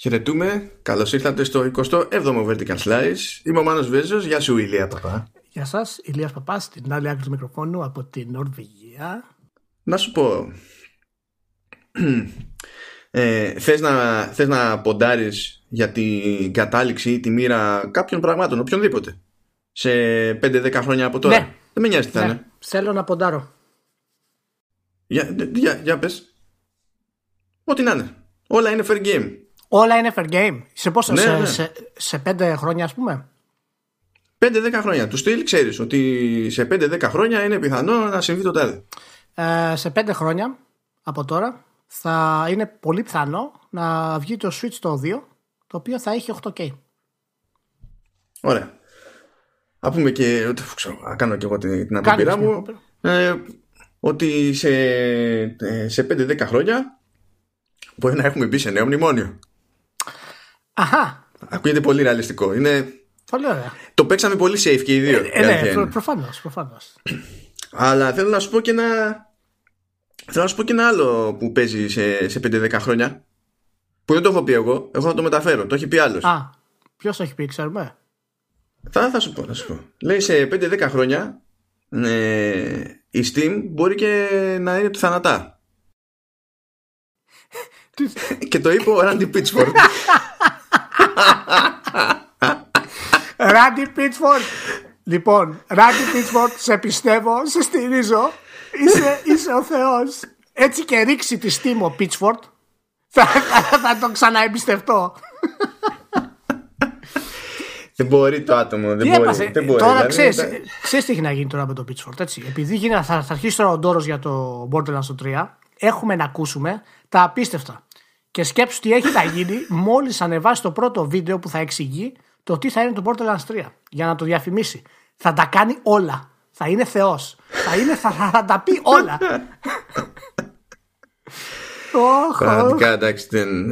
Χαιρετούμε. Καλώς ήρθατε στο 27ο Vertical Slice. Είμαι ο Μάνος Βέζος. Γεια σου, Ηλία Παπά. Γεια σας, Ηλίας Παπά, στην άλλη άκρη του μικροφόνου από την Νορβηγία. Να σου πω. Ε, θες, να, θες να ποντάρεις για την κατάληξη ή τη μοίρα κάποιων πραγμάτων, οποιονδήποτε, σε 5-10 χρόνια από τώρα; Ναι. Δεν με νοιάζει τι θα Ναι, είναι. θέλω να ποντάρω. Για, για, για πες. Ό,τι να είναι. Όλα είναι fair game. Όλα είναι fair game. Σε πόσα, Ναι, σε, ναι. σε, σε πέντε χρόνια, ας πούμε; 5-10 χρόνια. Τους στυλ ξέρεις ότι σε 5-10 χρόνια είναι πιθανό να συμβεί το τάδε. Ε, σε πέντε χρόνια από τώρα θα είναι πολύ πιθανό να βγει το Switch το 2, το οποίο θα έχει 8K. Ωραία. Α πούμε και. Ξέρω, να κάνω και εγώ την, την Κάνεις απόπειρά την μου. απόπειρα. Ε, ότι σε, ε, σε 5-10 χρόνια μπορεί να έχουμε μπει σε νέο μνημόνιο. Αχά, Ακούγεται πολύ ρεαλιστικό. Είναι, πολύ ωραία. το παίξαμε πολύ safe και οι δύο. η Ε, αλήθεια ναι, είναι. προ, προφανώς, προφανώς. Αλλά θέλω να σου πω και ένα. Θέλω να σου πω και ένα άλλο που παίζει σε, σε 5-10 χρόνια. Που δεν το έχω πει εγώ. Εγώ θα το μεταφέρω. Το έχει πει άλλος. Α, ποιος έχει πει, ξέρουμε; Θα, θα σου πω, θα σου πω. Λέει σε 5-10 χρόνια ε, η Steam μπορεί και να είναι του θανατά. και το είπε ο Randy Pitchford. Ράντι Πίτσφορντ. Λοιπόν, Ράντι Πίτσφορντ, σε πιστεύω, σε στηρίζω. Είσαι, είσαι ο Θεός. Έτσι και ρίξει τη στήμη ο Πίτσφορντ. Θα, θα, θα τον ξαναεμπιστευτώ. δεν μπορεί το άτομο. Δεν Τι μπορεί, έπαθε; δεν μπορεί, τώρα δηλαδή, ξέρεις, δεν- ξέρεις τι έχει να γίνει τώρα με το Pitchfork. Έτσι. Επειδή γίνει, θα, θα αρχίσει τώρα ο ντόρος για το Borderlands στο 3, έχουμε να ακούσουμε τα απίστευτα. Και σκέψου τι έχει να γίνει μόλις ανεβάσει το πρώτο βίντεο που θα εξηγεί το τι θα είναι το Borderlands 3. Για να το διαφημίσει. Θα τα κάνει όλα. Θα είναι Θεός. Θα, είναι, θα, θα τα πει όλα. Οχ, οχ. Πραγματικά εντάξει δεν...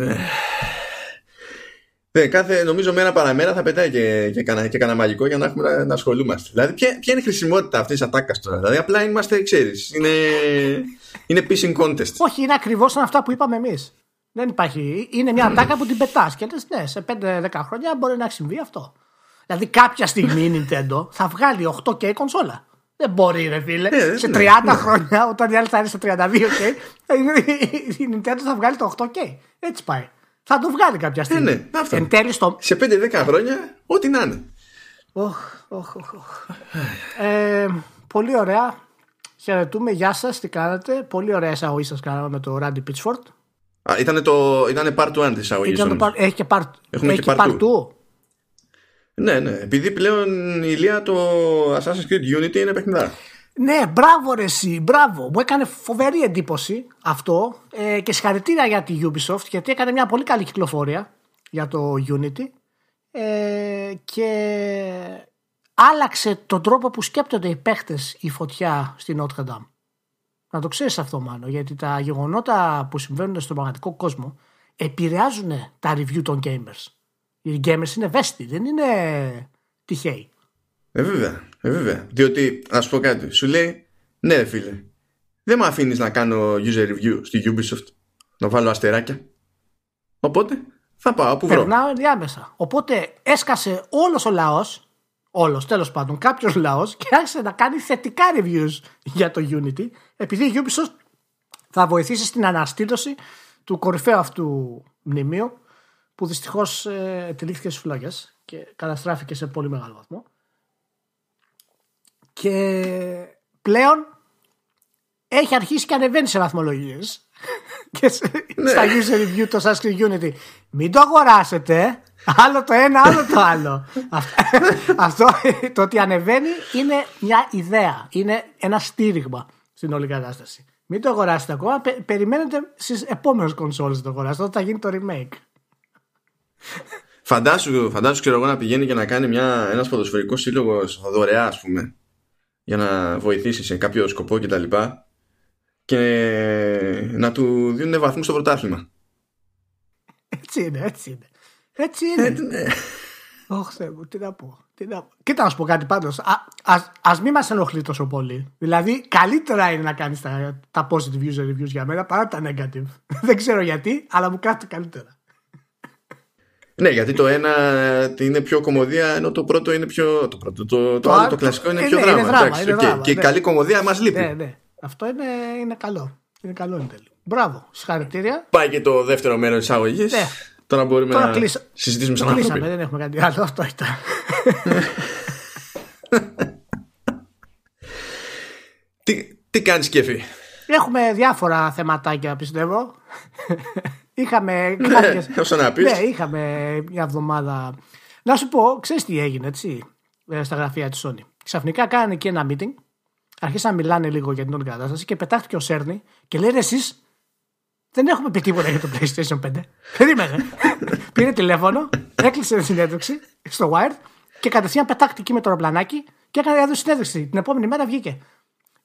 δεν, κάθε, νομίζω μέρα παραμέρα θα πετάει και, και, κανένα, και κανένα μαγικό για να έχουμε να, να ασχολούμαστε. Δηλαδή, ποια, ποια είναι η χρησιμότητα αυτής της ατάκας τώρα; Δηλαδή, απλά είμαστε, ξέρεις, είναι, είναι pissing contest. Όχι, είναι ακριβώς σαν αυτά που είπαμε εμείς. Δεν υπάρχει. Είναι μια τάκα που την πετάς και λες, ναι, σε 5-10 χρόνια μπορεί να συμβεί αυτό. Δηλαδή, κάποια στιγμή η Nintendo θα βγάλει 8K κονσόλα. Δεν μπορεί, ρε φίλε. Ε, σε 30 ναι, ναι. χρόνια, όταν η άλλη θα είναι σε 32K, η Nintendo θα βγάλει το 8K. Έτσι πάει. Θα το βγάλει κάποια στιγμή. ναι, αυτό. Εν τέλει, στο. Σε 5-10 χρόνια, ό,τι να είναι. Οχ, οχ, οχ, οχ. Ε, πολύ ωραία. Χαιρετούμε. Γεια σας, τι κάνετε; Πολύ ωραία εισαγωγή σας κάναμε με το Randy Pitchford. Α, ήτανε, το, ήτανε part 1 της εισαγωγή. Ήταν το, par- έχει και part, Έχουμε έχει και και part part two. 2. Ναι, ναι. Επειδή πλέον η Ηλία το Assassin's Creed Unity είναι παιχνιδά. Ναι, μπράβο ρε εσύ, μπράβο. Μου έκανε φοβερή εντύπωση αυτό ε, και συγχαρητήρια για τη Ubisoft γιατί έκανε μια πολύ καλή κυκλοφορία για το Unity ε, και άλλαξε τον τρόπο που σκέπτονται οι παίχτες η φωτιά στη Notre Dame. Να το ξέρεις αυτό μάλλον, γιατί τα γεγονότα που συμβαίνουν στον πραγματικό κόσμο επηρεάζουν τα review των gamers. Οι gamers είναι ευαίσθητοι, δεν είναι τυχαίοι. Ε, βέβαια, ε, βέβαια. Διότι, να σου πω κάτι, σου λέει, ναι, ρε φίλε, δεν με αφήνεις να κάνω user review στη Ubisoft, να βάλω αστεράκια. Οπότε θα πάω που βρω. Περνάω ενδιάμεσα. Οπότε έσκασε όλος ο λαός, όλος τέλος πάντων, κάποιος λαός και άρχισε να κάνει θετικά reviews για το Unity, επειδή η Ubisoft θα βοηθήσει στην αναστήλωση του κορυφαίου αυτού μνημείου, που δυστυχώς ε, τυλίχθηκε στις φλόγε και καταστράφηκε σε πολύ μεγάλο βαθμό. Και πλέον έχει αρχίσει και ανεβαίνει σε βαθμολογίες. και σε, στα user review το Assassin's Creed Unity. Μην το αγοράσετε. Άλλο το ένα, άλλο το άλλο. Αυτό- Αυτό το ότι ανεβαίνει είναι μια ιδέα. Είναι ένα στήριγμα στην όλη κατάσταση. Μην το αγοράσετε ακόμα. Πε- περιμένετε στις επόμενες κονσόλες να το αγοράσετε όταν θα γίνει το remake. Φαντάσου, φαντάσου, ξέρω εγώ, να πηγαίνει και να κάνει μια, ένας ποδοσφαιρικός σύλλογος δωρεά, ας πούμε, για να βοηθήσει σε κάποιο σκοπό κτλ. Και, και να του δίνουν βαθμούς στο πρωτάθλημα. Έτσι είναι, έτσι είναι. Έτσι είναι. Ωχ, Θεέ μου, τι να πω. Τι να πω. Κοίτα να σου πω κάτι πάντως. Ας, ας μην μας ενοχλεί τόσο πολύ. Δηλαδή, καλύτερα είναι να κάνεις τα, τα positive user reviews για μένα παρά τα negative. Δεν ξέρω γιατί, αλλά μου κάθεται καλύτερα. Ναι, γιατί το ένα είναι πιο κομμωδία, ενώ το πρώτο είναι πιο. Το, πρώτο, το, το, το άλλο το κλασικό είναι, πιο δράμα. Είναι δράμα, είναι και, δράμα, και η ναι. καλή κομμωδία μας λείπει. Ναι, ναι. Αυτό είναι, είναι καλό. Είναι καλό εν τέλει. Μπράβο. Συγχαρητήρια. Πάει και το δεύτερο μέρος της αγωγή. Ναι. Τώρα μπορούμε Τώρα να κλείσα- συζητήσουμε σαν Κλείσαμε, άνθρωποι. δεν έχουμε κάτι άλλο. Αυτό ήταν. Τι, τι κάνεις, Κέφι; Έχουμε διάφορα θεματάκια, πιστεύω. είχαμε κάποιες... όσο να πεις. Ναι, είχαμε μια εβδομάδα. Να σου πω, ξέρεις τι έγινε, έτσι, ε, στα γραφεία της Sony. Ξαφνικά κάνανε και ένα meeting, αρχίσαν να μιλάνε λίγο για την όλη κατάσταση και πετάχτηκε ο Σέρνη και λέει εσείς δεν έχουμε πει τίποτα για το PlayStation 5. Περίμενε. Πήρε τηλέφωνο, έκλεισε τη συνέντευξη στο Wired και κατευθείαν πετάχτηκε με το αεροπλανάκι και έκανε έδωσε συνέντευξη. Την επόμενη μέρα βγήκε.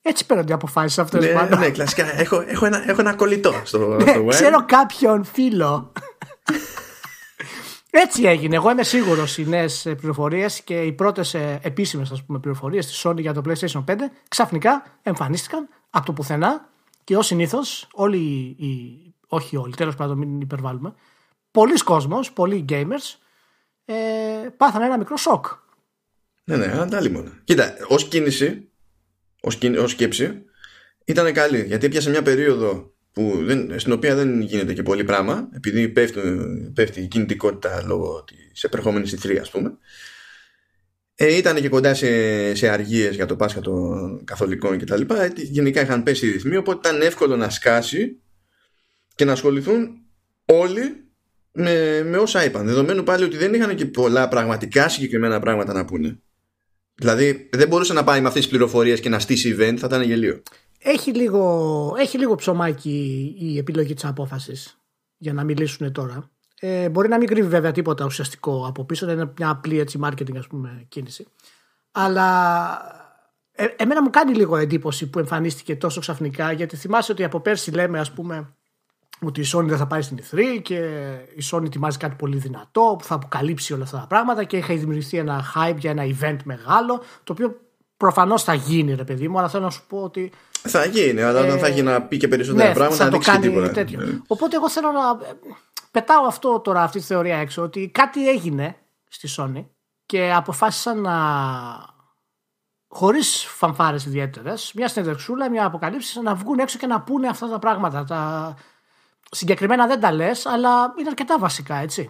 Έτσι παίρνονται οι αποφάσεις αυτές Ναι, πάντα. ναι, κλασικά. Έχω, έχω, ένα, έχω ένα κολλητό στο, Ναι, στο web. ξέρω κάποιον φίλο. Έτσι έγινε. Εγώ είμαι σίγουρος οι νέες πληροφορίες και οι πρώτες επίσημες πληροφορίες της Sony για το PlayStation 5 ξαφνικά εμφανίστηκαν από το πουθενά και ως συνήθως όλοι οι. Όχι όλοι, τέλος πάντων, μην υπερβάλλουμε. Πολλοί κόσμος, πολλοί gamers ε, πάθανε ένα μικρό σοκ. Ναι, ναι, αντάλλημονα. Κοίτα, ως κίνηση, ως ως σκέψη, ήταν καλή. Γιατί έπιασε μια περίοδο που δεν, στην οποία δεν γίνεται και πολύ πράγμα, επειδή πέφτει, πέφτει η κινητικότητα λόγω της επερχόμενης E3, ας πούμε. Ε, ήταν και κοντά σε, σε αργίες για το Πάσχα των Καθολικών και τα λοιπά. Ε, Γενικά είχαν πέσει οι ρυθμοί, οπότε ήταν εύκολο να σκάσει και να ασχοληθούν όλοι με, με όσα είπαν. Δεδομένου πάλι ότι δεν είχαν και πολλά πραγματικά συγκεκριμένα πράγματα να πούνε. Δηλαδή δεν μπορούσε να πάει με αυτές τις πληροφορίες και να στήσει event, θα ήταν γελίο. Έχει λίγο, έχει λίγο ψωμάκι η επιλογή της απόφασης για να μιλήσουν τώρα. Ε, μπορεί να μην κρύβει βέβαια τίποτα ουσιαστικό από πίσω, δεν είναι μια απλή έτσι marketing ας πούμε κίνηση. Αλλά ε, εμένα μου κάνει λίγο εντύπωση που εμφανίστηκε τόσο ξαφνικά γιατί θυμάσαι ότι από πέρσι λέμε ας πούμε ότι η Sony δεν θα πάει στην E3 και η Sony ετοιμάζει κάτι πολύ δυνατό που θα αποκαλύψει όλα αυτά τα πράγματα και έχει δημιουργηθεί ένα hype για ένα event μεγάλο το οποίο προφανώς θα γίνει ρε παιδί μου αλλά θέλω να σου πω ότι Θα γίνει, αλλά όταν θα έχει να πει και περισσότερα ναι, πράγματα θα θα το δείξει και κάνει τίποτα. τέτοιο. Ναι. Οπότε εγώ θέλω να ε, πετάω αυτό τώρα, αυτή τη θεωρία έξω, ότι κάτι έγινε στη Sony και αποφάσισαν να χωρίς φανφάρες ιδιαίτερες, μια συνεντευξούλα, μια αποκαλύψη, να βγουν έξω και να πούνε αυτά τα πράγματα. Τα... Συγκεκριμένα δεν τα λες, αλλά είναι αρκετά βασικά, έτσι.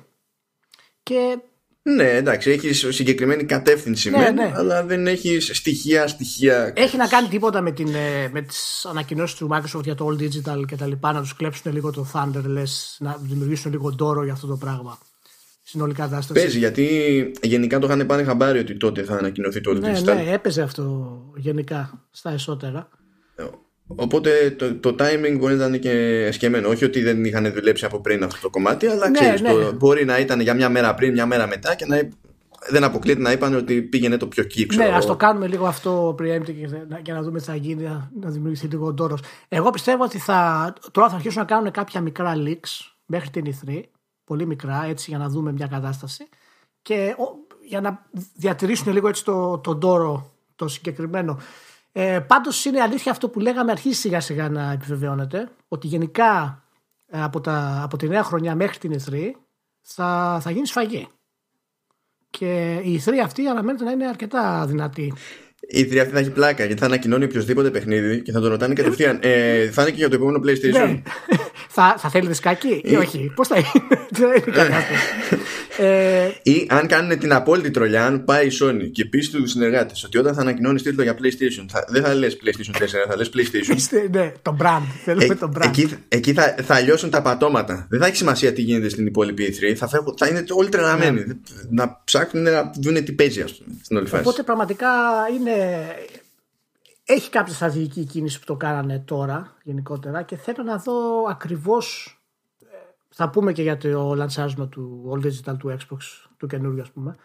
Και Ναι, εντάξει, έχεις συγκεκριμένη κατεύθυνση Ναι, μεν, ναι. αλλά δεν έχεις στοιχεία, στοιχεία. έχει να κάνει τίποτα με, την, ε, με τις ανακοινώσεις του Microsoft για το All Digital και τα λοιπά, να τους κλέψουν λίγο το Thunder, λες, να δημιουργήσουν λίγο ντόρο για αυτό το πράγμα. Συνολικά κατάσταση. Παίζει, γιατί γενικά το είχαν πάρει χαμπάρι ότι τότε θα ανακοινωθεί το Ναι, digital. ναι, έπαιζε αυτό γενικά στα εσώτερα. Οπότε το, το timing μπορεί να ήταν και σκεμμένο. Όχι ότι δεν είχαν δουλέψει από πριν αυτό το κομμάτι, αλλά Ναι, ξέρεις, ναι. Το, μπορεί να ήταν για μια μέρα πριν, μια μέρα μετά και να, δεν αποκλείεται να είπαν ότι πήγαινε το πιο εκεί, ξέρω Ναι, εγώ. α το κάνουμε λίγο αυτό preemptive και να- για να δούμε τι θα γίνει, να, να δημιουργηθεί λίγο ντόρος. Εγώ πιστεύω ότι θα, τώρα θα αρχίσουν να κάνουν κάποια μικρά leaks μέχρι την E3, πολύ μικρά, έτσι για να δούμε μια κατάσταση και ο- για να διατηρήσουν λίγο έτσι το, το ντόρο το συγκεκριμένο. Ε, πάντως είναι αλήθεια αυτό που λέγαμε αρχίζει σιγά σιγά να επιβεβαιώνεται ότι γενικά ε, από, τα, από τη νέα χρονιά μέχρι την E3 θα, θα γίνει σφαγή. Και η E3 αυτή αναμένεται να είναι αρκετά δυνατή. Η θηρία αυτή θα έχει πλάκα γιατί θα ανακοινώνει οποιοδήποτε παιχνίδι και θα τον ρωτάνε κατευθείαν. Ε, θα είναι και για το επόμενο PlayStation. Ναι. θα, θα θέλει δισκάκι ή όχι; Πώς θα είναι; Δεν είναι η κατάσταση. ε, Ή αν κάνουν την απόλυτη τρολιά, αν πάει η Sony και πει στου συνεργάτες ότι όταν θα ανακοινώνεις τίτλο για PlayStation, θα, δεν θα λες PlayStation 4, θα λες PlayStation. είστε- ναι, το brand. Θέλουμε Ε, το brand. εκεί εκεί θα, θα λιώσουν τα πατώματα. Δεν θα έχει σημασία τι γίνεται στην υπόλοιπη E3. Θα, φεύγουν- θα είναι όλοι τρελαμένοι. Να ψάχνουν να δουν τι παίζει, ας πούμε, στην όλη φάση. Ναι. Οπότε πραγματικά είναι. Έχει κάποια στρατηγική κίνηση που το κάνανε τώρα γενικότερα και θέλω να δω ακριβώς ε, θα πούμε και για το λανσάρισμα του All Digital του Xbox του καινούργιου ας πούμε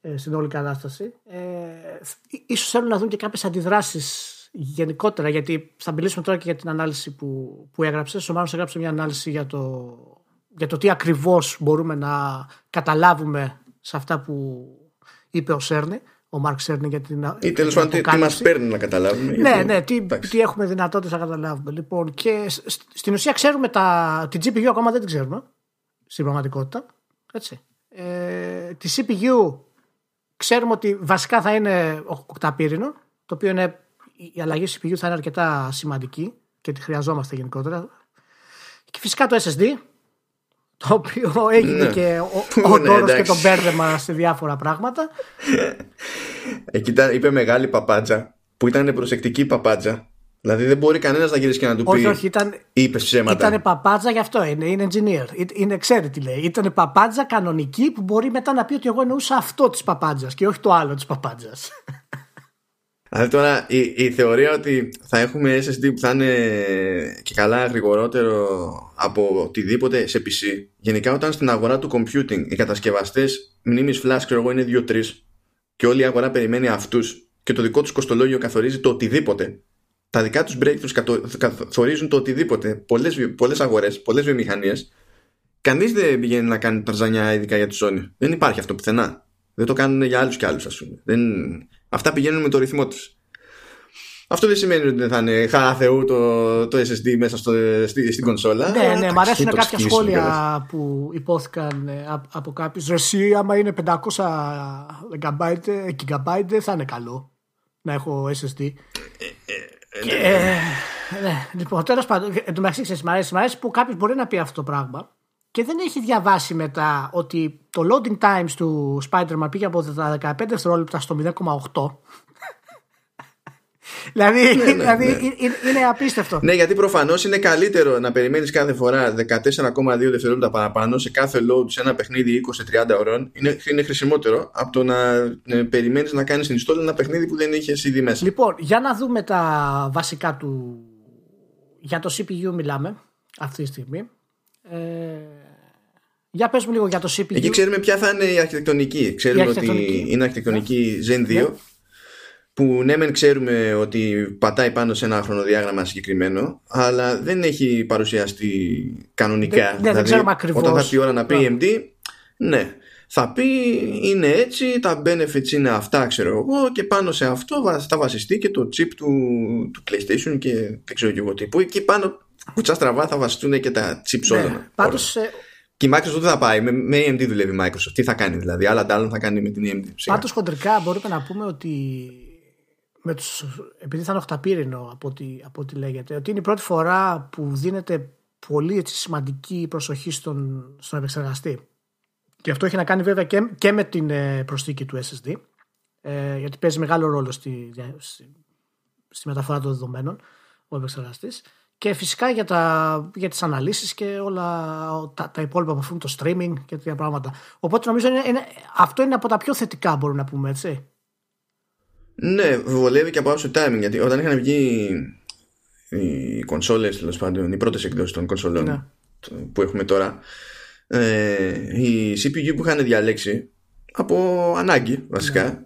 ε, στην όλη κατάσταση. Ε, ίσως θέλουν να δουν και κάποιες αντιδράσεις γενικότερα γιατί θα μιλήσουμε τώρα και για την ανάλυση που, που έγραψες. Ο Μάνος έγραψε μια ανάλυση για το, για το τι ακριβώς μπορούμε να καταλάβουμε σε αυτά που είπε ο Σέρνη ο Μαρκ Σέρνη για την Ή τέλος πάντων, τι, τι μας αποκάλυψη. παίρνει να καταλάβουμε. Ναι, γιατί- ναι, τι, εντάξει. τι έχουμε δυνατότητες να καταλάβουμε. Λοιπόν, και σ- στην ουσία ξέρουμε τα, την GPU ακόμα δεν την ξέρουμε στην πραγματικότητα. Έτσι. Ε, τη CPU ξέρουμε ότι βασικά θα είναι οκταπύρινο, το οποίο είναι, η αλλαγή CPU θα είναι αρκετά σημαντική και τη χρειαζόμαστε γενικότερα. Και φυσικά το SSD, το οποίο έγινε ναι. και ο, ο ναι, και το μπέρδεμα σε διάφορα πράγματα. Εκεί είπε μεγάλη παπάτζα που ήταν προσεκτική παπάτζα Δηλαδή δεν μπορεί κανένας να γυρίσει και να του όχι, πει. Όχι, ήταν. Είπες ψέματα. Ήταν παπάτζα γι' αυτό είναι. Είναι engineer. Είναι, ξέρει τι λέει. Ήταν παπάτζα κανονική που μπορεί μετά να πει ότι εγώ εννοούσα αυτό της παπάτζα και όχι το άλλο της παπάτζα. Δηλαδή τώρα η, η θεωρία ότι θα έχουμε SSD που θα είναι και καλά γρηγορότερο από οτιδήποτε σε PC. Γενικά όταν στην αγορά του computing οι κατασκευαστές μνήμης flash ξέρω εγώ είναι 2-3 και όλη η αγορά περιμένει αυτούς και το δικό τους κοστολόγιο καθορίζει το οτιδήποτε τα δικά τους breakthroughs καθορίζουν το οτιδήποτε, πολλές, πολλές αγορές, πολλές βιομηχανίες, κανείς δεν πηγαίνει να κάνει τραζανιά ειδικά για τη Sony. Δεν υπάρχει αυτό πουθενά. Δεν το κάνουν για άλλους και άλλους ας πούμε. Δεν... Αυτά πηγαίνουν με το ρυθμό τους. Αυτό δεν σημαίνει ότι δεν θα είναι χαρά Θεού το, το SSD μέσα στο, στη, στην κονσόλα. Ναι, ναι, μου αρέσουν κάποια σχόλια που υπόθηκαν ε, από κάποιους. Ρεσί, άμα είναι 500 GB, GB θα είναι καλό να έχω SSD. Ε, ε, και, ε, ναι, λοιπόν, τέλος πάντων, εν τω μεταξύ, μου αρέσει, αρέσει που κάποιος μπορεί να πει αυτό το πράγμα και δεν έχει διαβάσει μετά ότι το loading times του Spider-Man πήγε από τα 15 δευτερόλεπτα στο 0,8 δηλαδή, ναι, ναι, δηλαδή ναι. είναι απίστευτο. Ναι, γιατί προφανώς είναι καλύτερο να περιμένεις κάθε φορά 14,2 δευτερόλεπτα παραπάνω σε κάθε load σε ένα παιχνίδι 20-30 ώρων. Είναι, είναι χρησιμότερο από το να ε, περιμένεις να κάνεις install ένα παιχνίδι που δεν είχες ήδη μέσα. Λοιπόν, για να δούμε τα βασικά του. Για το CPU μιλάμε αυτή τη στιγμή. Ε... Για πες μου λίγο για το CPU. Εκεί ξέρουμε ποια θα είναι η αρχιτεκτονική. Ξέρουμε η αρχιτεκτονική. ότι είναι αρχιτεκτονική Zen 2 που ναι μεν ξέρουμε ότι πατάει πάνω σε ένα χρονοδιάγραμμα συγκεκριμένο αλλά δεν έχει παρουσιαστεί κανονικά. Δεν, δηλαδή, δεν ξέρουμε ακριβώς. όταν θα πει η ώρα να πει AMD ναι. Θα πει είναι έτσι τα benefits είναι αυτά ξέρω εγώ και πάνω σε αυτό θα βασιστεί και το chip του, του PlayStation και δεν ξέρω και εγώ τι. Που εκεί πάνω κουτσά στραβά θα βασιστούν και τα chips ναι, όλα, πάντως, ε, και η Microsoft δεν θα πάει. Με, με AMD δουλεύει η Microsoft. Τι θα κάνει δηλαδή. Άλλα τα θα κάνει με την AMD. Πάντως χοντρικά μπορούμε να πούμε ότι με τους, επειδή θα είναι οχταπύρινο από ό,τι, από ό,τι λέγεται, ότι είναι η πρώτη φορά που δίνεται πολύ έτσι, σημαντική προσοχή στον, στον επεξεργαστή. Και αυτό έχει να κάνει βέβαια και, και με την ε, προσθήκη του SSD, ε, γιατί παίζει μεγάλο ρόλο στη, στη, στη μεταφορά των δεδομένων ο επεξεργαστής. Και φυσικά για, τα, για τις αναλύσεις και όλα τα, τα υπόλοιπα που αφορούν το streaming και τέτοια πράγματα. Οπότε νομίζω είναι, είναι, αυτό είναι από τα πιο θετικά μπορούμε να πούμε έτσι. Ναι, βολεύει και από άψη timing γιατί όταν είχαν βγει οι κονσόλες, τέλος πάντων, οι πρώτες εκδόσεις των κονσολών ναι. που έχουμε τώρα, ε, η CPU που είχαν διαλέξει από ανάγκη βασικά ναι.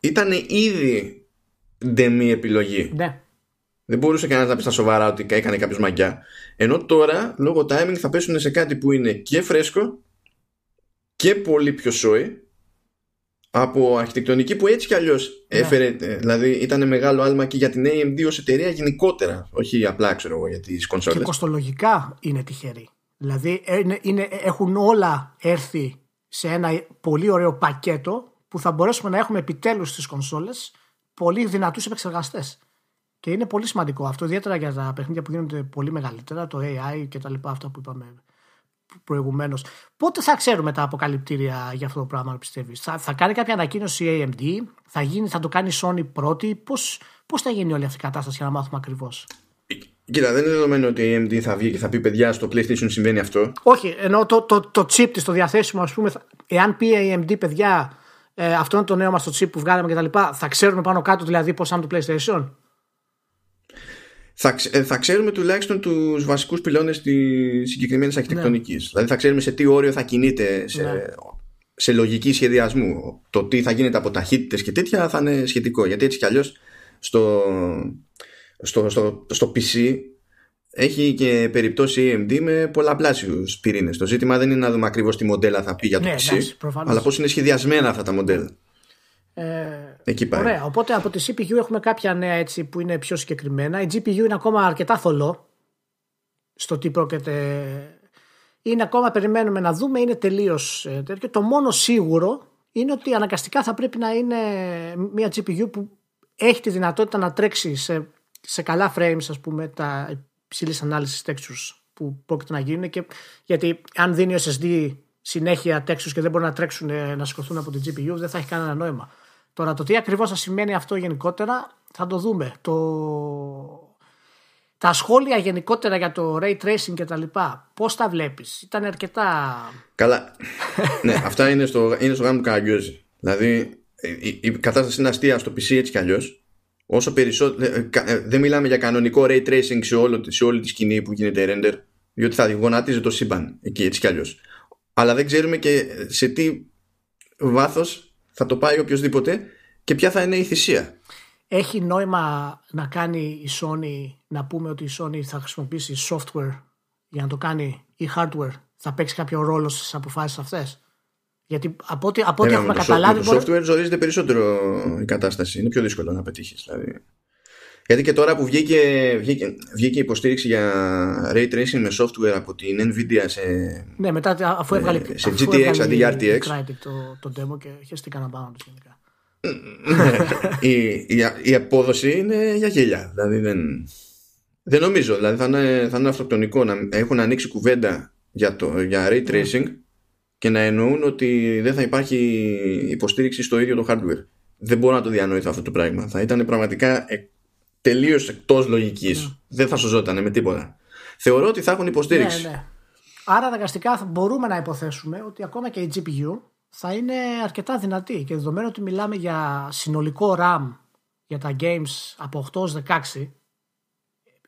ήταν ήδη ντεμή επιλογή. Ναι. Δεν μπορούσε κανένας να πει στα σοβαρά ότι έκανε κάποιος μαγιά. Ενώ τώρα, λόγω timing, θα πέσουν σε κάτι που είναι και φρέσκο και πολύ πιο σόι από αρχιτεκτονική που έτσι κι αλλιώς ναι. έφερε. Ε, δηλαδή ήταν μεγάλο άλμα και για την AMD ως εταιρεία γενικότερα. Όχι απλά ξέρω εγώ για τις κονσόλες. Και κοστολογικά είναι τυχεροί. Δηλαδή είναι, είναι, έχουν όλα έρθει σε ένα πολύ ωραίο πακέτο που θα μπορέσουμε να έχουμε επιτέλους στις κονσόλες πολύ δυνατούς επεξεργαστές. Και είναι πολύ σημαντικό αυτό, ιδιαίτερα για τα παιχνίδια που γίνονται πολύ μεγαλύτερα, το AI και τα λοιπά, αυτά που είπαμε προηγουμένως. Πότε θα ξέρουμε τα αποκαλυπτήρια για αυτό το πράγμα, πιστεύεις; Θα, θα κάνει κάποια ανακοίνωση η AMD, θα, γίνει, θα το κάνει η Sony πρώτη. Πώς πώς θα γίνει όλη αυτή η κατάσταση για να μάθουμε ακριβώς; Κοίτα, δεν είναι δεδομένο ότι η AMD θα βγει και θα πει παιδιά στο PlayStation συμβαίνει αυτό. Όχι, ενώ το, το, το chip της, το διαθέσιμο, ας πούμε, εάν πει η AMD, παιδιά, ε, αυτό είναι το νέο μας το chip που βγάλαμε κτλ. Θα ξέρουμε πάνω κάτω δηλαδή πώς είναι το PlayStation θα, ε, θα ξέρουμε τουλάχιστον τους βασικούς πυλώνες της συγκεκριμένης ναι. αρχιτεκτονικής. Ναι. Δηλαδή θα ξέρουμε σε τι όριο θα κινείται σε, ναι. σε λογική σχεδιασμού. Το τι θα γίνεται από ταχύτητες και τέτοια θα είναι σχετικό. Γιατί έτσι κι αλλιώς στο, στο, στο, στο PC έχει και περιπτώσει AMD με πολλαπλάσιους πυρήνες. Το ζήτημα δεν είναι να δούμε ακριβώς τι μοντέλα θα πει για το ναι, PC, αλλά πώς είναι σχεδιασμένα αυτά τα μοντέλα. Ε, Εκεί πάει. Ωραία. Οπότε από τη CPU έχουμε κάποια νέα έτσι που είναι πιο συγκεκριμένα. Η GPU είναι ακόμα αρκετά θολό στο τι πρόκειται. είναι ακόμα περιμένουμε να δούμε, είναι τελείως ε, τέτοιο. Το μόνο σίγουρο είναι ότι αναγκαστικά θα πρέπει να είναι μια GPU που έχει τη δυνατότητα να τρέξει σε, σε καλά frames, ας πούμε, τα υψηλής ανάλυσης textures που πρόκειται να γίνουν. Και, γιατί αν δίνει ο SSD συνέχεια textures και δεν μπορούν να τρέξουν ε, να σηκωθούν από την GPU, δεν θα έχει κανένα νόημα. Τώρα το τι ακριβώς θα σημαίνει αυτό γενικότερα θα το δούμε. Το, τα σχόλια γενικότερα για το ray tracing και τα λοιπά, πώς τα βλέπεις, ήταν αρκετά... Καλά, ναι, αυτά είναι στο, είναι στο γάμο του Καραγκιόζη. Δηλαδή, η, η, κατάσταση είναι αστεία στο PC έτσι κι αλλιώς. Όσο περισσότερο, ε, ε, δεν μιλάμε για κανονικό ray tracing σε, όλο, σε όλη τη σκηνή που γίνεται render, διότι θα γονατίζει το σύμπαν εκεί έτσι κι αλλιώς. Αλλά δεν ξέρουμε και σε τι βάθος θα το πάει οποιοδήποτε και ποια θα είναι η θυσία έχει νόημα να κάνει η Sony, να πούμε ότι η Sony θα χρησιμοποιήσει software για να το κάνει ή hardware, θα παίξει κάποιο ρόλο στις αποφάσεις αυτές. Γιατί από ό,τι, από ό,τι έχουμε το καταλάβει. Το software ζορίζεται περισσότερο η κατάσταση. Είναι πιο δύσκολο να πετύχεις. Δηλαδή. Γιατί και τώρα που βγήκε, βγήκε, βγήκε υποστήριξη για ray tracing με software από την Nvidia σε. Ναι, μετά αφού έβγαλε. σε GTX αντί για RTX. Το, το demo και χαίστηκαν να πάνω τους γενικά η, η, η, απόδοση είναι για γέλια. Δηλαδή δεν, δεν νομίζω. Δηλαδή θα είναι, θα είναι αυτοκτονικό να έχουν ανοίξει κουβέντα για, το, για ray ναι. tracing και να εννοούν ότι δεν θα υπάρχει υποστήριξη στο ίδιο το hardware. Δεν μπορώ να το διανοηθώ αυτό το πράγμα. Θα ήταν πραγματικά τελείως εκτός λογικής. Ναι. Δεν θα σωζόταν με τίποτα. Θεωρώ ότι θα έχουν υποστήριξη. Ναι, ναι. Άρα αναγκαστικά μπορούμε να υποθέσουμε ότι ακόμα και η GPU θα είναι αρκετά δυνατή και δεδομένου ότι μιλάμε για συνολικό RAM για τα games από 8 16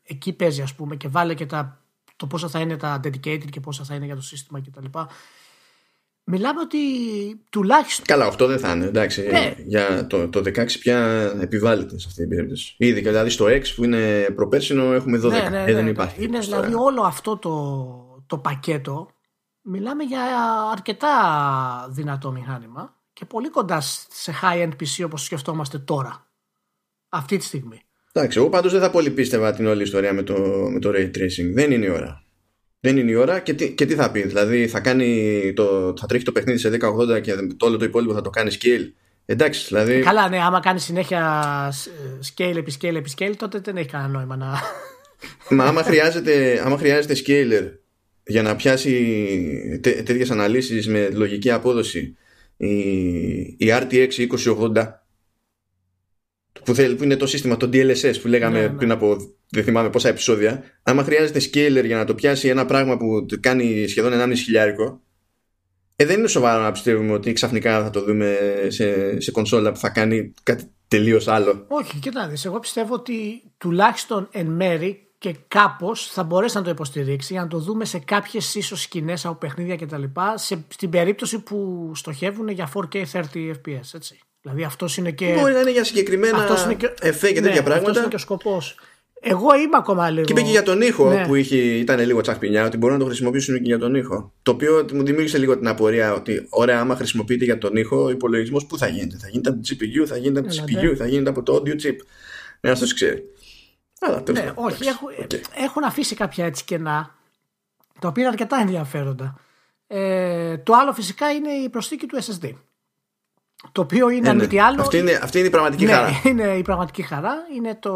εκεί παίζει ας πούμε και βάλε και τα, το πόσα θα είναι τα dedicated και πόσα θα είναι για το σύστημα κτλ. Μιλάμε ότι τουλάχιστον. Καλά, 8 δεν θα είναι. Εντάξει, ναι. για το, το 16 πια επιβάλλεται σε αυτή την περίπτωση. Ήδη δηλαδή στο X που είναι προπέρσινο έχουμε 12. Ναι, ναι, ε, δεν υπάρχει. Είναι δηλαδή όλο αυτό το, το πακέτο μιλάμε για αρκετά δυνατό μηχάνημα και πολύ κοντά σε high-end PC όπως σκεφτόμαστε τώρα. Αυτή τη στιγμή. Εντάξει, εγώ πάντως δεν θα πολύ πίστευα την όλη ιστορία με το, με το Ray Tracing. Δεν είναι η ώρα. Δεν είναι η ώρα και τι, και τι θα πει. Δηλαδή θα, κάνει το, θα τρέχει το παιχνίδι σε 1080 και το όλο το υπόλοιπο θα το κάνει scale. Εντάξει, δηλαδή. Ε, καλά, ναι, άμα κάνει συνέχεια scale επί scale επί scale, τότε δεν έχει κανένα νόημα να. Μα άμα χρειάζεται, άμα χρειάζεται scaler για να πιάσει τέ, τέτοιες αναλύσεις με λογική απόδοση η, η RTX 2080 που, θέλει, που είναι το σύστημα, το DLSS που λέγαμε ναι, ναι. πριν από δεν θυμάμαι πόσα επεισόδια άμα χρειάζεται scaler για να το πιάσει ένα πράγμα που κάνει σχεδόν 1,5 χιλιάρικο ε, δεν είναι σοβαρό να πιστεύουμε ότι ξαφνικά θα το δούμε σε, σε κονσόλα που θα κάνει κάτι τελείως άλλο. Όχι, κοιτάξτε, εγώ πιστεύω ότι τουλάχιστον εν μέρη και κάπως θα μπορέσει να το υποστηρίξει για να το δούμε σε κάποιες ίσως σκηνές από παιχνίδια κτλ. Στην περίπτωση που στοχεύουν για 4K 30 FPS. Έτσι. Δηλαδή αυτός είναι και. Μπορεί να είναι για συγκεκριμένα και... εφέ και τέτοια ναι, πράγματα. Αυτός είναι και ο σκοπός. Εγώ είμαι ακόμα λίγο. Και είπε και για τον ήχο ναι. που είχε, ήταν λίγο τσαχπινιά, ότι μπορούν να το χρησιμοποιήσουν και για τον ήχο. Το οποίο μου δημιούργησε λίγο την απορία ότι, ωραία, άμα χρησιμοποιείται για τον ήχο, ο υπολογισμός πού θα γίνεται. Θα γίνεται από το GPU, θα γίνεται από το CPU, θα γίνεται από το audio chip. Ένα το ξέρει. Αλλά, ναι, όχι, έχουν, έχουν αφήσει κάποια έτσι κενά, τα οποία είναι αρκετά ενδιαφέροντα. Ε, το άλλο φυσικά είναι η προσθήκη του SSD. Το οποίο είναι ε, ναι. τι άλλο. Αυτή είναι, αυτή είναι η πραγματική ναι, χαρά. Είναι η πραγματική χαρά. Είναι το,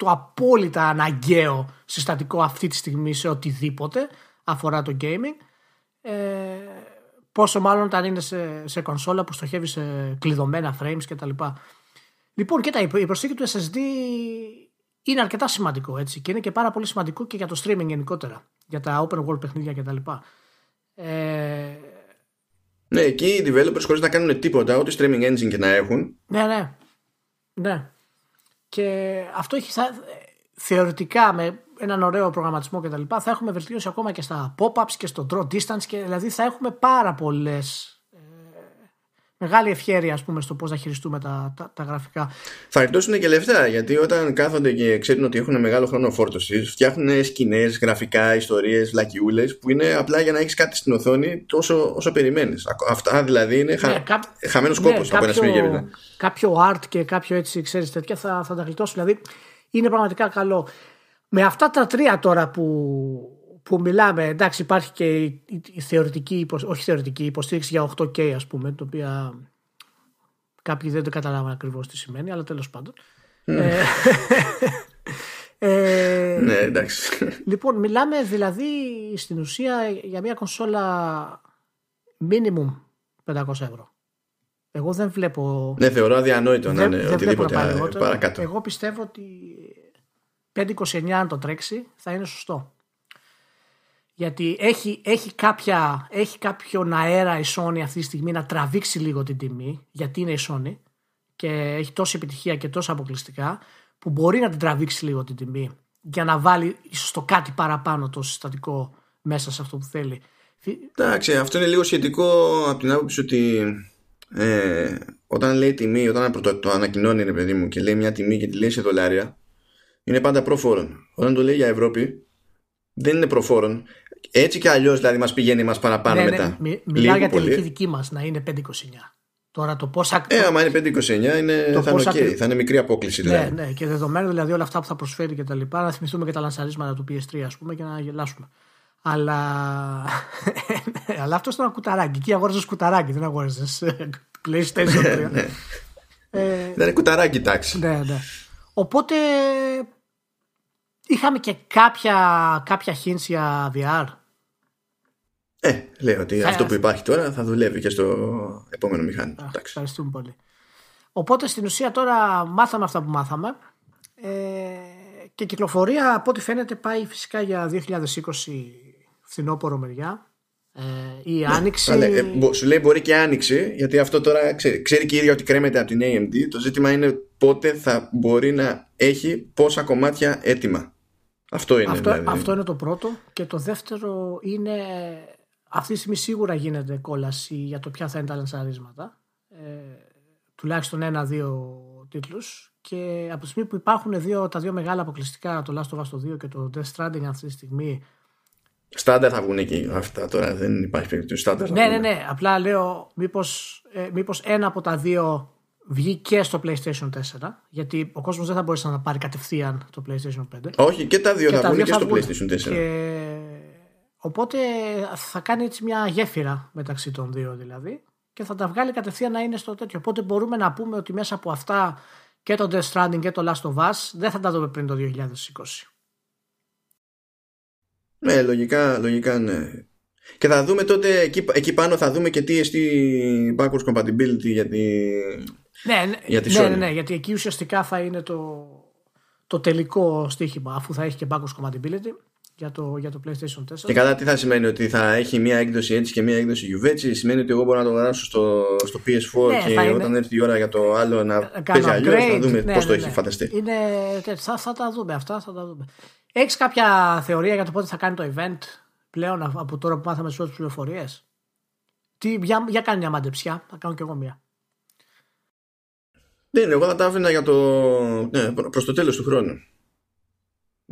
το απόλυτα αναγκαίο συστατικό αυτή τη στιγμή σε οτιδήποτε αφορά το gaming. Ε, πόσο μάλλον όταν είναι σε, σε κονσόλα που στοχεύει σε κλειδωμένα frames κτλ. Λοιπόν, κοίτα, η προσθήκη του SSD είναι αρκετά σημαντικό έτσι και είναι και πάρα πολύ σημαντικό και για το streaming γενικότερα, για τα open world παιχνίδια κτλ. Ε... Ναι, εκεί οι developers χωρίς να κάνουν τίποτα, ό,τι streaming engine και να έχουν. Ναι, ναι. ναι. Και αυτό έχει θα, θεωρητικά με έναν ωραίο προγραμματισμό κτλ. Θα έχουμε βελτίωση ακόμα και στα pop-ups και στο draw distance και δηλαδή θα έχουμε πάρα πολλές μεγάλη ευχαίρεια ας πούμε, στο πώς θα χειριστούμε τα, τα, τα, γραφικά. Θα γλιτώσουν και λεφτά γιατί όταν κάθονται και ξέρουν ότι έχουν μεγάλο χρόνο φόρτωσης, φτιάχνουν σκηνές, γραφικά, ιστορίες, βλακιούλε που είναι απλά για να έχεις κάτι στην οθόνη τόσο όσο περιμένεις. Αυτά δηλαδή είναι χα... ναι, κά... χαμένος ναι, κόπο από ένα σημείο Κάποιο art και κάποιο έτσι, ξέρεις τέτοια θα, θα τα γλιτώσουν. Δηλαδή είναι πραγματικά καλό. Με αυτά τα τρία τώρα που, που μιλάμε, εντάξει υπάρχει και η θεωρητική, όχι θεωρητική υποστήριξη για 8K ας πούμε, το οποίο κάποιοι δεν το καταλάβαν ακριβώς τι σημαίνει, αλλά τέλος πάντων. Ε, ε, ναι, εντάξει. Λοιπόν, μιλάμε δηλαδή στην ουσία για μια κονσόλα minimum 500 ευρώ. Εγώ δεν βλέπω. Ναι, θεωρώ αδιανόητο να είναι οτιδήποτε παρακάτω. Εγώ πιστεύω ότι 529 αν το τρέξει θα είναι σωστό. Γιατί έχει, έχει, κάποια, έχει κάποιον αέρα η Sony αυτή τη στιγμή να τραβήξει λίγο την τιμή, γιατί είναι η Sony και έχει τόση επιτυχία και τόσα αποκλειστικά, που μπορεί να την τραβήξει λίγο την τιμή για να βάλει ίσως το κάτι παραπάνω το συστατικό μέσα σε αυτό που θέλει. Εντάξει, αυτό είναι λίγο σχετικό από την άποψη ότι ε, όταν λέει τιμή, όταν το, το ανακοινώνει ρε παιδί μου και λέει μια τιμή και τη λέει σε δολάρια, είναι πάντα προφόρον. Όταν το λέει για Ευρώπη, δεν είναι προφόρον. Έτσι κι αλλιώς δηλαδή μας πηγαίνει μας παραπάνω ναι, ναι μετά. Ναι, μιλάω για τελική δική μας να είναι 529. Τώρα το πόσα. Ε, άμα είναι 529 είναι, το θα είναι okay. Θα είναι μικρή απόκληση. Δηλαδή. Ναι, ναι, και δεδομένου δηλαδή όλα αυτά που θα προσφέρει και τα λοιπά, να θυμηθούμε και τα λανσαρίσματα του PS3 ας πούμε και να γελάσουμε. Αλλά, αλλά αυτός ήταν ένα κουταράκι. Εκεί αγόραζες κουταράκι, δεν αγόραζες PlayStation 3. ναι. ε, δεν είναι κουταράκι τάξη. Ναι, ναι. Οπότε είχαμε και κάποια, κάποια hints για VR. Ε, λέω ότι αυτό που υπάρχει τώρα θα δουλεύει και στο επόμενο μηχάνημα. Α, ευχαριστούμε πολύ. Οπότε στην ουσία τώρα μάθαμε αυτά που μάθαμε. Ε, και κυκλοφορία από ό,τι φαίνεται πάει φυσικά για 2020 φθινόπωρο μεριά. Ε, η ναι, άνοιξη. Ε, σου λέει μπορεί και άνοιξη, γιατί αυτό τώρα ξέρει, ξέρει και η ίδια ότι κρέμεται από την AMD. Το ζήτημα είναι πότε θα μπορεί να έχει πόσα κομμάτια έτοιμα. Αυτό είναι. Αυτό, δηλαδή. αυτό είναι το πρώτο. Και το δεύτερο είναι. Αυτή τη στιγμή σίγουρα γίνεται κόλαση για το ποια θα είναι τα λανσαρίσματα. Ε, τουλάχιστον ένα-δύο τίτλους και από τη στιγμή που υπάρχουν δύο, τα δύο μεγάλα αποκλειστικά το Last of Us 2 και το Death Stranding αυτή τη στιγμή Στάνταρ θα βγουν εκεί αυτά τώρα, δεν υπάρχει περίπτωση. Στάνταρ ναι, ναι, ναι. Απλά λέω μήπως, ε, μήπως ένα από τα δύο βγει και στο PlayStation 4. Γιατί ο κόσμος δεν θα μπορέσει να πάρει κατευθείαν το PlayStation 5. Όχι, και τα δύο και θα βγουν και στο PlayStation 4. Και... Οπότε θα κάνει έτσι μια γέφυρα μεταξύ των δύο δηλαδή και θα τα βγάλει κατευθείαν να είναι στο τέτοιο. Οπότε μπορούμε να πούμε ότι μέσα από αυτά και το Death Stranding και το Last of Us δεν θα τα δούμε πριν το 2020. Ναι, λογικά, λογικά ναι. Και θα δούμε τότε εκεί, εκεί πάνω θα δούμε και TST backwards compatibility για τη, ναι, ναι, για τη ναι, ναι, ναι, γιατί εκεί ουσιαστικά θα είναι το, το τελικό στοίχημα αφού θα έχει και backwards compatibility για το, για το PlayStation 4. Και κατά τι θα σημαίνει ότι θα έχει μία έκδοση έτσι και μία έκδοση UV έτσι σημαίνει ότι εγώ μπορώ να το γράψω στο, στο PS4 ναι, και όταν έρθει η ώρα για το άλλο να παίζει αλλιώς θα δούμε ναι, πώς το έχει φανταστεί. Είναι, θα, θα τα δούμε αυτά, θα τα δούμε. Έχεις κάποια θεωρία για το πότε θα κάνει το event πλέον από τώρα που μάθαμε τις πρώτε πληροφορίε. Για, για κάνει μια μαντεψιά, θα κάνω κι εγώ μια. Δεν, εγώ θα τα άφηνα για το, ναι, προς το τέλος του χρόνου.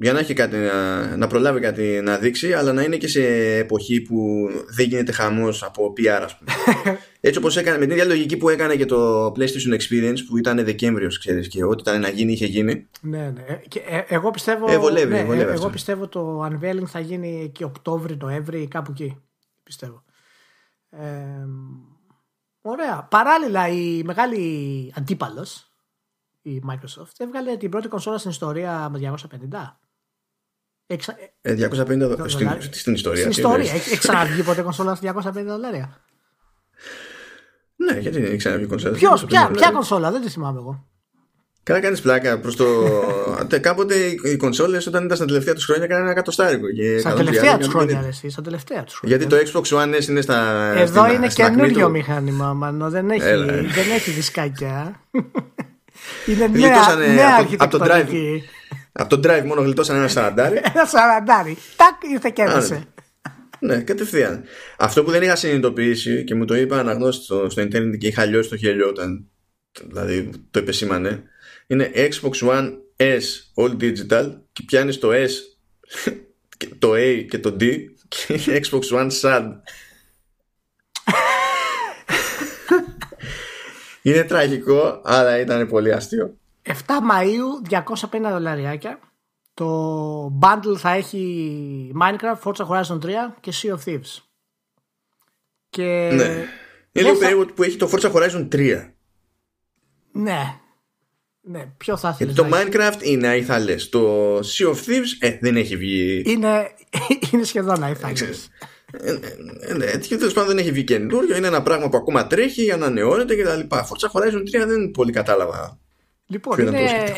Για να έχει κάτι να, να προλάβει κάτι να δείξει, αλλά να είναι και σε εποχή που δεν γίνεται χαμός από PR, ας πούμε. Έτσι όπως έκανε, με την ίδια λογική που έκανε και το PlayStation Experience που ήταν Δεκέμβριος, ξέρεις, και ό,τι ήταν να γίνει είχε γίνει. Ναι, ναι. Και, ε, εγώ πιστεύω, ε, βολεύει, ναι, βολεύει ε, εγώ πιστεύω το unveiling θα γίνει και Οκτώβρη, Νοέμβρη, κάπου εκεί. Πιστεύω. Ε, ωραία. Παράλληλα η μεγάλη αντίπαλος, η Microsoft, έβγαλε την πρώτη κονσόλα στην ιστορία με 250. Εξα... 250 δολάρια στην, στην ιστορία. Στην ιστορία. Έχει ξαναβγεί ποτέ κονσόλα στα 250 δολάρια; Ναι, γιατί δεν έχει ξαναβγεί κονσόλα. Ποιος, ποια, ποια κονσόλα, δεν τη θυμάμαι εγώ. Κάνα κάνεις πλάκα προς το. Κάποτε οι κονσόλες όταν ήταν στα τελευταία τους χρόνια έκαναν ένα εκατοστάρικο. Στα τελευταία τους χρόνια, εσύ, στα τελευταία τους Γιατί το Xbox One S είναι στα. Εδώ στην, είναι καινούριο του... μηχάνημα, μάλλον δεν έχει, δεν έχει δισκάκια. είναι νέα, νέα από, το drive, από το drive μόνο γλιτώσαν ένα σαραντάρι. ένα σαραντάρι. Τάκ, ήρθε και έδωσε. Ναι, κατευθείαν. Αυτό που δεν είχα συνειδητοποιήσει και μου το είπα αναγνώστης στο, στο Internet και είχα λιώσει το χέλιο όταν δηλαδή το επεσήμανε είναι Xbox One S All Digital και πιάνεις το S το A και το D και είναι Xbox One SAD είναι τραγικό αλλά ήταν πολύ αστείο 7 Μαΐου 250 δολαριάκια το bundle θα έχει Minecraft, Forza Horizon 3 και Sea of Thieves. Και ναι. Είναι λίγο περίεργο που έχει το Forza Horizon 3. Ναι. Ναι, ποιο θα ήθελες. Το Minecraft είναι αϊθαλέ. Το Sea of Thieves ε, δεν έχει βγει. Είναι, είναι σχεδόν αϊθαλέ. Ε, ε, ναι, τέλος πάντων δεν έχει βγει καινούριο. Είναι ένα πράγμα που ακόμα τρέχει, ανανεώνεται κτλ. Forza Horizon 3 δεν πολύ κατάλαβα. Λοιπόν, είναι,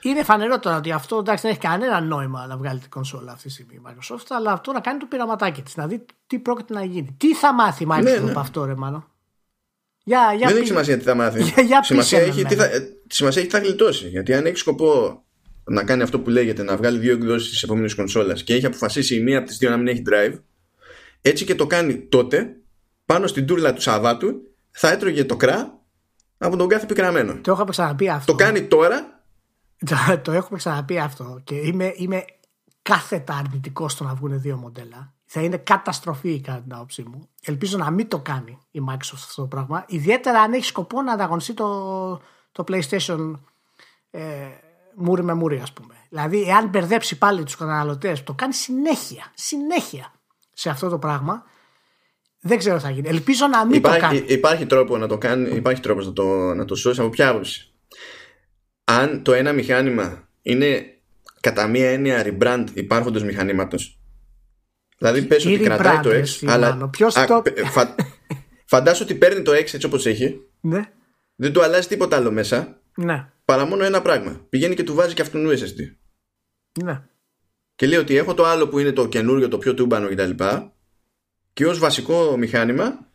είναι φανερό τώρα ότι αυτό εντάξει, δεν έχει κανένα νόημα να βγάλει την κονσόλα αυτή τη στιγμή η Microsoft, αλλά αυτό να κάνει το πειραματάκι της, να δει τι πρόκειται να γίνει. Τι θα μάθει η Microsoft ναι, ναι. από αυτό, ρε μάλλον. Για, για δεν έχει σημασία τι θα μάθει. Για, για σημασία, έχει, τι θα, σημασία έχει τι θα γλιτώσει. Γιατί αν έχει σκοπό να κάνει αυτό που λέγεται να βγάλει δύο εκδόσεις της επόμενης κονσόλας και έχει αποφασίσει η μία από τις δύο να μην έχει drive, έτσι και το κάνει τότε, πάνω στην τούρλα του Σαββάτου, θα έτρωγε το κρά από τον κάθε πικραμένο. Το έχω ξαναπεί αυτό. Το κάνει τώρα. Το, το έχουμε ξαναπεί αυτό και είμαι, είμαι κάθετα αρνητικός στο να βγουν δύο μοντέλα. Θα είναι καταστροφή κατά την άποψή μου. Ελπίζω να μην το κάνει η Microsoft αυτό το πράγμα. Ιδιαίτερα αν έχει σκοπό να ανταγωνιστεί το, το PlayStation ε, μούρι με μούρι, ας πούμε. Δηλαδή, εάν μπερδέψει πάλι τους καταναλωτές, το κάνει συνέχεια. Συνέχεια σε αυτό το πράγμα. Δεν ξέρω τι θα γίνει. Ελπίζω να μην υπάρχει, το κάνει. Υπάρχει τρόπο να το κάνει, υπάρχει τρόπος να το, να το σώσει. Από ποια άποψη. Αν το ένα μηχάνημα είναι κατά μία έννοια rebrand υπάρχοντος μηχανήματος Δηλαδή πες ότι κρατάει το X αλλά Ποιος το... φα... Φαντάσου ότι παίρνει το X έτσι όπως έχει ναι. Δεν του αλλάζει τίποτα άλλο μέσα ναι. Παρά μόνο ένα πράγμα Πηγαίνει και του βάζει και αυτόν SSD Ναι και λέει ότι έχω το άλλο που είναι το καινούριο, το πιο τούμπανο κτλ. Και, και ως βασικό μηχάνημα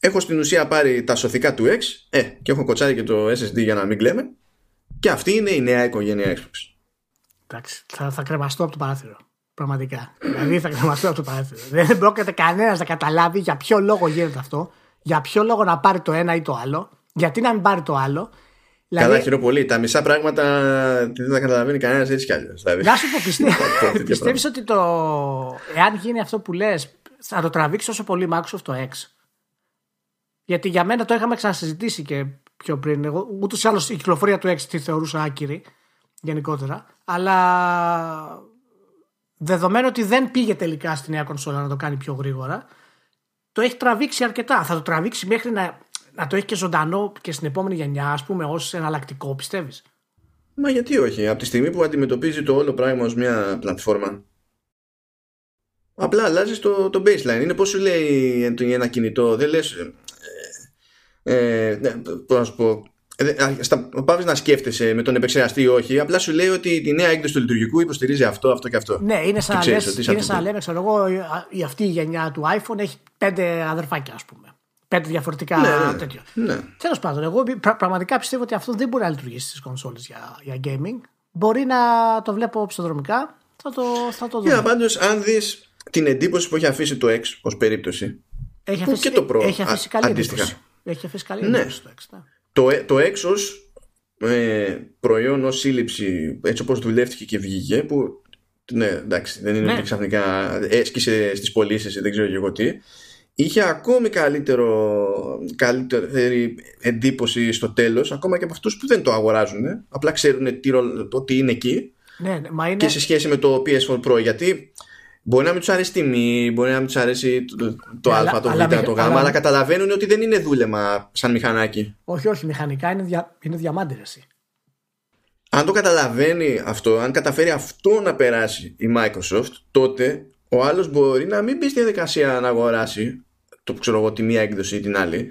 έχω στην ουσία πάρει τα σωθικά του X ε, και έχω κοτσάρει και το SSD για να μην κλαίμε και αυτή είναι η νέα οικογένεια Xbox. Εντάξει, θα, θα κρεμαστώ από το παράθυρο. Πραγματικά. δηλαδή θα κρεμαστώ από το παράθυρο. Δεν πρόκειται κανένας να καταλάβει για ποιο λόγο γίνεται αυτό, για ποιο λόγο να πάρει το ένα ή το άλλο, γιατί να μην πάρει το άλλο Δηλαδή... Καλά, χειρό πολύ. Τα μισά πράγματα δεν τα καταλαβαίνει κανένας έτσι κι αλλιώς. Δηλαδή. Να σου πω, πιστεύεις ότι το. Εάν γίνει αυτό που λες, θα το τραβήξεις όσο πολύ Microsoft το X; Γιατί για μένα το είχαμε ξανασυζητήσει και πιο πριν. Εγώ ούτως ή άλλως η κυκλοφορία του X τη θεωρούσα άκυρη γενικότερα. Αλλά δεδομένου ότι δεν πήγε τελικά στη νέα κονσόλα να το κάνει πιο γρήγορα, το έχει τραβήξει αρκετά. Θα το τραβήξει μέχρι να να το έχει και ζωντανό και στην επόμενη γενιά, ας πούμε, ως εναλλακτικό, πιστεύεις; Μα γιατί όχι, από τη στιγμή που αντιμετωπίζει το όλο πράγμα ως μια πλατφόρμα. Απλά αλλάζεις το, το baseline. Είναι πώς σου λέει ένα κινητό, δεν λες. Ε, ε, ναι, πώς να σου πω. Ε, να σκέφτεσαι με τον επεξεργαστή ή όχι, απλά σου λέει ότι η νέα έκδοση του λειτουργικού υποστηρίζει αυτό, αυτό και αυτό. Ναι, είναι σαν, να λέμε, ξέρω εγώ, η, αυτή η γενιά του iPhone έχει πέντε αδερφάκια, ας πούμε πέντε διαφορετικά ναι, ναι, τέτοια. Ναι. Τέλος πάντων, εγώ πραγματικά πιστεύω ότι αυτό δεν μπορεί να λειτουργήσει στις κονσόλες για, για gaming. Μπορεί να το βλέπω ψευδρομικά. Θα το, θα το δούμε. Yeah, πάντως, αν δεις την εντύπωση που έχει αφήσει το X ως περίπτωση. Έχει αφήσει, και το Pro. Έχει αφήσει καλή αντίστοιχα. εντύπωση. Έχει αφήσει καλή ναι. εντύπωση το X. Ναι. Το, το X ως ε, προϊόν ως σύλληψη έτσι όπως δουλεύτηκε και βγήκε που ναι εντάξει δεν είναι ναι. ότι ξαφνικά έσκησε στις πωλήσεις δεν ξέρω και εγώ τι είχε ακόμη καλύτερο, καλύτερη εντύπωση στο τέλος ακόμα και από αυτούς που δεν το αγοράζουν απλά ξέρουν τι, ότι είναι εκεί ναι, ναι, μα είναι... και σε σχέση με το PS4 Pro γιατί μπορεί να μην τους αρέσει τιμή μπορεί να μην τους αρέσει το, το ναι, α, το β, το γ αλλά... αλλά καταλαβαίνουν ότι δεν είναι δούλεμα σαν μηχανάκι. Όχι όχι μηχανικά είναι, δια, είναι διαμάντηρεση αν το καταλαβαίνει αυτό αν καταφέρει αυτό να περάσει η Microsoft τότε ο άλλος μπορεί να μην μπει στη διαδικασία να αγοράσει το ξέρω εγώ τη μία έκδοση ή την άλλη.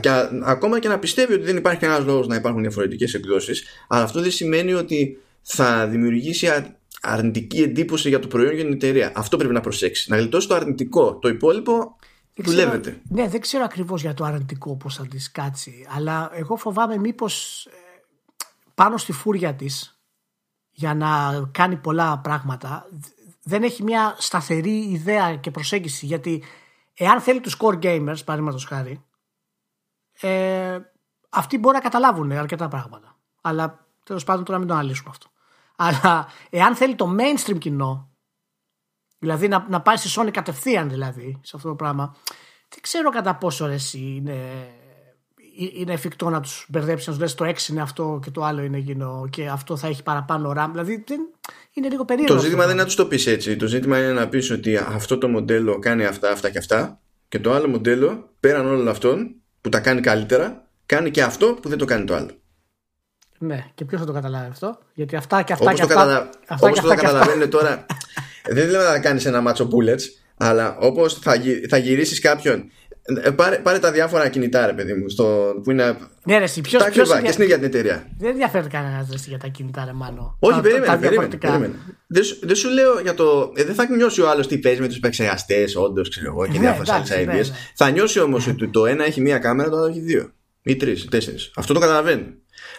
Και ακόμα και να πιστεύει ότι δεν υπάρχει κανένας λόγος να υπάρχουν διαφορετικές εκδόσεις αλλά αυτό δεν σημαίνει ότι θα δημιουργήσει αρνητική εντύπωση για το προϊόν για την εταιρεία. Αυτό πρέπει να προσέξεις. Να γλιτώσεις το αρνητικό. Το υπόλοιπο δουλεύεται. ναι δεν ξέρω ακριβώς για το αρνητικό πώς θα της κάτσει αλλά εγώ φοβάμαι μήπως ε, πάνω στη φούρια της για να κάνει πολλά πράγματα δεν έχει μια σταθερή ιδέα και προσέγγιση γιατί εάν θέλει τους core gamers παραδείγματος χάρη ε, αυτοί μπορεί να καταλάβουν αρκετά πράγματα. Αλλά τέλος πάντων τώρα μην το αναλύσουμε αυτό αλλά εάν θέλει το mainstream κοινό δηλαδή να, να πάει στη Sony κατευθείαν δηλαδή σε αυτό το πράγμα δεν ξέρω κατά πόσο ρε, είναι είναι εφικτό να τους μπερδέψεις, να τους λες το 6 είναι αυτό και το άλλο είναι εκείνο και αυτό θα έχει παραπάνω RAM. Δηλαδή δεν, είναι λίγο περίεργο. Το ζήτημα δεν είναι να τους το πεις έτσι. Το ζήτημα είναι να πεις ότι αυτό το μοντέλο κάνει αυτά, αυτά και αυτά και το άλλο μοντέλο πέραν όλων αυτών που τα κάνει καλύτερα κάνει και αυτό που δεν το κάνει το άλλο. Ναι, και ποιος θα το καταλάβει αυτό; Γιατί αυτά και αυτά όπως και το αυτά. Καταλα... αυτά όπως και το αυτά και αυτά. καταλαβαίνουν τώρα. δεν λέμε να κάνεις ένα μάτσο bullets, αλλά όπως θα, γυ... θα γυρίσεις κάποιον. Ε, Πάρε, πάρε τα διάφορα κινητά, ρε παιδί μου, στο, που είναι. Ναι, ρε, εσύ, ποιος, τα ποιος ακριβά είναι- και στην ίδια την εταιρεία. Δεν ενδιαφέρει κανένα για τα κινητά, ρε Μάνο. Όχι, Τα- περίμενε, τα περίμενε, διαφορετικά. περίμενε. Δεν, σου, δεν σου λέω για το. Ε, δεν θα νιώσει ο άλλος τι παίζει με τους επεξεργαστές, όντως, ξέρω εγώ, και Ναι, διάφορες άλλες εντάξει, ναι, ideas. ναι. Θα νιώσει όμως ότι το ένα έχει μία κάμερα, το άλλο έχει δύο. Ή τρεις, τέσσερις. Αυτό το καταλαβαίνει.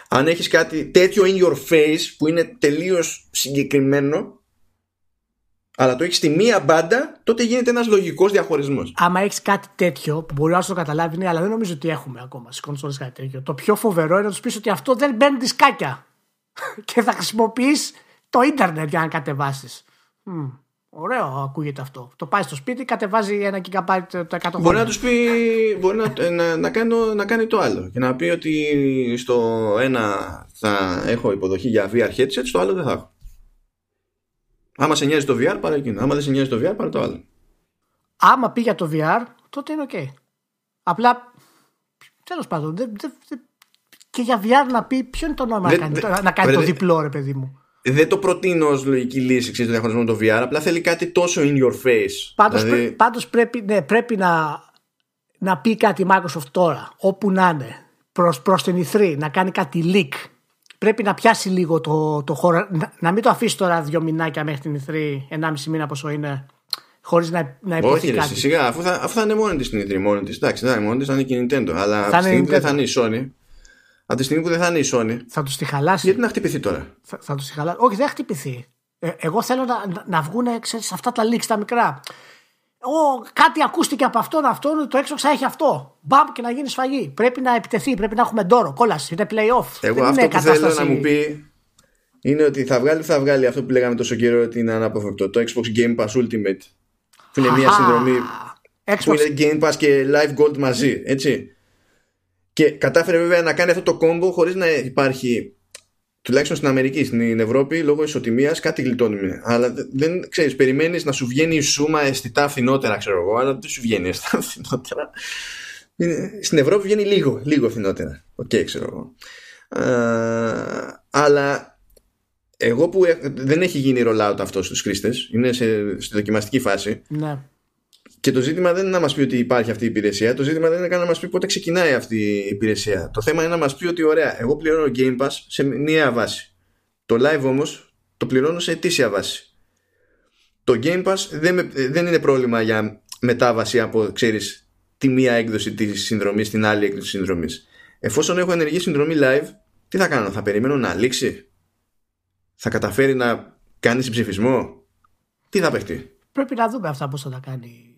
Αν έχεις κάτι τέτοιο in your face που είναι τελείως συγκεκριμένο, αλλά το έχεις στη μία μπάντα, τότε γίνεται ένας λογικός διαχωρισμός. Άμα έχεις κάτι τέτοιο που μπορεί να σου το καταλάβει, ναι, αλλά δεν νομίζω ότι έχουμε ακόμα στις κονσόλες κάτι τέτοιο. Το πιο φοβερό είναι να τους πεις ότι αυτό δεν μπαίνει δισκάκια. και θα χρησιμοποιείς το ίντερνετ για να κατεβάσεις. Ωραίο ακούγεται αυτό. Το πάει στο σπίτι, κατεβάζει ένα gigabyte το 100 Μπορεί χρόνια. να τους πει, μπορεί να, να, να, κάνω, να κάνει το άλλο και να πει ότι στο ένα θα έχω υποδοχή για VR headset, στο άλλο δεν θα έχω. Άμα σε νοιάζει το VR, πάρε εκείνο. Άμα δεν σε νοιάζει το VR, πάρε το άλλο. Άμα πει για το VR, τότε είναι ok. Απλά, τέλος πάντων, δεν- δεν- δεν- και για VR να πει ποιο είναι το νόημα Δεν- να κάνει, δεν- να κάνει ρε, το δεν- διπλό, ρε παιδί μου; Δεν το προτείνω ως λογική λύση ξέρεις, το διαχωρισμό με το VR, απλά θέλει κάτι τόσο in your face. Πάντως, Δηλαδή, πρέ- πάντως πρέπει, ναι, πρέπει να, να πει κάτι η Microsoft τώρα, όπου να είναι, προς, προς την E3, να κάνει κάτι leak. Πρέπει να πιάσει λίγο το, το χώρο, να, να μην το αφήσει τώρα δύο μηνάκια μέχρι την E3, ενάμιση μήνα πόσο είναι, χωρίς να, να υποθεί όχι, ρε, κάτι. σιγά, αφού θα, αφού θα είναι μόνη της στην E3, μόνη της. Εντάξει, δεν θα είναι μόνη της, θα είναι και η Nintendo. Αλλά από τη είναι στιγμή που δεν Nintendo. θα είναι η Sony, από τη στιγμή που δεν θα είναι η Sony, Θα τους τη χαλάσει. γιατί να χτυπηθεί τώρα; Θα, θα τους τη χαλάσει. Όχι, δεν θα χτυπηθεί. Ε, εγώ θέλω να, να, να βγουν ξέρεις, αυτά τα leaks τα μικρά. Ω, κάτι ακούστηκε από αυτόν, αυτόν, το Xbox θα έχει αυτό. Μπαμ και να γίνει σφαγή. Πρέπει να επιτεθεί, πρέπει να έχουμε ντόρο, κόλαση, είναι playoff. Εγώ Δεν αυτό είναι που θέλω κατάσταση- να μου πει είναι ότι θα βγάλει, θα βγάλει αυτό που λέγαμε τόσο καιρό ότι είναι αναποφευκτό. Το Xbox Game Pass Ultimate. Που είναι μια Αχα. συνδρομή που Xbox, είναι Game Pass και Live Gold μαζί. Έτσι. Και κατάφερε βέβαια να κάνει αυτό το κόμπο χωρίς να υπάρχει τουλάχιστον στην Αμερική, στην Ευρώπη, λόγω ισοτιμίας κάτι γλιτώνουμε. Αλλά δε- δεν ξέρεις, περιμένεις να σου βγαίνει η σούμα αισθητά φθηνότερα, ξέρω εγώ, αλλά δεν σου βγαίνει αισθητά φθηνότερα. Είναι- Στην Ευρώπη βγαίνει λίγο, λίγο φθηνότερα. Οκ, ξέρω εγώ. Ε, αλλά εγώ που έχ- δεν έχει γίνει rollout αυτός στους χρήστες είναι σε, στη δοκιμαστική φάση ναι. Και το ζήτημα δεν είναι να μας πει ότι υπάρχει αυτή η υπηρεσία το ζήτημα δεν είναι καν να μας πει πότε ξεκινάει αυτή η υπηρεσία. Το θέμα είναι να μας πει ότι ωραία εγώ πληρώνω Game Pass σε μία βάση. Το live όμως το πληρώνω σε ετήσια βάση. Το Game Pass δεν, με- δεν είναι πρόβλημα για μετάβαση από ξέρεις τη μία έκδοση της συνδρομής στην άλλη έκδοση της συνδρομής. Εφόσον έχω ενεργή συνδρομή live τι θα κάνω θα περιμένω να λήξει; Θα καταφέρει να κάνει συμψηφισμό; Τι θα παιχτεί; Πρέπει να δούμε αυτά πώς θα τα κάνει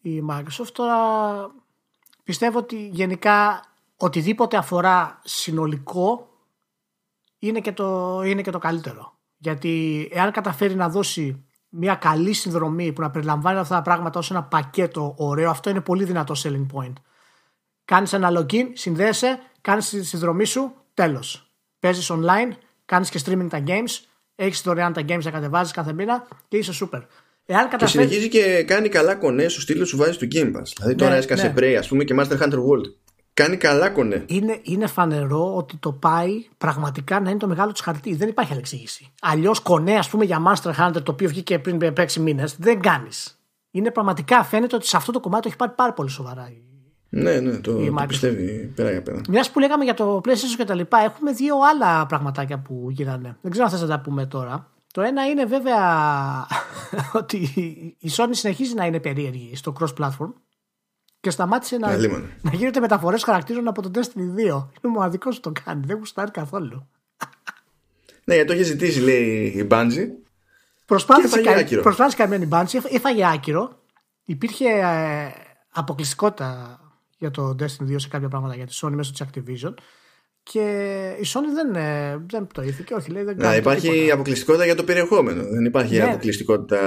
η Microsoft. Τώρα πιστεύω ότι γενικά οτιδήποτε αφορά συνολικό είναι και το, είναι και το καλύτερο. Γιατί εάν καταφέρει να δώσει μια καλή συνδρομή που να περιλαμβάνει αυτά τα πράγματα ως ένα πακέτο ωραίο, αυτό είναι πολύ δυνατό selling point. Κάνεις ένα login, συνδέεσαι, κάνεις τη συνδρομή σου, τέλος. Παίζεις online, κάνεις και streaming τα games, έχεις δωρεάν τα games να κατεβάζεις κάθε μήνα και είσαι super. Εάν Και καταφέρει. συνεχίζει και κάνει καλά κονέ στο στήλο σου βάζει του Game Pass. Δηλαδή τώρα Ναι, έσκασε ναι. Prey, ας πούμε, και Master Hunter World. Κάνει καλά κονέ. είναι, είναι φανερό ότι το πάει πραγματικά να είναι το μεγάλο της χαρτί. Δεν υπάρχει άλλη εξήγηση. Αλλιώς κονέ, ας πούμε, για Master Hunter, το οποίο βγήκε πριν 6 μήνες, δεν κάνεις. Είναι πραγματικά φαίνεται ότι σε αυτό το κομμάτι το έχει πάρει πάρα πολύ σοβαρά. Ναι, ναι, το, Η το Microsoft. πιστεύει πέρα για πέρα. Μιας που λέγαμε για το PlayStation και τα λοιπά, έχουμε δύο άλλα πραγματάκια που γίνανε. Δεν ξέρω αν θες να τα πούμε τώρα. Το ένα είναι βέβαια ότι η Sony συνεχίζει να είναι περίεργη στο cross-platform και σταμάτησε να, Αλίμονο. να γίνεται μεταφορές χαρακτήρων από το Destiny 2. Είναι ο μοναδικός που το κάνει. Δεν γουστάρει καθόλου. Ναι, γιατί το έχει ζητήσει, λέει η Bungie. Προσπάθησε, Και έφαγε κα... άκυρο. προσπάθησε καημένη Bungie, έφαγε άκυρο. Υπήρχε ε, αποκλειστικότητα για το Destiny 2 σε κάποια πράγματα για τη Sony μέσω της Activision και η Sony δεν, ε, δεν πτωήθηκε. Όχι, λέει δεν Να, κάνει υπάρχει τίποτα. αποκλειστικότητα για το περιεχόμενο. Δεν υπάρχει Ναι. αποκλειστικότητα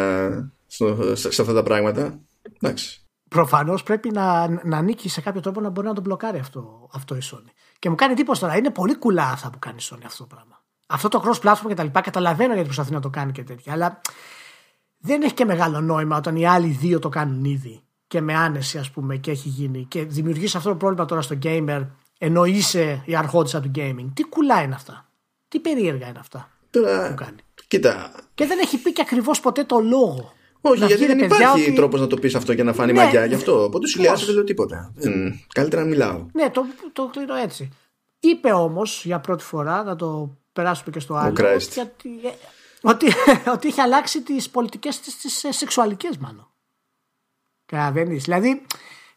στο, σε, σε αυτά τα πράγματα. Εντάξει. προφανώς πρέπει να, να ανήκει σε κάποιο τρόπο να μπορεί να το μπλοκάρει αυτό, αυτό η Sony. Και μου κάνει εντύπωση τώρα, είναι πολύ κουλά αυτά που κάνει η Sony αυτό το πράγμα. Αυτό το cross platform και τα λοιπά, καταλαβαίνω γιατί προσπαθεί να το κάνει και τέτοια, αλλά δεν έχει και μεγάλο νόημα όταν οι άλλοι δύο το κάνουν ήδη και με άνεση, ας πούμε, και έχει γίνει και δημιουργείς αυτό το πρόβλημα τώρα στο gamer ενώ είσαι η αρχόντισα του gaming. Τι κουλά είναι αυτά; Τι περίεργα είναι αυτά Τώρα, που κάνει; Κοίτα. Και δεν έχει πει και ακριβώς ποτέ το λόγο. Όχι, Να γιατί βγει, δεν ρε παιδιά, υπάρχει ότι- τρόπος να το πεις αυτό και να φανεί Ναι. μαγιά γι' αυτό. Οπότε σου λέει, Πώς; άσε δεν λέω τίποτα. Μμ, Καλύτερα να μιλάω. Ναι, το, το κλείνω έτσι. Είπε όμως για πρώτη φορά, να το περάσουμε και στο άλλο, Christ. ότι, γιατί- ε, ότι, ότι έχει αλλάξει τις πολιτικές της τις ε, σεξουαλικές, μάλλον. Καταλαβαίνεις. Δηλαδή,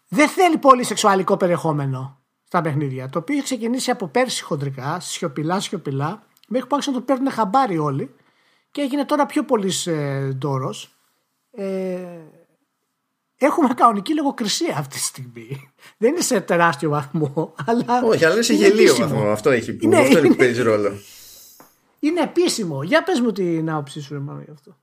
δεν θέλει πολύ σεξουαλικό περιεχόμενο στα παιχνίδια. Το οποίο έχει ξεκινήσει από πέρσι χοντρικά, σιωπηλά, σιωπηλά, μέχρι που άρχισαν να το παίρνουν χαμπάρι όλοι και έγινε τώρα πιο πολύς ε, ντόρος. Ε, έχουμε κανονική λογοκρισία αυτή τη στιγμή. Δεν είναι σε τεράστιο βαθμό, αλλά. Όχι, αλλά είναι σε είναι γελίο επίσημο. βαθμό. Αυτό έχει που. Είναι- αυτό είναι που είναι- παίζει ρόλο. Είναι επίσημο. Για πες μου την άποψή σου, ρε Μάνο, γι' αυτό.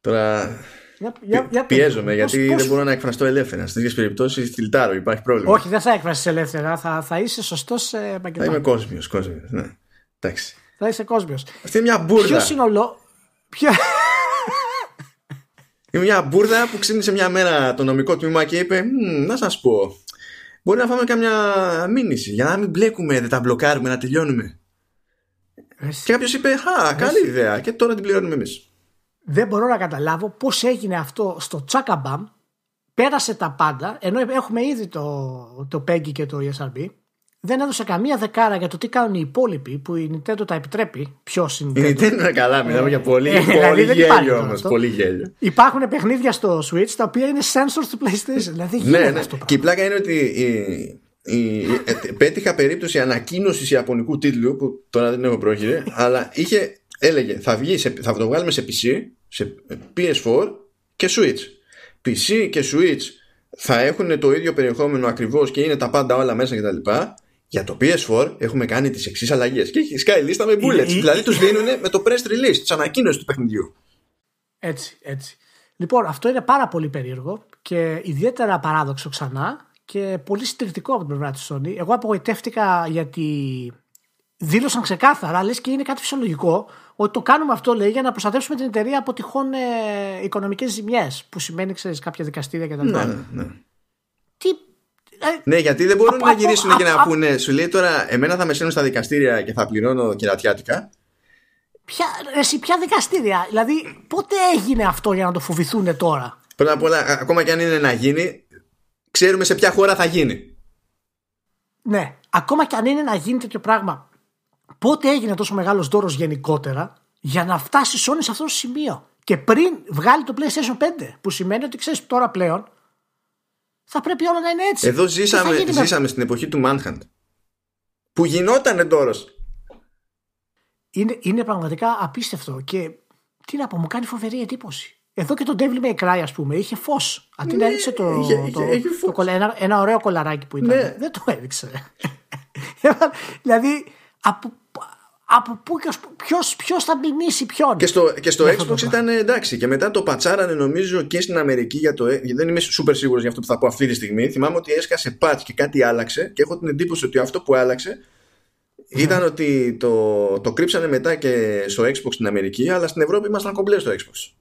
Τώρα Για, για, για πες πιέζομαι μου. γιατί Πώς- πώς- δεν μπορώ να εκφραστώ ελεύθερα. Στις τέτοιε περιπτώσεις φιλτάρω, υπάρχει πρόβλημα. Όχι, δεν θα έκφραση ελεύθερα. Θα, θα είσαι σωστός Θα είμαι επαγγελματία. κόσμιος. κόσμιος, Ναι. Εντάξει. Θα είσαι κόσμο. Αυτή είναι μια μπουρδα. Ποιος είναι ο λόγο. Ποιο... Είναι μια μπουρδα που ξύπνησε μια μέρα το νομικό τμήμα και είπε «Μμ, Να σας πω. Μπορεί να φάμε καμιά μήνυση για να μην μπλέκουμε, δεν τα μπλοκάρουμε, να τελειώνουμε. Και κάποιος είπε Χα, καλή ιδέα. Και τώρα την πληρώνουμε εμείς. Δεν μπορώ να καταλάβω πώς έγινε αυτό στο Τσάκαμπαμ. Πέρασε τα πάντα, ενώ έχουμε ήδη το, το PEGI και το ESRB. Δεν έδωσε καμία δεκάρα για το τι κάνουν οι υπόλοιποι που η Nintendo τα επιτρέπει. Ποιος είναι Η Nintendo; Είναι καλά, μιλάμε για πολύ, ε, δηλαδή πολύ δεν υπάρχει γέλιο τώρα όμως. αυτό. Πολύ γέλιο. Υπάρχουν παιχνίδια στο Switch τα οποία είναι sensors του PlayStation. Δηλαδή Ναι, γίνεται ναι. αυτό το Και η πράγμα. πλάκα είναι ότι η, η, ε, πέτυχα περίπτωση ανακοίνωσης ιαπωνικού τίτλου που τώρα δεν έχω πρόχειρη, αλλά είχε, έλεγε θα, βγει σε, θα το βγάλουμε σε PC, σε PS4 και Switch. PC και Switch θα έχουν το ίδιο περιεχόμενο ακριβώς και είναι τα πάντα όλα μέσα κτλ. Για το PS4 έχουμε κάνει τις εξής αλλαγές και έχει σκάει λίστα με bullets. η- δηλαδή τους δίνουν με το press release της ανακοίνωσης του παιχνιδιού. Έτσι, έτσι. Λοιπόν, αυτό είναι πάρα πολύ περίεργο και ιδιαίτερα παράδοξο ξανά και πολύ συντηρητικό από την πλευρά της Sony. Εγώ απογοητεύτηκα γιατί δήλωσαν ξεκάθαρα, λες και είναι κάτι φυσιολογικό, ότι το κάνουμε αυτό λέει για να προστατεύσουμε την εταιρεία από τυχόν ε, οικονομικές ζημιές, που σημαίνει, ξέρεις, κάποια δικαστήρια κτλ. Ναι, ναι, ναι. Τι... ε, Ναι, γιατί δεν μπορούν Από- να από- γυρίσουν και να από- πούνε, σου λέει τώρα, εμένα θα με στείλουν στα δικαστήρια και θα πληρώνω κερατιάτικα. ποια, εσύ, ποια δικαστήρια, δηλαδή πότε έγινε αυτό για να το φοβηθούν τώρα; Πρώτα απ' όλα, α- ακόμα και αν είναι να γίνει, ξέρουμε σε ποια χώρα θα γίνει. Ναι, ακόμα και αν είναι να γίνει τέτοιο πράγμα, πότε έγινε τόσο μεγάλος δώρος γενικότερα για να φτάσει η Sony σε αυτό το σημείο; Και πριν βγάλει το PlayStation 5, που σημαίνει ότι ξέρεις τώρα πλέον θα πρέπει όλα να είναι έτσι. Εδώ Τι θα ζήσαμε, γίνει με- ζήσαμε στην εποχή του Manhunt. Που γινόταν εντόρος. Είναι, είναι πραγματικά απίστευτο και τι να πω, μου κάνει φοβερή εντύπωση. Εδώ και το Devil May Cry, ας πούμε, είχε φως. Αντί να Ναι, έδειξε το, είχε- είχε- το, είχε το φως. κολλα- ένα, ένα ωραίο κολαράκι που ήταν. Ναι. Δεν το έδειξε. δηλαδή, από, από πού και ως πού, ποιος, ποιος θα μηνύσει ποιον; Και στο, και στο Με αυτό το Xbox ήταν εντάξει. Και μετά το πατσάρανε νομίζω και στην Αμερική για το. Δεν είμαι super σίγουρος για αυτό που θα πω αυτή τη στιγμή. Θυμάμαι ότι έσκασε patch και κάτι άλλαξε. Και έχω την εντύπωση ότι αυτό που άλλαξε ήταν ότι το, το κρύψανε μετά και στο Xbox στην Αμερική, αλλά στην Ευρώπη ήμασταν κομπλές στο Xbox.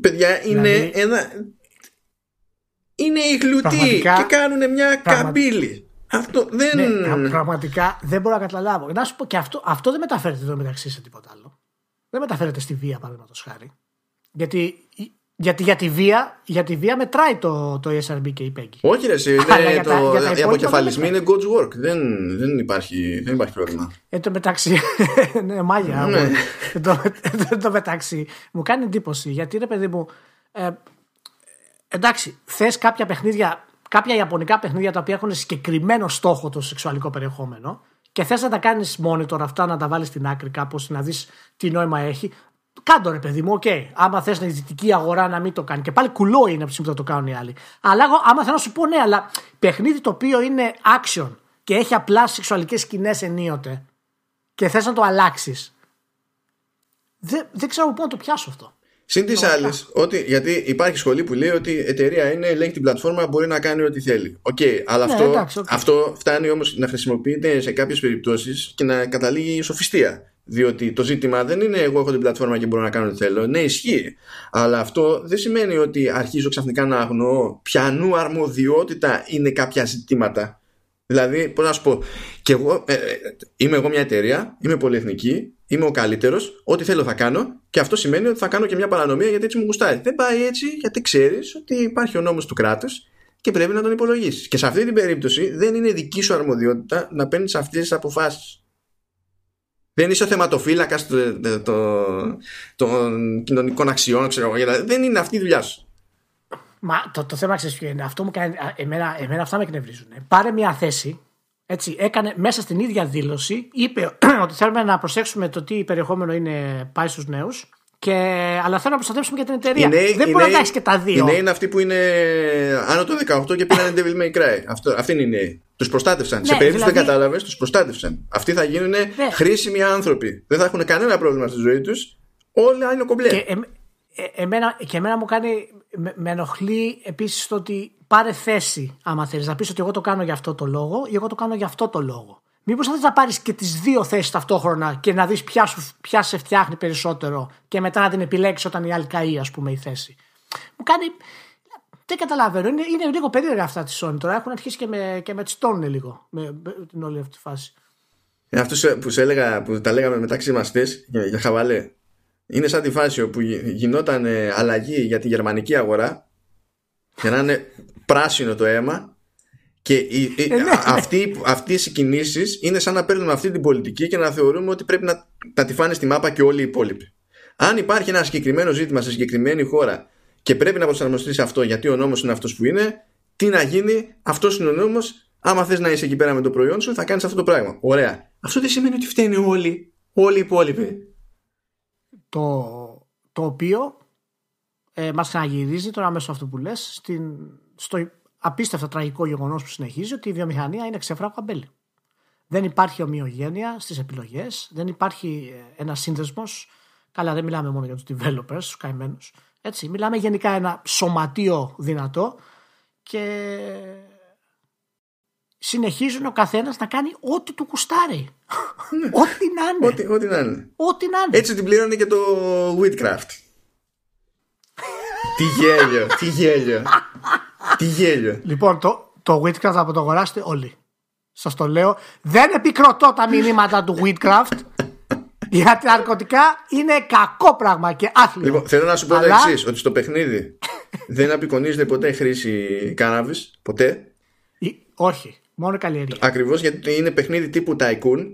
Παιδιά, είναι Δηλαδή- ένα. Είναι οι γλουτοί Πραγματικά- και κάνουν μια Πραγμα- καμπύλη. Αυτό δεν. Ναι, πρα- πραγματικά δεν μπορώ να καταλάβω. Να σου πω και αυτό, αυτό δεν μεταφέρεται εδώ μεταξύ σε τίποτα άλλο. Δεν μεταφέρεται στη βία, παραδείγματος χάρη. Γιατί, γιατί για, τη βία, για τη βία μετράει το, το ESRB και η PEGI. Όχι, ρε, εσύ, Αλλά είναι για τα- το, για τα οι υπόλοιπα αποκεφαλισμοί δεν είναι God's work. Δεν, δεν, υπάρχει, δεν υπάρχει πρόβλημα. Εν τω μεταξύ. ναι, μάγια. Ναι. μου. Εν τω- εν τω μεταξύ, μου κάνει εντύπωση γιατί ρε παιδί μου. Ε, εντάξει, θες κάποια παιχνίδια, κάποια ιαπωνικά παιχνίδια τα οποία έχουν συγκεκριμένο στόχο το σεξουαλικό περιεχόμενο και θες να τα κάνεις monitor αυτά, να τα βάλεις στην άκρη κάπως, να δεις τι νόημα έχει. Κάντο ρε παιδί μου, οκ. Άμα θες να η δυτική αγορά να μην το κάνει. Και πάλι κουλό είναι από τη στιγμή που θα το κάνουν οι άλλοι. Αλλά εγώ, άμα θέλω να σου πω ναι, αλλά παιχνίδι το οποίο είναι action και έχει απλά σεξουαλικές σκηνές ενίοτε και θες να το αλλάξεις. Δεν, δεν ξέρω πού να το πιάσω αυτό. Συν τοις άλλοις, γιατί υπάρχει σχολή που λέει ότι η εταιρεία είναι, ελέγχει την πλατφόρμα, μπορεί να κάνει ό,τι θέλει. OK, okay, αλλά ναι, αυτό, εντάξει, okay. αυτό φτάνει όμως να χρησιμοποιείται σε κάποιες περιπτώσεις και να καταλήγει σοφιστία. Διότι το ζήτημα δεν είναι εγώ έχω την πλατφόρμα και μπορώ να κάνω ό,τι θέλω. Ναι, ισχύει. Αλλά αυτό δεν σημαίνει ότι αρχίζω ξαφνικά να αγνοώ ποιανού αρμοδιότητα είναι κάποια ζητήματα. Δηλαδή, πώς να σου πω, και εγώ, ε, ε, είμαι εγώ μια εταιρεία, είμαι πολυεθνική, είμαι ο καλύτερος, ό,τι θέλω θα κάνω και αυτό σημαίνει ότι θα κάνω και μια παρανομία γιατί έτσι μου γουστάει. Δεν πάει έτσι γιατί ξέρεις ότι υπάρχει ο νόμος του κράτους και πρέπει να τον υπολογίσεις. Και σε αυτή την περίπτωση δεν είναι δική σου αρμοδιότητα να παίρνεις αυτές τις αποφάσεις. Δεν είσαι ο θεματοφύλακας των κοινωνικών αξιών, ξέρω εγώ. Δεν είναι αυτή η δουλειά σου. Μα το, το θέμα ξέρεις ποιο είναι. Αυτό μου κάνει. Εμένα, εμένα αυτά με εκνευρίζουν. Πάρε μια θέση. Έτσι, έκανε μέσα στην ίδια δήλωση, είπε ότι θέλουμε να προσέξουμε το τι περιεχόμενο είναι πάει στους νέους. Και, αλλά θέλω να προστατεύσουμε και την εταιρεία. νέοι, δεν μπορεί να έχεις και τα δύο. Οι νέοι είναι αυτοί που είναι άνω των 18 και πήραν Devil May Cry. Αυτό, αυτοί είναι οι νέοι. Τους προστάτευσαν. Ναι, Σε περίπτωση δηλαδή... δεν κατάλαβες, τους προστάτευσαν. Αυτοί θα γίνουν ναι. χρήσιμοι άνθρωποι. Δεν θα έχουν κανένα πρόβλημα στη ζωή τους. Όλα είναι κομπλέ. Και, ε, εμένα, και εμένα μου κάνει. Με, με ενοχλεί επίσης το ότι πάρε θέση, άμα θέλεις να πεις ότι εγώ το κάνω για αυτό το λόγο ή εγώ το κάνω για αυτό το λόγο. Μήπως θα να πάρεις και τις δύο θέσεις ταυτόχρονα και να δεις ποια, ποια σε φτιάχνει περισσότερο και μετά να την επιλέξεις όταν η άλλη καεί, ας πούμε, η θέση. Μου κάνει. Δεν καταλαβαίνω. Είναι, είναι λίγο περίεργα αυτά της Sony τώρα. Έχουν αρχίσει και με, και με τσιτώνουν λίγο με, με την όλη αυτή τη φάση. Ε, αυτό που, σε έλεγα, που τα λέγαμε μεταξύ μας για, για χαβαλέ. Είναι σαν τη φάση όπου γινόταν ε, αλλαγή για τη γερμανική αγορά για να είναι πράσινο το αίμα και οι, ε, ναι. αυτοί, αυτές οι κινήσεις είναι σαν να παίρνουμε αυτή την πολιτική και να θεωρούμε ότι πρέπει να, να τη φάνε στη μάπα και όλοι οι υπόλοιποι. Αν υπάρχει ένα συγκεκριμένο ζήτημα σε συγκεκριμένη χώρα και πρέπει να προσαρμοστεί σε αυτό γιατί ο νόμος είναι αυτός που είναι, τι να γίνει, αυτός είναι ο νόμος. Άμα θες να είσαι εκεί πέρα με το προϊόν σου, θα κάνεις αυτό το πράγμα. Ωραία. Αυτό δεν σημαίνει ότι φταίνει όλοι, όλοι οι υπόλοιποι. Το, το οποίο ε, μας ξαναγυρίζει τώρα μέσω αυτού που λες στο απίστευτα τραγικό γεγονός που συνεχίζει ότι η βιομηχανία είναι ξεφράγο αμπέλι. Δεν υπάρχει ομοιογένεια στις επιλογές, δεν υπάρχει ε, ένας σύνδεσμος. Καλά, δεν μιλάμε μόνο για τους developers, τους καημένους. Έτσι, μιλάμε γενικά ένα σωματείο δυνατό και συνεχίζουν ο καθένας να κάνει ό,τι του κουστάρει. Ναι. ό,τι να είναι. Ό,τι, ό,τι να είναι. Ό,τι να είναι. Έτσι την πλήρωνε και το Whitcraft. τι γέλιο, τι γέλιο. Τι γέλιο. Λοιπόν, το, το Whitcraft θα το αγοράσετε όλοι. Σας το λέω. Δεν επικροτώ τα μηνύματα του Whitcraft. Γιατί τα ναρκωτικά είναι κακό πράγμα και άθλιο. Λοιπόν, θέλω να σου πω Αλλά... το εξής: Ότι στο παιχνίδι δεν απεικονίζεται ποτέ χρήση κάναβη. Ποτέ. Όχι. Μόνο καλλιέργεια. Ακριβώς γιατί είναι παιχνίδι τύπου Tycoon.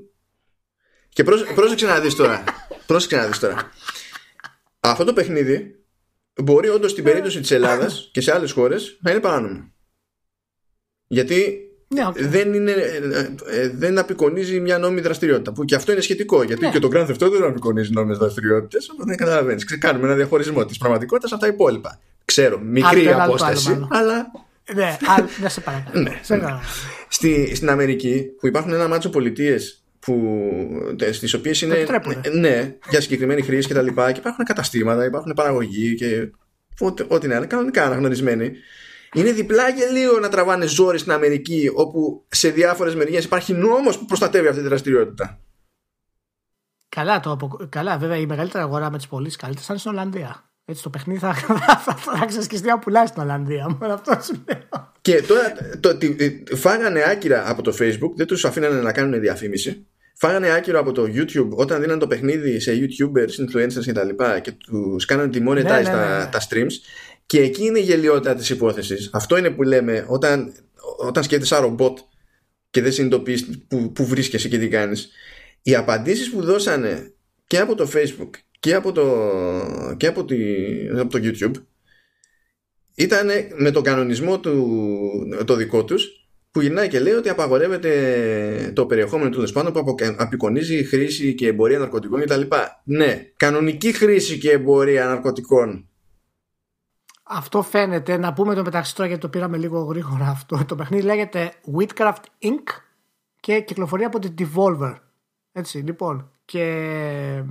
Και πρόσεξε να δεις τώρα. πρόσεξε να δεις τώρα. Αυτό το παιχνίδι μπορεί όντως στην περίπτωση της Ελλάδας και σε άλλες χώρες να είναι παράνομο. Γιατί ναι, δεν, είναι, ε, ε, δεν απεικονίζει μια νόμιμη δραστηριότητα. Που και αυτό είναι σχετικό. Γιατί ναι. και το Grand Theft Auto δεν απεικονίζει νόμιμες δραστηριότητες. Οπότε δεν καταλαβαίνεις. Ξεκάνουμε ένα διαχωρισμό της πραγματικότητας από τα υπόλοιπα. Ξέρω, μικρή απόσταση, αλλά. Ναι, δεν σε παρακαλώ. ναι. Στη, στην Αμερική που υπάρχουν ένα μάτσο πολιτείες στις οποίες είναι ναι, για συγκεκριμένη χρήση και τα λοιπά. Και υπάρχουν καταστήματα, υπάρχουν παραγωγή και ό,τι, ό,τι είναι κανονικά αναγνωρισμένοι. Είναι διπλά γελίο να τραβάνε ζόρι στην Αμερική όπου σε διάφορες μεριές υπάρχει νόμος που προστατεύει αυτή τη δραστηριότητα. Καλά, το, καλά βέβαια η μεγαλύτερη αγορά με τις πωλήσεις καλύτερες θα είναι στην Ολλανδία. Έτσι το παιχνίδι θα, θα, θα, θα ξεσκιστεί να πουλάει στην Ολλανδία. Μόνο αυτό σου λέω. Και τώρα το, το, φάγανε άκυρα από το Facebook, δεν τους αφήνανε να κάνουν διαφήμιση φάγανε άκυρο από το YouTube όταν δίναν το παιχνίδι σε YouTubers, influencers και τα λοιπά και τους κάνανε τη monetize ναι, ναι, τα, ναι. τα streams και εκεί είναι η γελιότητα της υπόθεσης. Αυτό είναι που λέμε όταν, όταν σκέφτεσαι ένα ρομπότ και δεν συνειδητοποιείς που, που βρίσκεσαι και τι κάνεις. Οι απαντήσεις που δώσανε και από το Facebook και από το, και από, τη, από το YouTube ήταν με τον κανονισμό του, το δικό τους που γυρνάει και λέει ότι απαγορεύεται το περιεχόμενο του δεσπάνω που απεικονίζει χρήση και εμπορία ναρκωτικών κτλ. Ναι, κανονική χρήση και εμπορία ναρκωτικών. Αυτό φαίνεται. Να πούμε το μεταξύ τώρα γιατί το πήραμε λίγο γρήγορα αυτό. Το παιχνίδι λέγεται Witcraft Inc. και κυκλοφορεί από την Devolver. Έτσι, λοιπόν. Και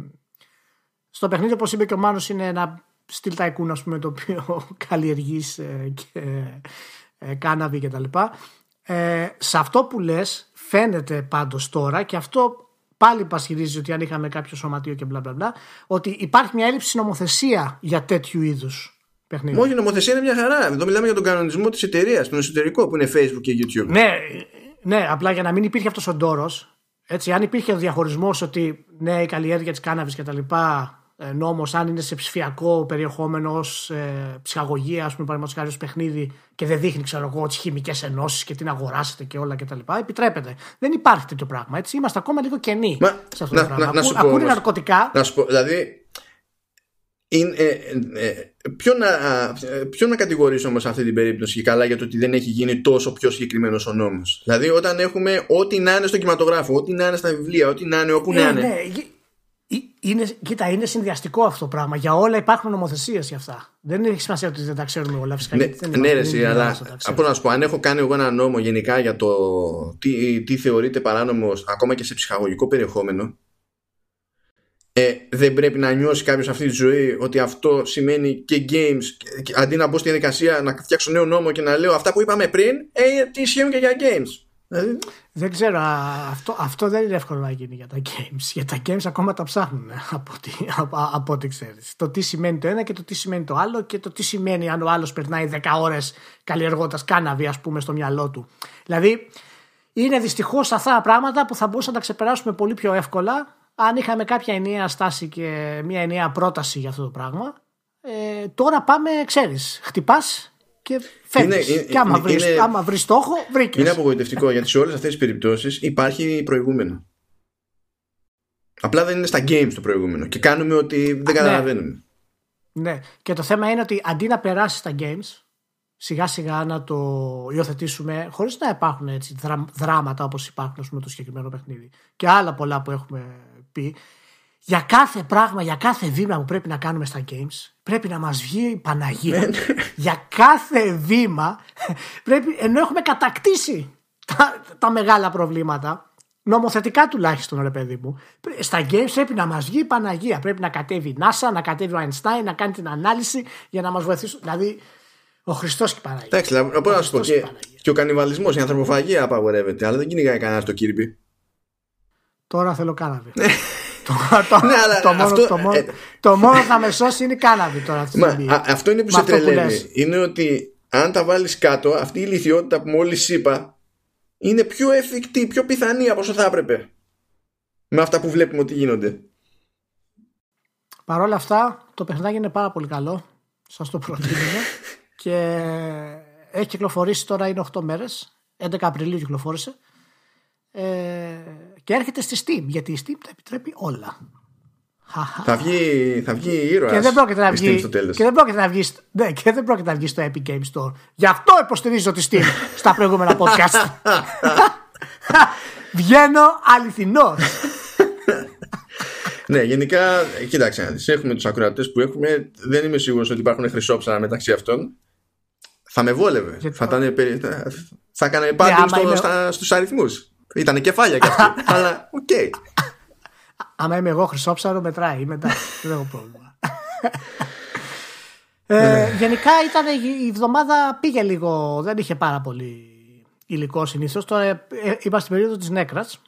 στο παιχνίδι, όπως είπε και ο Μάνος, είναι ένα στυλ tycoon ας πούμε το οποίο καλλιεργείς ε, και ε, κάναβη και τα λοιπά. Ε, σε αυτό που λες φαίνεται πάντως τώρα και αυτό πάλι πασχυρίζει ότι αν είχαμε κάποιο σωματείο και μπλα μπλα μπλα ότι υπάρχει μια έλλειψη νομοθεσία για τέτοιου είδους παιχνίδια. Όχι, η νομοθεσία είναι μια χαρά. Εδώ μιλάμε για τον κανονισμό της εταιρείας, τον εσωτερικό που είναι Facebook και YouTube. Ναι, ναι, απλά για να μην υπήρχε αυτός ο ντόρος, έτσι, αν υπήρχε ο διαχωρισμός ότι ναι, η καλλιέργεια της κάναβης και τα λοιπά, ε, νόμο, αν είναι σε ψηφιακό περιεχόμενο ως ε, ψυχαγωγία, ας πούμε, παραδείγματος χάρη ως παιχνίδι και δεν δείχνει, ξέρω εγώ, τις χημικές ενώσεις και την αγοράσετε και όλα κτλ. Επιτρέπεται. Δεν υπάρχει τέτοιο πράγμα. Έτσι. Είμαστε ακόμα λίγο κενοί Μα, σε αυτό να, το πράγμα. να, να σου πω, Ακούνε όμως. ναρκωτικά. Να σου πω, δηλαδή. Είναι, ε, ε, ε, ποιο, να, ε, ποιο να κατηγορήσω όμως σε αυτή την περίπτωση και καλά για το ότι δεν έχει γίνει τόσο πιο συγκεκριμένος ο νόμος. Δηλαδή, όταν έχουμε ό,τι να είναι στο κινηματογράφο, ό,τι να είναι στα βιβλία, ό,τι να είναι όπου να Ναι, είναι. ναι. Γι- Είναι, κοίτα, είναι συνδυαστικό αυτό το πράγμα. Για όλα υπάρχουν νομοθεσίες για αυτά. Δεν έχει σημασία ότι δεν τα ξέρουμε όλα φυσικά. Ναι, γιατί δεν ναι, είμαστε- ρε, δεν εσύ, είναι αλλά όλα αυτά τα ξέρουμε. από να σου πω, αν έχω κάνει εγώ ένα νόμο γενικά για το τι, τι θεωρείται παράνομο ακόμα και σε ψυχαγωγικό περιεχόμενο, ε, δεν πρέπει να νιώσει κάποιος αυτή τη ζωή ότι αυτό σημαίνει και games. Και, και αντί να μπω στη διαδικασία να φτιάξω νέο νόμο και να λέω αυτά που είπαμε πριν, ε, τι ισχύουν και για games. Δηλαδή, Δεν ξέρω, α, αυτό, αυτό δεν είναι εύκολο να γίνει για τα games. Για τα games ακόμα τα ψάχνουν από ό,τι, από, από ό,τι ξέρεις. Το τι σημαίνει το ένα και το τι σημαίνει το άλλο και το τι σημαίνει αν ο άλλος περνάει 10 ώρες καλλιεργώντας κάναβη ας πούμε στο μυαλό του. Δηλαδή είναι δυστυχώς αυτά τα πράγματα που θα μπορούσαμε να τα ξεπεράσουμε πολύ πιο εύκολα αν είχαμε κάποια ενιαία στάση και μια ενιαία πρόταση για αυτό το πράγμα. Ε, τώρα πάμε, ξέρεις, χτυπάς και φεύγεις. Είναι- και άμα είναι- βρεις, είναι- άμα βρεις στόχο, βρήκες. είναι απογοητευτικό γιατί σε όλες αυτές τις περιπτώσεις υπάρχει προηγούμενο. Απλά δεν είναι στα games το προηγούμενο και κάνουμε ότι δεν ναι. καταλαβαίνουμε. Ναι. Και το θέμα είναι ότι αντί να περάσεις στα games, σιγά σιγά να το υιοθετήσουμε χωρίς να υπάρχουν έτσι δρα- δράματα όπως υπάρχουν ας πούμε, το συγκεκριμένο παιχνίδι και άλλα πολλά που έχουμε πει. Για κάθε πράγμα, για κάθε βήμα που πρέπει να κάνουμε στα games, πρέπει να μας βγει η Παναγία. για κάθε βήμα, πρέπει, ενώ έχουμε κατακτήσει τα, τα μεγάλα προβλήματα, νομοθετικά τουλάχιστον ρε παιδί μου, πρέ- στα games πρέπει να μας βγει η Παναγία. Πρέπει να κατέβει η NASA, να κατέβει ο Einstein, να κάνει την ανάλυση για να μας βοηθήσουν. Δηλαδή, ο Χριστός και η Παναγία. Εντάξει, δηλαδή, μπορώ να σου πω Χριστός και, και Παναγία. και ο κανιβαλισμός, η ανθρωποφαγία απαγορεύεται, αλλά δεν κυνηγάει κανένα το Kirby. Τώρα θέλω κάναβη. Το, το, Ναι, αλλά το, μόνο, αυτό- το, μόνο, ε, το μόνο που θα με σώσει είναι η κάναβη τώρα αυτή τη Μα, στιγμή. α, αυτό είναι που Με σε αυτό που τρελαίνει. λες. είναι ότι αν τα βάλεις κάτω, αυτή η λυθιότητα που μόλις είπα είναι πιο εφικτή, πιο πιθανή από όσο θα έπρεπε. Με αυτά που βλέπουμε ότι γίνονται. Παρ' όλα αυτά, το παιχνιδάκι είναι πάρα πολύ καλό. Σας το προτείνουμε. και έχει κυκλοφορήσει τώρα, είναι 8 μέρες. 11 Απριλίου κυκλοφόρησε. Ε, και έρχεται στη Steam. Γιατί η Steam τα επιτρέπει όλα. Χαχα. Θα βγει, θα βγει ήρωας. Και δεν πρόκειται να βγει. στο τέλος. Και δεν πρόκειται να βγει, στο- ναι, και δεν πρόκειται να βγει στο Epic Games Store. Γι' αυτό υποστηρίζω τη Steam στα προηγούμενα podcast. Βγαίνω αληθινός. Ναι, γενικά, κοίταξε να δεις, Έχουμε τους ακροατές που έχουμε. Δεν είμαι σίγουρος ότι υπάρχουν χρυσόψαρα μεταξύ αυτών. Θα με βόλευε. Γιατί- Θα, ήταν, περι- θα, θα έκανε πάντων άμα στο, είμαι- στα, στους αριθμούς. Ήταν κεφάλια κι αυτοί. αλλά οκ. Άμα είμαι εγώ χρυσόψαρο, μετράει. Είμαι εντάξει, δεν έχω πρόβλημα. Ναι. ε, γενικά ήταν η η εβδομάδα πήγε λίγο, δεν είχε πάρα πολύ υλικό συνήθως. Τώρα ε, ε, είπα στην περίοδο της νέκρας.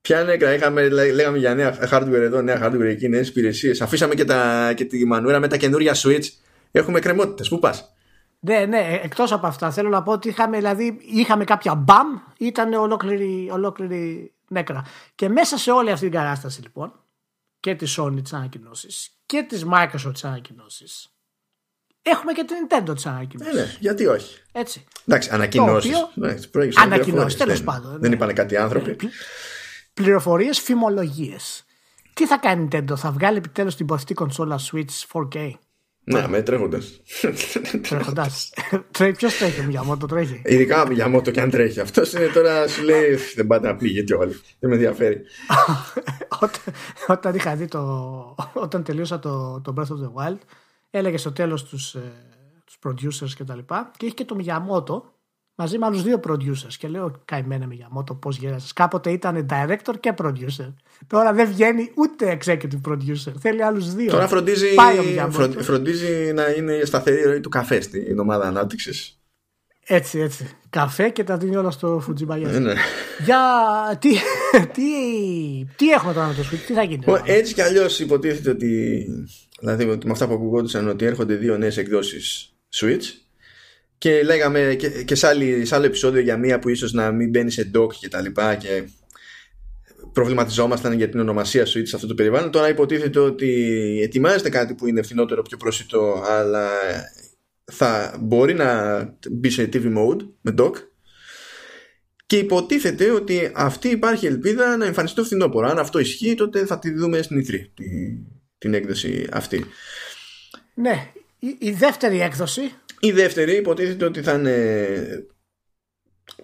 Ποια νέκρα, είχαμε, λέ- λέγαμε για νέα hardware εδώ, νέα hardware εκεί, νέες υπηρεσίες. Αφήσαμε και, τα, και τη μανούρα με τα καινούρια Switch. Έχουμε κρεμότητε. Πού πας; Ναι, ναι, εκτός από αυτά θέλω να πω ότι είχαμε, δηλαδή, είχαμε κάποια μπαμ, ήταν ολόκληρη, ολόκληρη νέκρα. Και μέσα σε όλη αυτή την κατάσταση λοιπόν, και της Sony τι ανακοινώσει και της Microsoft τι ανακοινώσει, έχουμε και την Nintendo τι ανακοινώσει. Ναι, ναι, γιατί όχι; Έτσι. Εντάξει, ανακοινώσεις. οποίο- Ανακοινώσεις, τέλος πάντων, Δεν ναι. είπανε κάτι άνθρωποι. Πληροφορίες, φημολογίες. Τι θα κάνει η Nintendo, θα βγάλει επιτέλους την ποθητή κονσόλα Switch 4K. Ναι, με τρέχοντας. Τρέχοντας. Ποιος τρέχει, μου για το τρέχει; Ειδικά για μότο και αν τρέχει. Αυτός είναι τώρα σου λέει δεν πάτε να πληγείτε όλοι. Δεν με ενδιαφέρει. όταν, όταν είχα δει το. Όταν τελείωσα το, το Breath of the Wild, έλεγε στο τέλος τους τους producers και τα λοιπά και είχε και το Miyamoto μαζί με άλλους δύο producers. Και λέω, καημένα με μότο πώς γέρασε. Κάποτε ήταν director και producer. Τώρα δεν βγαίνει ούτε executive producer. Θέλει άλλους δύο. Τώρα φροντίζει, φροντίζει να είναι σταθερή ροή του καφέ στην ομάδα ανάπτυξης. Έτσι, έτσι. Καφέ και τα δίνει όλα στο Φουτζιμπαγιάς. Ναι, ναι. Για τι, τι, τι έχουμε τώρα με το Switch, τι θα γίνει; Έτσι κι αλλιώς υποτίθεται ότι. Δηλαδή με αυτά που ακουγόντουσαν ότι έρχονται δύο νέες εκδόσεις Switch. Και λέγαμε και, και σε, άλλη, σε άλλο επεισόδιο για μία που ίσως να μην μπαίνει σε dock και τα λοιπά και προβληματιζόμασταν για την ονομασία Switch σε αυτό το περιβάλλον. Τώρα υποτίθεται ότι ετοιμάζεται κάτι που είναι φθηνότερο, πιο προσιτό, αλλά θα μπορεί να μπει σε TV mode με dock και υποτίθεται ότι αυτή υπάρχει ελπίδα να εμφανιστεί το φθινόπωρο. Αν αυτό ισχύει, τότε θα τη δούμε στην E3 την, έκδοση αυτή. Ναι, η, δεύτερη έκδοση. Η δεύτερη υποτίθεται ότι θα είναι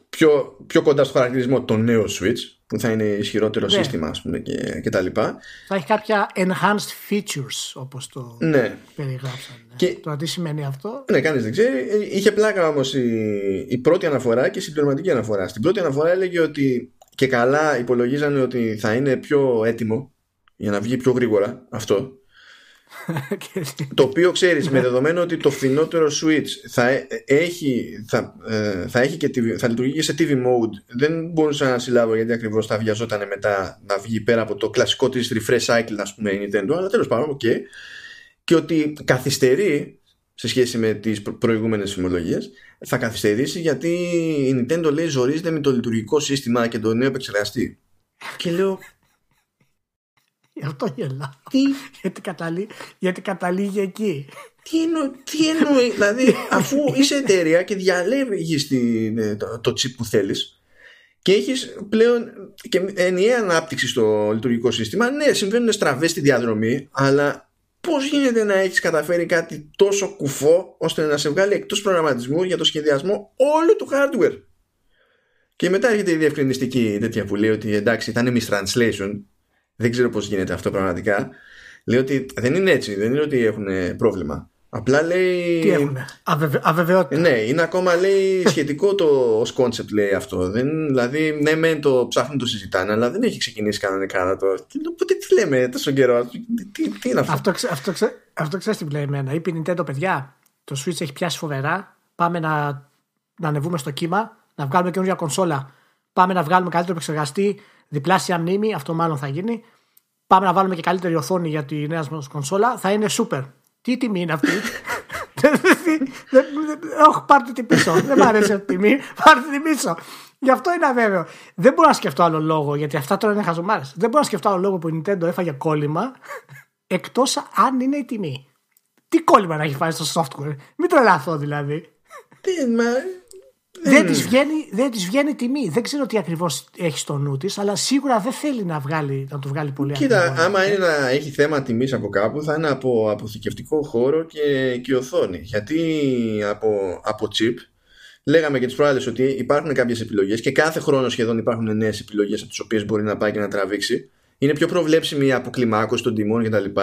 πιο, πιο κοντά στο χαρακτηρισμό το νέο Switch που θα είναι ισχυρότερο ναι. σύστημα ας πούμε και, και τα λοιπά. Θα έχει κάποια enhanced features όπως το ναι. περιγράψαν. Και... Τώρα τι σημαίνει αυτό; Ναι, κανείς δεν ξέρει. Είχε πλάκα όμως η, η πρώτη αναφορά και η συμπληρωματική αναφορά. Στην πρώτη αναφορά έλεγε ότι και καλά υπολογίζανε ότι θα είναι πιο έτοιμο για να βγει πιο γρήγορα αυτό το οποίο ξέρεις με δεδομένο ότι το φθηνότερο Switch θα έχει, θα, ε, θα, έχει και TV, θα λειτουργεί και σε TV mode δεν μπορούσα να συλλάβω γιατί ακριβώς θα βιαζόταν μετά να βγει πέρα από το κλασικό της refresh cycle ας πούμε η Nintendo αλλά τέλος πάντων okay. και ότι καθυστερεί σε σχέση με τις προηγούμενες φημολογίες θα καθυστερήσει γιατί η Nintendo λέει ζορίζεται με το λειτουργικό σύστημα και το νέο επεξεργαστή και λέω Γι' αυτό γελάω. Τι; γιατί, καταλή... γιατί καταλήγει εκεί. Τι, εννο... τι εννοεί, δηλαδή αφού είσαι εταιρεία και διαλέγεις ε, το, το chip που θέλεις και έχεις πλέον και ενιαία ανάπτυξη στο λειτουργικό σύστημα, ναι, συμβαίνουν στραβές στη διαδρομή, αλλά πώς γίνεται να έχεις καταφέρει κάτι τόσο κουφό ώστε να σε βγάλει εκτός προγραμματισμού για το σχεδιασμό όλου του hardware; Και μετά έρχεται η διευκρινιστική τέτοια που λέει ότι εντάξει ήταν mistranslation δεν ξέρω πώς γίνεται αυτό πραγματικά. Λέει ότι δεν είναι έτσι, δεν είναι ότι έχουν πρόβλημα. Απλά λέει. Τι έχουν, Αβεβαι... αβεβαιότητα. Ναι, είναι ακόμα λέει σχετικό το ως concept λέει αυτό. Δεν, δηλαδή, ναι, μεν το ψάχνουν το συζητάνε, αλλά δεν έχει ξεκινήσει κανονικά να το. Οπότε τι λέμε τόσο καιρό, τι, τι είναι αυτό; Αυτό, αυτό, ξέ, αυτό ξέρεις τι λέει εμένα. Είπε η Nintendo, παιδιά, το Switch έχει πιάσει φοβερά. Πάμε να, να ανεβούμε στο κύμα, να βγάλουμε καινούργια κονσόλα. Πάμε να βγάλουμε καλύτερο επεξεργαστή, διπλάσια μνήμη, αυτό μάλλον θα γίνει. Πάμε να βάλουμε και καλύτερη οθόνη για τη νέα μας κονσόλα. Θα είναι super. Τι τιμή είναι αυτή; Όχι, πάρτε την πίσω. Δεν μου αρέσει αυτή η τιμή. Πάρτε την πίσω. Γι' αυτό είναι αβέβαιο. Δεν μπορώ να σκεφτώ άλλο λόγο, γιατί αυτά τώρα είναι χαζομάρες. Δεν μπορώ να σκεφτώ άλλο λόγο που η Nintendo έφαγε κόλλημα, εκτός αν είναι η τιμή. Τι κόλλημα να έχει φάει στο software. Μην τρελαθώ δηλαδή. Τι, μα δεν της βγαίνει, δεν της βγαίνει τιμή. Δεν ξέρω τι ακριβώς έχει στο νου της, αλλά σίγουρα δεν θέλει να, βγάλει, να το βγάλει πολύ Κοίτα, άμα είναι να έχει θέμα τιμής από κάπου, θα είναι από αποθηκευτικό χώρο και, και οθόνη. Γιατί από, από chip, λέγαμε και τι προάλλε ότι υπάρχουν κάποιες επιλογές και κάθε χρόνο σχεδόν υπάρχουν νέες επιλογές από τις οποίες μπορεί να πάει και να τραβήξει. Είναι πιο προβλέψιμη η αποκλιμάκωση των τιμών κτλ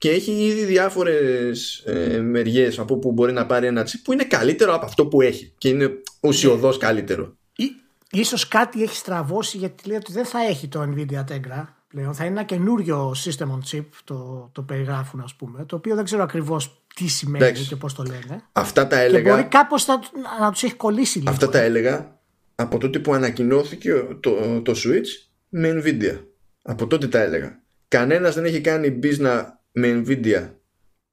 και έχει ήδη διάφορες ε, μεριές από που μπορεί να πάρει ένα τσίπ που είναι καλύτερο από αυτό που έχει και είναι ουσιοδός καλύτερο. Ή, ίσως κάτι έχει στραβώσει γιατί λέει ότι δεν θα έχει το Nvidia Tegra πλέον. Θα είναι ένα καινούριο system on chip, το, το περιγράφουν ας πούμε, το οποίο δεν ξέρω ακριβώς τι σημαίνει και πώς το λένε. Αυτά τα έλεγα... Και μπορεί κάπως να, να τους έχει κολλήσει λίγο. Αυτά τα έλεγα από τότε που ανακοινώθηκε το, το Switch με Nvidia. Από τότε τα έλεγα. Κανένας δεν έχει κάνει business με Nvidia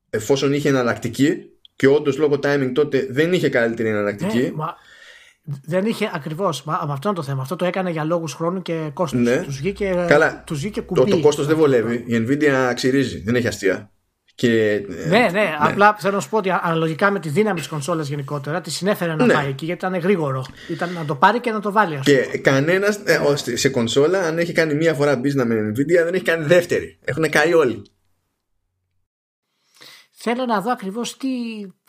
εφόσον είχε εναλλακτική και όντως λόγω timing τότε δεν είχε καλύτερη εναλλακτική. Ναι, μα δεν είχε ακριβώς. Μα αυτό είναι το θέμα. Αυτό το έκανε για λόγους χρόνου και κόστου. Ναι. Τους βγήκε, Καλά. τους βγήκε κουμπί. Το, το κόστος δεν βολεύει. Η Nvidia ξυρίζει. Δεν έχει αστεία. Και, ναι, ναι, ναι, απλά θέλω να σου πω ότι αναλογικά με τη δύναμη της κονσόλας γενικότερα τη συνέφερε να ναι. πάει εκεί γιατί ήταν γρήγορο. Ήταν να το πάρει και να το βάλει. Και κανένας ε, σε κονσόλα, αν έχει κάνει μία φορά business με Nvidia, δεν έχει κάνει δεύτερη. Έχουν καεί όλοι. Θέλω να δω ακριβώς τι,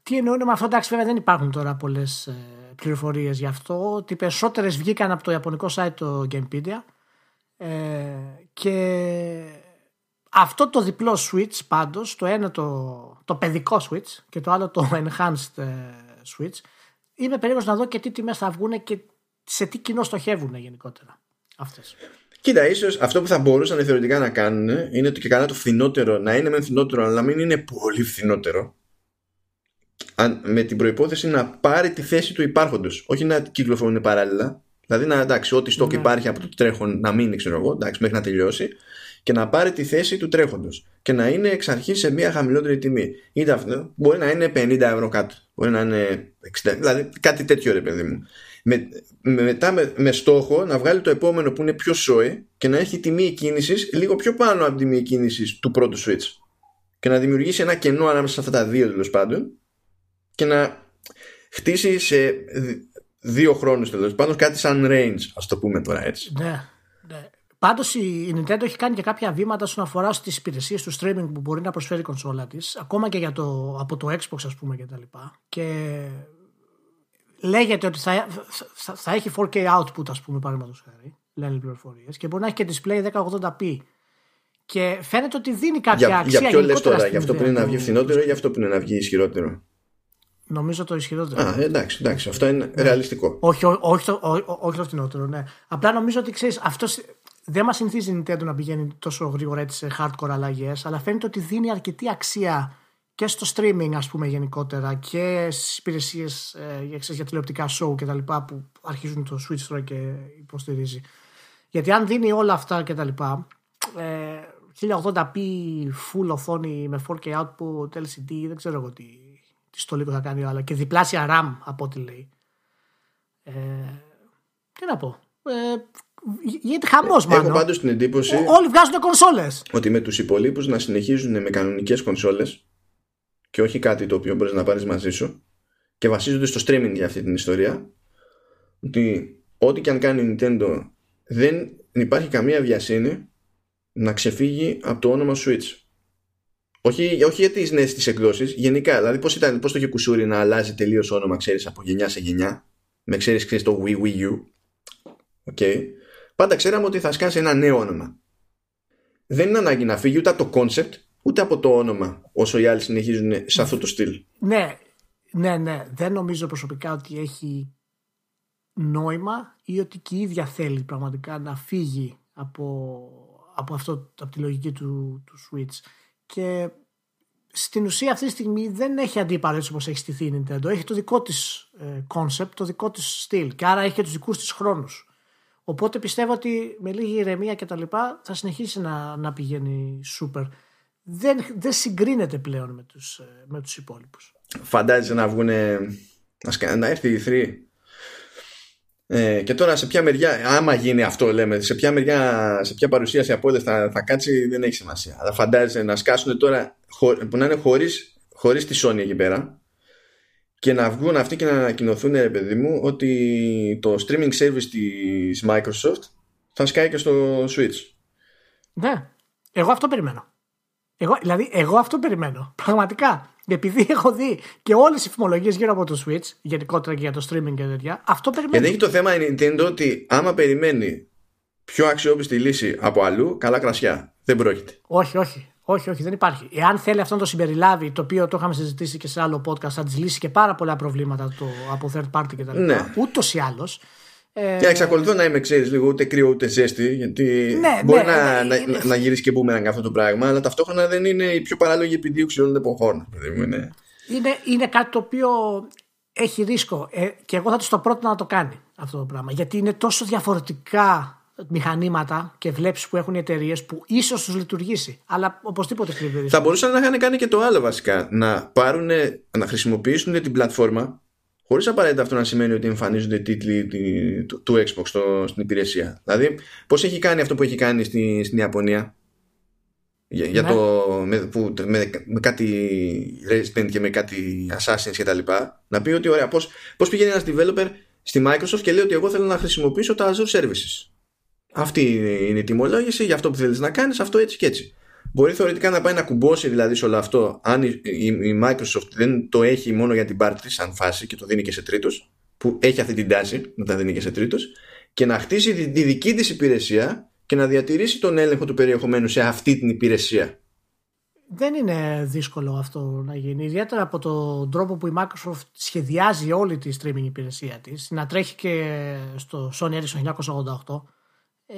τι εννοούν με αυτό. Εντάξει, βέβαια δεν υπάρχουν τώρα πολλές ε, πληροφορίες γι' αυτό. Ότι περισσότερες βγήκαν από το ιαπωνικό site το Gamepedia. Ε, και αυτό το διπλό switch πάντως, το ένα το, το παιδικό switch και το άλλο το enhanced ε, switch, είμαι περίεργος να δω και τι τιμές θα βγουν και σε τι κοινό στοχεύουν γενικότερα αυτές. Κοίτα, ίσως αυτό που θα μπορούσαν θεωρητικά να κάνουν είναι το και καλά το φθηνότερο να είναι με φθηνότερο, αλλά να μην είναι πολύ φθηνότερο. με την προπόθεση να πάρει τη θέση του υπάρχοντος. Όχι να κυκλοφορούν παράλληλα. Δηλαδή να εντάξει, ό,τι στόκ ναι. υπάρχει από το τρέχον να μείνει, ξέρω εγώ, εντάξει, μέχρι να τελειώσει και να πάρει τη θέση του τρέχοντος. Και να είναι εξ αρχής σε μια χαμηλότερη τιμή. Είτε αυτό μπορεί να είναι 50 ευρώ κάτω. Μπορεί να είναι 60. Δηλαδή κάτι τέτοιο ρε παιδί μου με, μετά με, με, στόχο να βγάλει το επόμενο που είναι πιο σόι και να έχει τιμή κίνηση λίγο πιο πάνω από τη τιμή κίνηση του πρώτου switch και να δημιουργήσει ένα κενό ανάμεσα σε αυτά τα δύο τέλος πάντων και να χτίσει σε δύο χρόνους τέλος πάντων κάτι σαν range ας το πούμε τώρα έτσι ναι, ναι. Πάντως η Nintendo έχει κάνει και κάποια βήματα όσον αφορά στις υπηρεσίες του streaming που μπορεί να προσφέρει η κονσόλα της, ακόμα και για το, από το Xbox, ας πούμε, κτλ. Και, και λέγεται ότι θα, θα, θα έχει 4K output, ας πούμε, παραδείγματος χάρη. Λένε οι πληροφορίες. Και μπορεί να έχει και display 1080p. Και φαίνεται ότι δίνει κάποια για, αξία. Για ποιο λες τώρα, για αυτό που είναι να βγει φθηνότερο ή για αυτό που είναι να βγει ισχυρότερο; Νομίζω το ισχυρότερο. Α, εντάξει, εντάξει, αυτό είναι ναι. ρεαλιστικό. Όχι, ό, όχι, το, ό, όχι το φθηνότερο, ναι. Απλά νομίζω ότι ξέρεις, αυτό δεν μας συνηθίζει η Nintendo να πηγαίνει τόσο γρήγορα έτσι σε hardcore αλλαγές, αλλά φαίνεται ότι δίνει αρκετή αξία και στο streaming ας πούμε γενικότερα και στις υπηρεσίες ε, για, για τηλεοπτικά show και τα λοιπά που αρχίζουν το Switch τώρα και υποστηρίζει. Γιατί αν δίνει όλα αυτά και τα λοιπά ε, 1080p full οθόνη με 4K output LCD δεν ξέρω εγώ τι, τι στο λίγο θα κάνει αλλά και διπλάσια RAM από ό,τι λέει. Ε, τι να πω. Ε, γίνεται χαμός, μάλλον. Έχω πάντως την εντύπωση. Όλοι βγάζουν κονσόλες. Ότι με τους υπολείπους να συνεχίζουν με κανονικές κονσόλες και όχι κάτι το οποίο μπορείς να πάρεις μαζί σου και βασίζονται στο streaming για αυτή την ιστορία ότι ό,τι και αν κάνει η Nintendo δεν υπάρχει καμία βιασύνη να ξεφύγει από το όνομα Switch. Όχι, όχι για τις νέες τις εκδόσεις, γενικά. Δηλαδή πώς, ήταν, πώς το είχε κουσούρι να αλλάζει τελείως όνομα, ξέρεις, από γενιά σε γενιά. Με ξέρεις, ξέρεις το Wii Wii U. Okay. Πάντα ξέραμε ότι θα σκάσει ένα νέο όνομα. Δεν είναι ανάγκη να φύγει ούτε από το concept, ούτε από το όνομα όσο οι άλλοι συνεχίζουν σε αυτό το στυλ. Ναι, ναι, ναι. Δεν νομίζω προσωπικά ότι έχει νόημα ή ότι και η ίδια θέλει πραγματικά να φύγει από, από, αυτό, από τη λογική του, του Switch. Και στην ουσία αυτή τη στιγμή δεν έχει αντίπαλο όπως έχει στηθεί η Nintendo. Έχει το δικό της ε, concept, το δικό της στυλ και άρα έχει και τους δικούς της χρόνους. Οπότε πιστεύω ότι με λίγη ηρεμία και τα λοιπά θα συνεχίσει να, να πηγαίνει super δεν, δεν συγκρίνεται πλέον με τους, ε, με τους υπόλοιπους. Φαντάζεσαι να βγουν να έρθει η 3 ε, και τώρα σε ποια μεριά, άμα γίνει αυτό λέμε, σε ποια μεριά, σε ποια παρουσίαση από θα, θα κάτσει δεν έχει σημασία. Αλλά φαντάζεσαι να σκάσουν τώρα που να είναι χωρίς, χωρίς τη Sony εκεί πέρα και να βγουν αυτοί και να ανακοινωθούν ρε παιδί μου ότι το streaming service της Microsoft θα σκάει και στο Switch. Ναι, εγώ αυτό περιμένω. Εγώ, δηλαδή, εγώ αυτό περιμένω. Πραγματικά. Επειδή έχω δει και όλες οι φημολογίες γύρω από το Switch, γενικότερα και για το streaming και τέτοια, αυτό περιμένω. Γιατί έχει το θέμα η Nintendo ότι άμα περιμένει πιο αξιόπιστη λύση από αλλού, καλά κρασιά. Δεν πρόκειται. Όχι, όχι. Όχι, όχι, δεν υπάρχει. Εάν θέλει αυτό να το συμπεριλάβει, το οποίο το είχαμε συζητήσει και σε άλλο podcast, θα της λύσει και πάρα πολλά προβλήματα το, από third party κτλ. Ναι. Ούτως ή άλλως. Ε... Και εξακολουθώ να είμαι, ξέρεις, λίγο ούτε κρύο ούτε ζέστη, γιατί ναι, μπορεί ναι, να, ναι, να, να, γυρίσεις και boomerang αυτό το πράγμα, αλλά ταυτόχρονα δεν είναι η πιο παράλογη επιδίωξη όλων των εποχών. Είναι... Είναι, είναι κάτι το οποίο έχει ρίσκο ε, και εγώ θα του το πρώτο να το κάνει αυτό το πράγμα. Γιατί είναι τόσο διαφορετικά μηχανήματα και βλέψεις που έχουν οι εταιρείες που ίσως τους λειτουργήσει. Αλλά οπωσδήποτε κρύβει. Θα μπορούσαν να είχαν κάνει και το άλλο βασικά. Να, πάρουν, να χρησιμοποιήσουν την πλατφόρμα χωρίς απαραίτητα αυτό να σημαίνει ότι εμφανίζονται τίτλοι του, του Xbox στο, στην υπηρεσία. Δηλαδή, πώς έχει κάνει αυτό που έχει κάνει στη, στην Ιαπωνία; Για, για ναι. το, με, που, με, με, κάτι Resident και με κάτι Assassin's και τα λοιπά να πει ότι ωραία πώς, πώς πηγαίνει ένας developer στη Microsoft και λέει ότι εγώ θέλω να χρησιμοποιήσω τα Azure Services αυτή είναι η τιμολόγηση για αυτό που θέλεις να κάνεις αυτό έτσι και έτσι Μπορεί θεωρητικά να πάει να κουμπώσει δηλαδή σε όλο αυτό αν η, η, Microsoft δεν το έχει μόνο για την πάρτι της σαν φάση και το δίνει και σε τρίτους που έχει αυτή την τάση να τα δίνει και σε τρίτους και να χτίσει τη, τη δική της υπηρεσία και να διατηρήσει τον έλεγχο του περιεχομένου σε αυτή την υπηρεσία. δεν είναι δύσκολο αυτό να γίνει. Ιδιαίτερα από τον τρόπο που η Microsoft σχεδιάζει όλη τη streaming υπηρεσία της. Να τρέχει και στο Sony Ericsson 1988. Ε,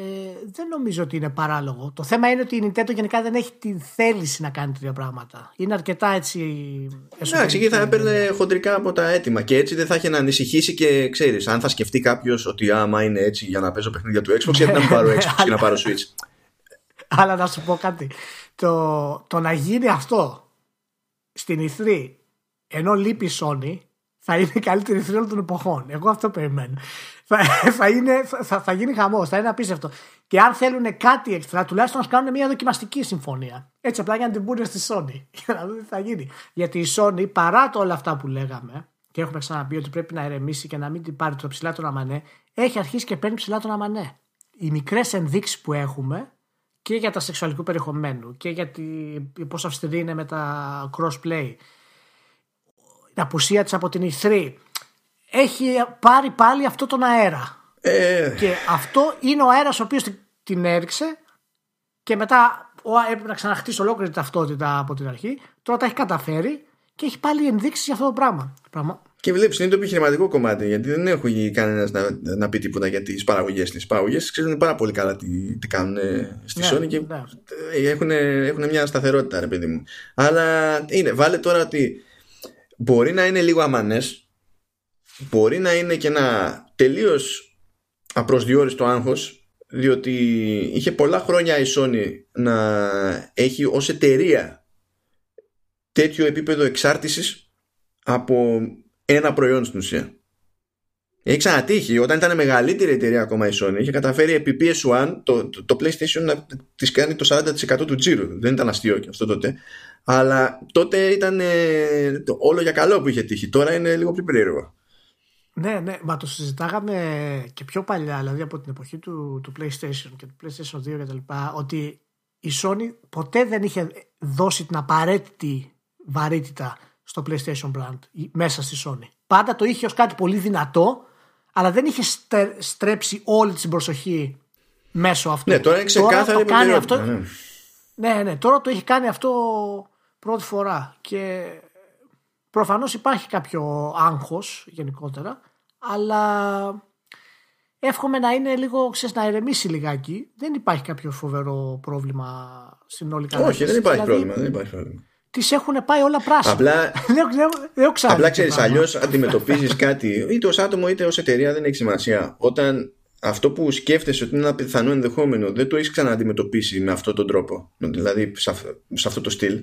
δεν νομίζω ότι είναι παράλογο. Το θέμα είναι ότι η Nintendo γενικά δεν έχει τη θέληση να κάνει τέτοια πράγματα. Είναι αρκετά έτσι. Εντάξει, εκεί θα έπαιρνε χοντρικά από τα έτοιμα και έτσι δεν θα είχε να ανησυχήσει και ξέρεις, αν θα σκεφτεί κάποιος ότι άμα είναι έτσι για να παίζω παιχνίδια του Xbox, γιατί να μην πάρω Xbox και να πάρω Switch. Αλλά να σου πω κάτι το, το να γίνει αυτό στην E3 ενώ λείπει η Sony θα είναι η καλύτερη E3 όλων των εποχών. Εγώ αυτό περιμένω. Θα, θα, είναι, θα, θα γίνει χαμός, θα είναι απίστευτο. Και αν θέλουν κάτι έξτρα, τουλάχιστον να κάνουν μια δοκιμαστική συμφωνία. Έτσι απλά για να την πούνε στη Sony. Για να δουν τι θα γίνει. Γιατί η Sony, παρά το όλα αυτά που λέγαμε, και έχουμε ξαναπεί ότι πρέπει να ερεμήσει και να μην την πάρει το ψηλά τον αμανέ, έχει αρχίσει και παίρνει ψηλά τον αμανέ. Οι μικρές ενδείξεις που έχουμε και για τα σεξουαλικού περιεχομένου και για πόσο αυστηρή είναι με τα crossplay η απουσία της από την E3 έχει πάρει πάλι αυτό τον αέρα ε... και αυτό είναι ο αέρας ο οποίος την έριξε και μετά έπρεπε να ξαναχτίσει ολόκληρη ταυτότητα από την αρχή τώρα τα έχει καταφέρει και έχει πάλι ενδείξεις για αυτό το πράγμα. Και βλέπεις, είναι το επιχειρηματικό κομμάτι, γιατί δεν έχω κανένας να, να πει τίποτα για τις παραγωγές τη. Οι παραγωγές ξέρουν πάρα πολύ καλά τι, τι κάνουν στη ναι, Sony και ναι. έχουν, έχουν μια σταθερότητα, ρε παιδί μου. Αλλά είναι, βάλε τώρα ότι μπορεί να είναι λίγο αμανές, μπορεί να είναι και ένα τελείως απροσδιόριστο άγχος, διότι είχε πολλά χρόνια η Sony να έχει ως εταιρεία τέτοιο επίπεδο εξάρτησης από ένα προϊόν στην ουσία. Έχει ξανατύχει όταν ήταν μεγαλύτερη εταιρεία ακόμα η Sony. Είχε καταφέρει επί PS1 το, το, το PlayStation να της κάνει το 40% του τζίρου. Δεν ήταν αστείο και αυτό τότε. Αλλά τότε ήταν ε, το, όλο για καλό που είχε τύχει. Τώρα είναι λίγο πιο περίεργο. Ναι, ναι, μα το συζητάγαμε και πιο παλιά, δηλαδή από την εποχή του, του PlayStation και του PlayStation 2 κτλ. Ότι η Sony ποτέ δεν είχε δώσει την απαραίτητη βαρύτητα στο PlayStation Brand μέσα στη Sony. Πάντα το είχε ως κάτι πολύ δυνατό, αλλά δεν είχε στρέψει όλη την προσοχή μέσω αυτού. Ναι, τώρα είναι ξεκάθαρη το κάνει αυτό. Ναι. ναι, ναι, τώρα το έχει κάνει αυτό πρώτη φορά και προφανώς υπάρχει κάποιο άγχος γενικότερα, αλλά εύχομαι να είναι λίγο, ξέρεις, να ηρεμήσει λιγάκι. Δεν υπάρχει κάποιο φοβερό πρόβλημα στην όλη κατάσταση. Όχι, δεν υπάρχει δηλαδή, πρόβλημα. Δεν υπάρχει πρόβλημα τις έχουν πάει όλα πράσινα. Απλά, δεν, απλά ξέρεις, αλλιώς αντιμετωπίζεις κάτι, είτε ως άτομο είτε ως εταιρεία, δεν έχει σημασία. Όταν αυτό που σκέφτεσαι ότι είναι ένα πιθανό ενδεχόμενο δεν το έχεις ξανααντιμετωπίσει με αυτόν τον τρόπο, δηλαδή σε αυτό το στυλ.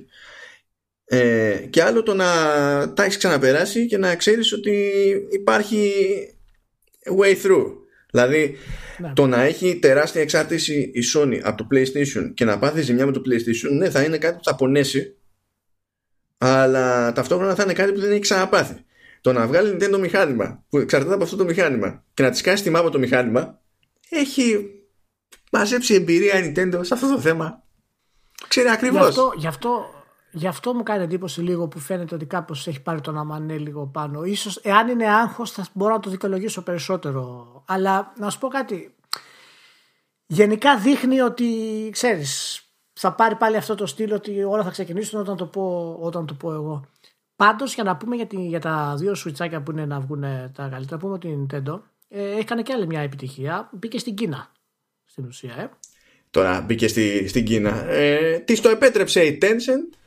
Ε, και άλλο το να τα έχεις ξαναπεράσει και να ξέρεις ότι υπάρχει way through. Δηλαδή, ναι. το να έχει τεράστια εξάρτηση η Sony από το PlayStation και να πάθει ζημιά με το PlayStation, ναι, θα είναι κάτι που θα πονέσει αλλά ταυτόχρονα θα είναι κάτι που δεν έχει ξαναπάθει. Το να βγάλει Nintendo μηχάνημα που εξαρτάται από αυτό το μηχάνημα και να της κάνει τιμά από το μηχάνημα έχει μαζέψει εμπειρία η Nintendo σε αυτό το θέμα. Ξέρει ακριβώς. Γι' αυτό, γι, αυτό, γι' αυτό μου κάνει εντύπωση λίγο που φαίνεται ότι κάπως έχει πάρει τον αμανέ λίγο πάνω. Ίσως εάν είναι άγχος θα μπορώ να το δικαιολογήσω περισσότερο. Αλλά να σου πω κάτι. Γενικά δείχνει ότι ξέρεις θα πάρει πάλι αυτό το στυλ ότι όλα θα ξεκινήσουν όταν το πω, όταν το πω εγώ. Πάντως, για να πούμε για, για τα δύο σουιτσάκια που είναι να βγουν τα καλύτερα, να πούμε ότι η Nintendo ε, έκανε και άλλη μια επιτυχία. Μπήκε στην Κίνα. Στην ουσία, ε. Τώρα μπήκε στη, στην Κίνα. Ε, τι το επέτρεψε η Tencent.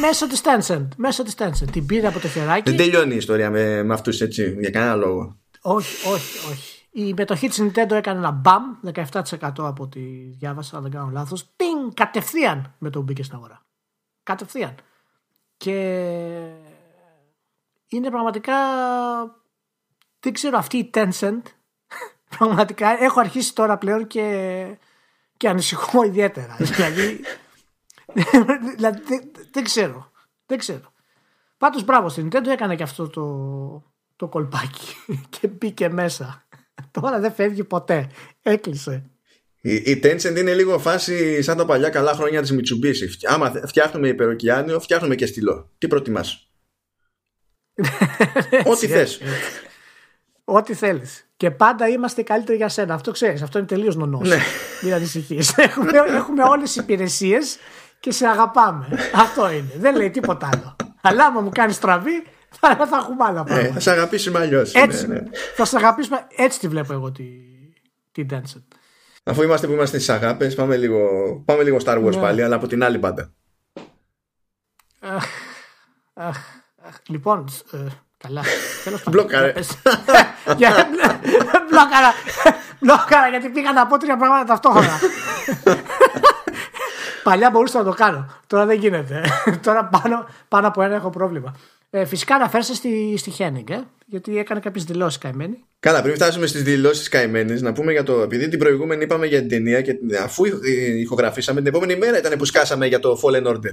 μέσω της Tencent. Μέσω της Tencent. Την πήρε από το χεράκι. Δεν τελειώνει η ιστορία με, με αυτούς έτσι, για κανένα λόγο. Όχι, όχι, όχι. Η μετοχή της Nintendo έκανε ένα μπαμ, 17% από ό,τι διάβασα, αν δεν κάνω λάθος. Πιν, κατευθείαν με το που μπήκε στην αγορά. Κατευθείαν. Και είναι πραγματικά, δεν ξέρω, αυτή η Tencent, πραγματικά έχω αρχίσει τώρα πλέον και, και ανησυχώ ιδιαίτερα. δηλαδή, δηλαδή δεν, δεν ξέρω. Δεν ξέρω. Πάντως μπράβο στην Nintendo έκανε και αυτό το, το κολπάκι και μπήκε μέσα. Τώρα δεν φεύγει ποτέ. Έκλεισε. Η, η Tencent είναι λίγο φάση σαν τα παλιά καλά χρόνια της Mitsubishi. Άμα φτιάχνουμε υπεροκειάνιο, φτιάχνουμε και στυλό. Τι προτιμάς; Ό,τι θες. Ό,τι θέλεις. Και πάντα είμαστε καλύτεροι για σένα. Αυτό ξέρεις. Αυτό είναι τελείως νονός. Ναι. Μην ανησυχείς. έχουμε, έχουμε όλες τις υπηρεσίες και σε αγαπάμε. Αυτό είναι. Δεν λέει τίποτα άλλο. Αλλά άμα μου κάνεις στραβή, θα, θα έχουμε άλλα Ε, πράγματα. θα σε αγαπήσουμε αλλιώς. έτσι, θα σε αγαπήσουμε. Έτσι τη βλέπω εγώ τη, τη Tencent. Αφού είμαστε που είμαστε στις αγάπες, πάμε λίγο, πάμε λίγο Star Wars Ναι. πάλι, αλλά από την άλλη πάντα. Αχ, αχ, αχ. Λοιπόν, ε, καλά. Τέλος πάντων. Μπλόκαρε. Για πες. Για- Μπλόκαρα. Μπλόκαρα γιατί πήγα να πω τρία πράγματα ταυτόχρονα. Παλιά μπορούσα να το κάνω. Τώρα δεν γίνεται. Τώρα πάνω, πάνω από ένα έχω πρόβλημα. Ε, φυσικά αναφέρся στη, στη Henning, ε, γιατί έκανε κάποιες δηλώσεις καημένη. Καλά, πριν φτάσουμε στις δηλώσεις καημένες, να πούμε για το. Επειδή την προηγούμενη είπαμε για την ταινία και την- αφού ηχ- ηχογραφήσαμε, την επόμενη μέρα ήταν που σκάσαμε για το Fallen Order.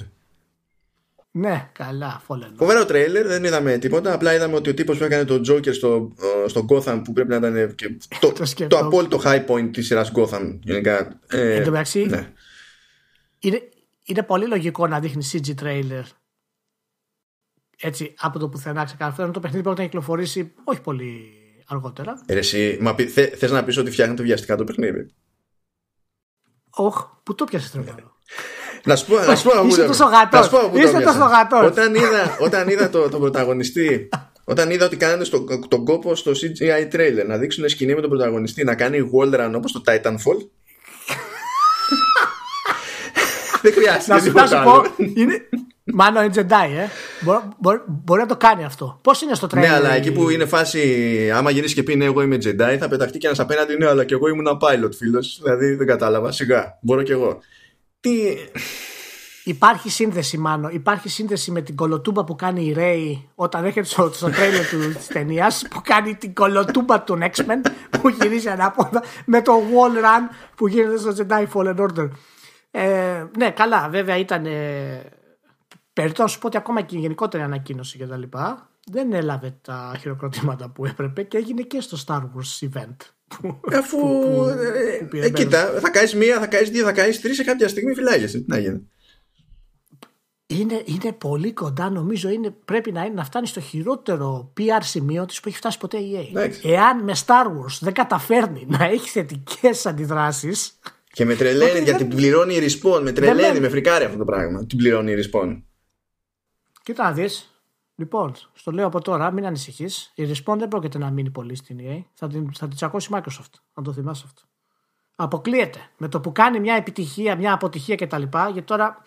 Ναι, καλά, Fallen. Φοβερό τρέιλερ, δεν είδαμε τίποτα. Απλά είδαμε ότι ο τύπος που έκανε τον Joker στο, ε, στο Gotham που πρέπει να ήταν και το, Το το, σκεφτόμουν. απόλυτο high point της σειράς Gotham. Γενικά. Ε, Εν τω μεταξύ, ναι. είναι, είναι πολύ λογικό να δείχνει CG trailer έτσι από το πουθενά ξεκαθαρό. Το παιχνίδι πρέπει να κυκλοφορήσει όχι πολύ αργότερα. Ε, ρε, εσύ, μα πει- θε, θες να πεις ότι φτιάχνετε βιαστικά το παιχνίδι; Όχ, που το πιάσες τρελό. Να σου πω, να σου πω από πού Είσαι το- τόσο γατός. να σου πω από πού το Είσαι πιάσα. τόσο γατός. Όταν είδα, όταν είδα το, τον πρωταγωνιστή, όταν είδα ότι κάνανε στο, τον κόπο στο CGI trailer να δείξουν σκηνή με τον πρωταγωνιστή να κάνει wall run όπως το Titanfall. Δεν χρειάζεται Να σου, να τίποτα σου άλλο. πω, είναι, Μάνο είναι Jedi, ε. Μπορεί, μπορεί, μπορεί να το κάνει αυτό. Πώς είναι στο trailer. Ναι, αλλά η- εκεί που είναι φάση, άμα γυρίσεις και πει ναι, εγώ είμαι Jedi, θα πεταχτεί και ένας απέναντι, ναι, αλλά και εγώ ήμουν pilot φίλος. Δηλαδή δεν κατάλαβα, σιγά, μπορώ κι εγώ. Τι. Υπάρχει σύνδεση, Μάνο. Υπάρχει σύνδεση με την κολοτούμπα που κάνει η Ray όταν έρχεται στο, στο τρέιλερ του της ταινίας που κάνει την κολοτούμπα του X-Men που γυρίζει ανάποδα με το wall run που γίνεται στο Jedi Fallen Order. Ε, ναι, καλά, βέβαια ήταν. Ε, Περιττό να σου πω ότι ακόμα και η γενικότερη ανακοίνωση και τα λοιπά δεν έλαβε τα χειροκροτήματα που έπρεπε και έγινε και στο Star Wars event. Που- Αφού. που- ε, που πήρε ε, μέρος. κοίτα, θα κάνεις μία, θα κάνεις δύο, θα κάνεις τρεις, σε κάποια στιγμή φυλάγεσαι. Τι να γίνει. είναι, είναι πολύ κοντά, νομίζω είναι, πρέπει να είναι να φτάνει στο χειρότερο PR σημείο της που έχει φτάσει ποτέ η EA. Εντάξει. Εάν με Star Wars δεν καταφέρνει να έχει θετικές αντιδράσεις. Και με τρελαίνει Ότι γιατί δεν- την πληρώνει η Respawn. Με τρελαίνει, μένει. με φρικάρει αυτό το πράγμα. Την πληρώνει η Respawn. Κοίτα να δεις. Λοιπόν, στο λέω από τώρα, μην ανησυχείς. Η Respawn δεν πρόκειται να μείνει πολύ στην EA. Θα την, θα την τσακώσει η Microsoft. Αν το θυμάσαι αυτό. Αποκλείεται. Με το που κάνει μια επιτυχία, μια αποτυχία κτλ. Γιατί τώρα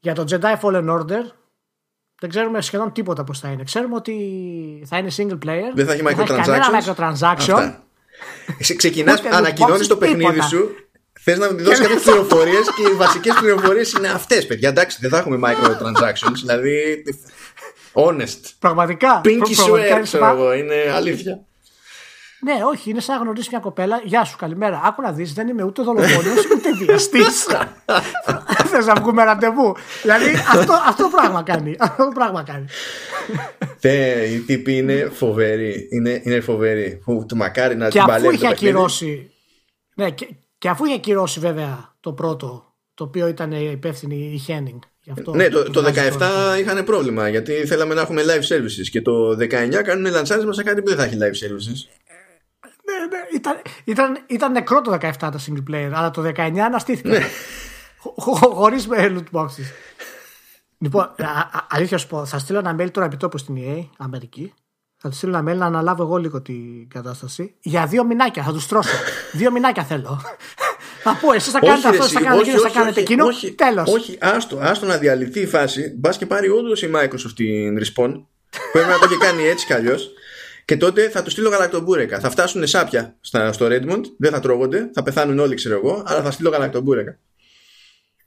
για το Jedi Fallen Order δεν ξέρουμε σχεδόν τίποτα πώς θα είναι. Ξέρουμε ότι θα είναι single player. Δεν θα έχει κανένα microtransactions. microtransaction. Αυτά. Ξεκινάς, Ούτε loot ανακοινώνεις boxes, το παιχνίδι τίποτα. σου. Θες να μου δώσεις κάποιες πληροφορίες και οι βασικές πληροφορίες είναι αυτές, παιδιά. Εντάξει, δεν θα έχουμε microtransactions. δηλαδή. Honest. Πραγματικά. Pinky προ- πραγματικά swear, είναι ξέρω σφα- εγώ. Είναι αλήθεια. Ναι, όχι, είναι σαν να γνωρίσει μια κοπέλα. Γεια σου, καλημέρα. Άκου να δεις, δεν είμαι ούτε δολοφόνο ούτε βιαστής. Θες να βγούμε ραντεβού. Δηλαδή αυτό, αυτό πράγμα κάνει. Αυτό πράγμα κάνει. Θε, οι τύποι είναι φοβεροί. Είναι, είναι φοβεροί. Που του μακάρι να Και την αφού παλεύει είχε το παιχνίδι. ακυρώσει. Ναι, και, και αφού είχε ακυρώσει βέβαια το πρώτο, το οποίο ήταν υπεύθυνη η Henning. Γι αυτό Ναι, το, το βγάζει 17 τώρα. είχαν πρόβλημα γιατί θέλαμε να έχουμε live services και το 19 κάνουν λανσάρισμα σε κάτι που δεν θα έχει live services. Ναι, ναι, ήταν, ήταν, ήταν νεκρό το 17 τα single player, αλλά το 19 αναστήθηκε. Ναι. Χωρίς loot boxes. Λοιπόν, α, α, αλήθεια σου πω, θα στείλω ένα mail τώρα επιτόπου στην EA, Αμερική. Θα του στείλω ένα mail να αναλάβω εγώ λίγο την κατάσταση. Για δύο μηνάκια θα τους τρώσω. δύο μηνάκια θέλω. Θα πω, εσεί θα κάνετε ρε, αυτό, εσύ, θα κάνετε όχι, εκείνο, θα όχι, κάνετε όχι, εκείνο. όχι, Τέλος. Όχι, άστο, άστο να διαλυθεί η φάση. Μπας και πάρει όντως η Microsoft την Respawn. Πρέπει να το έχει κάνει έτσι κι αλλιώς. Και τότε θα του στείλω γαλακτομπούρεκα. Θα φτάσουν σάπια στα, στο Redmond, δεν θα τρώγονται, θα πεθάνουν όλοι, ξέρω εγώ, αλλά θα στείλω γαλακτομπούρεκα.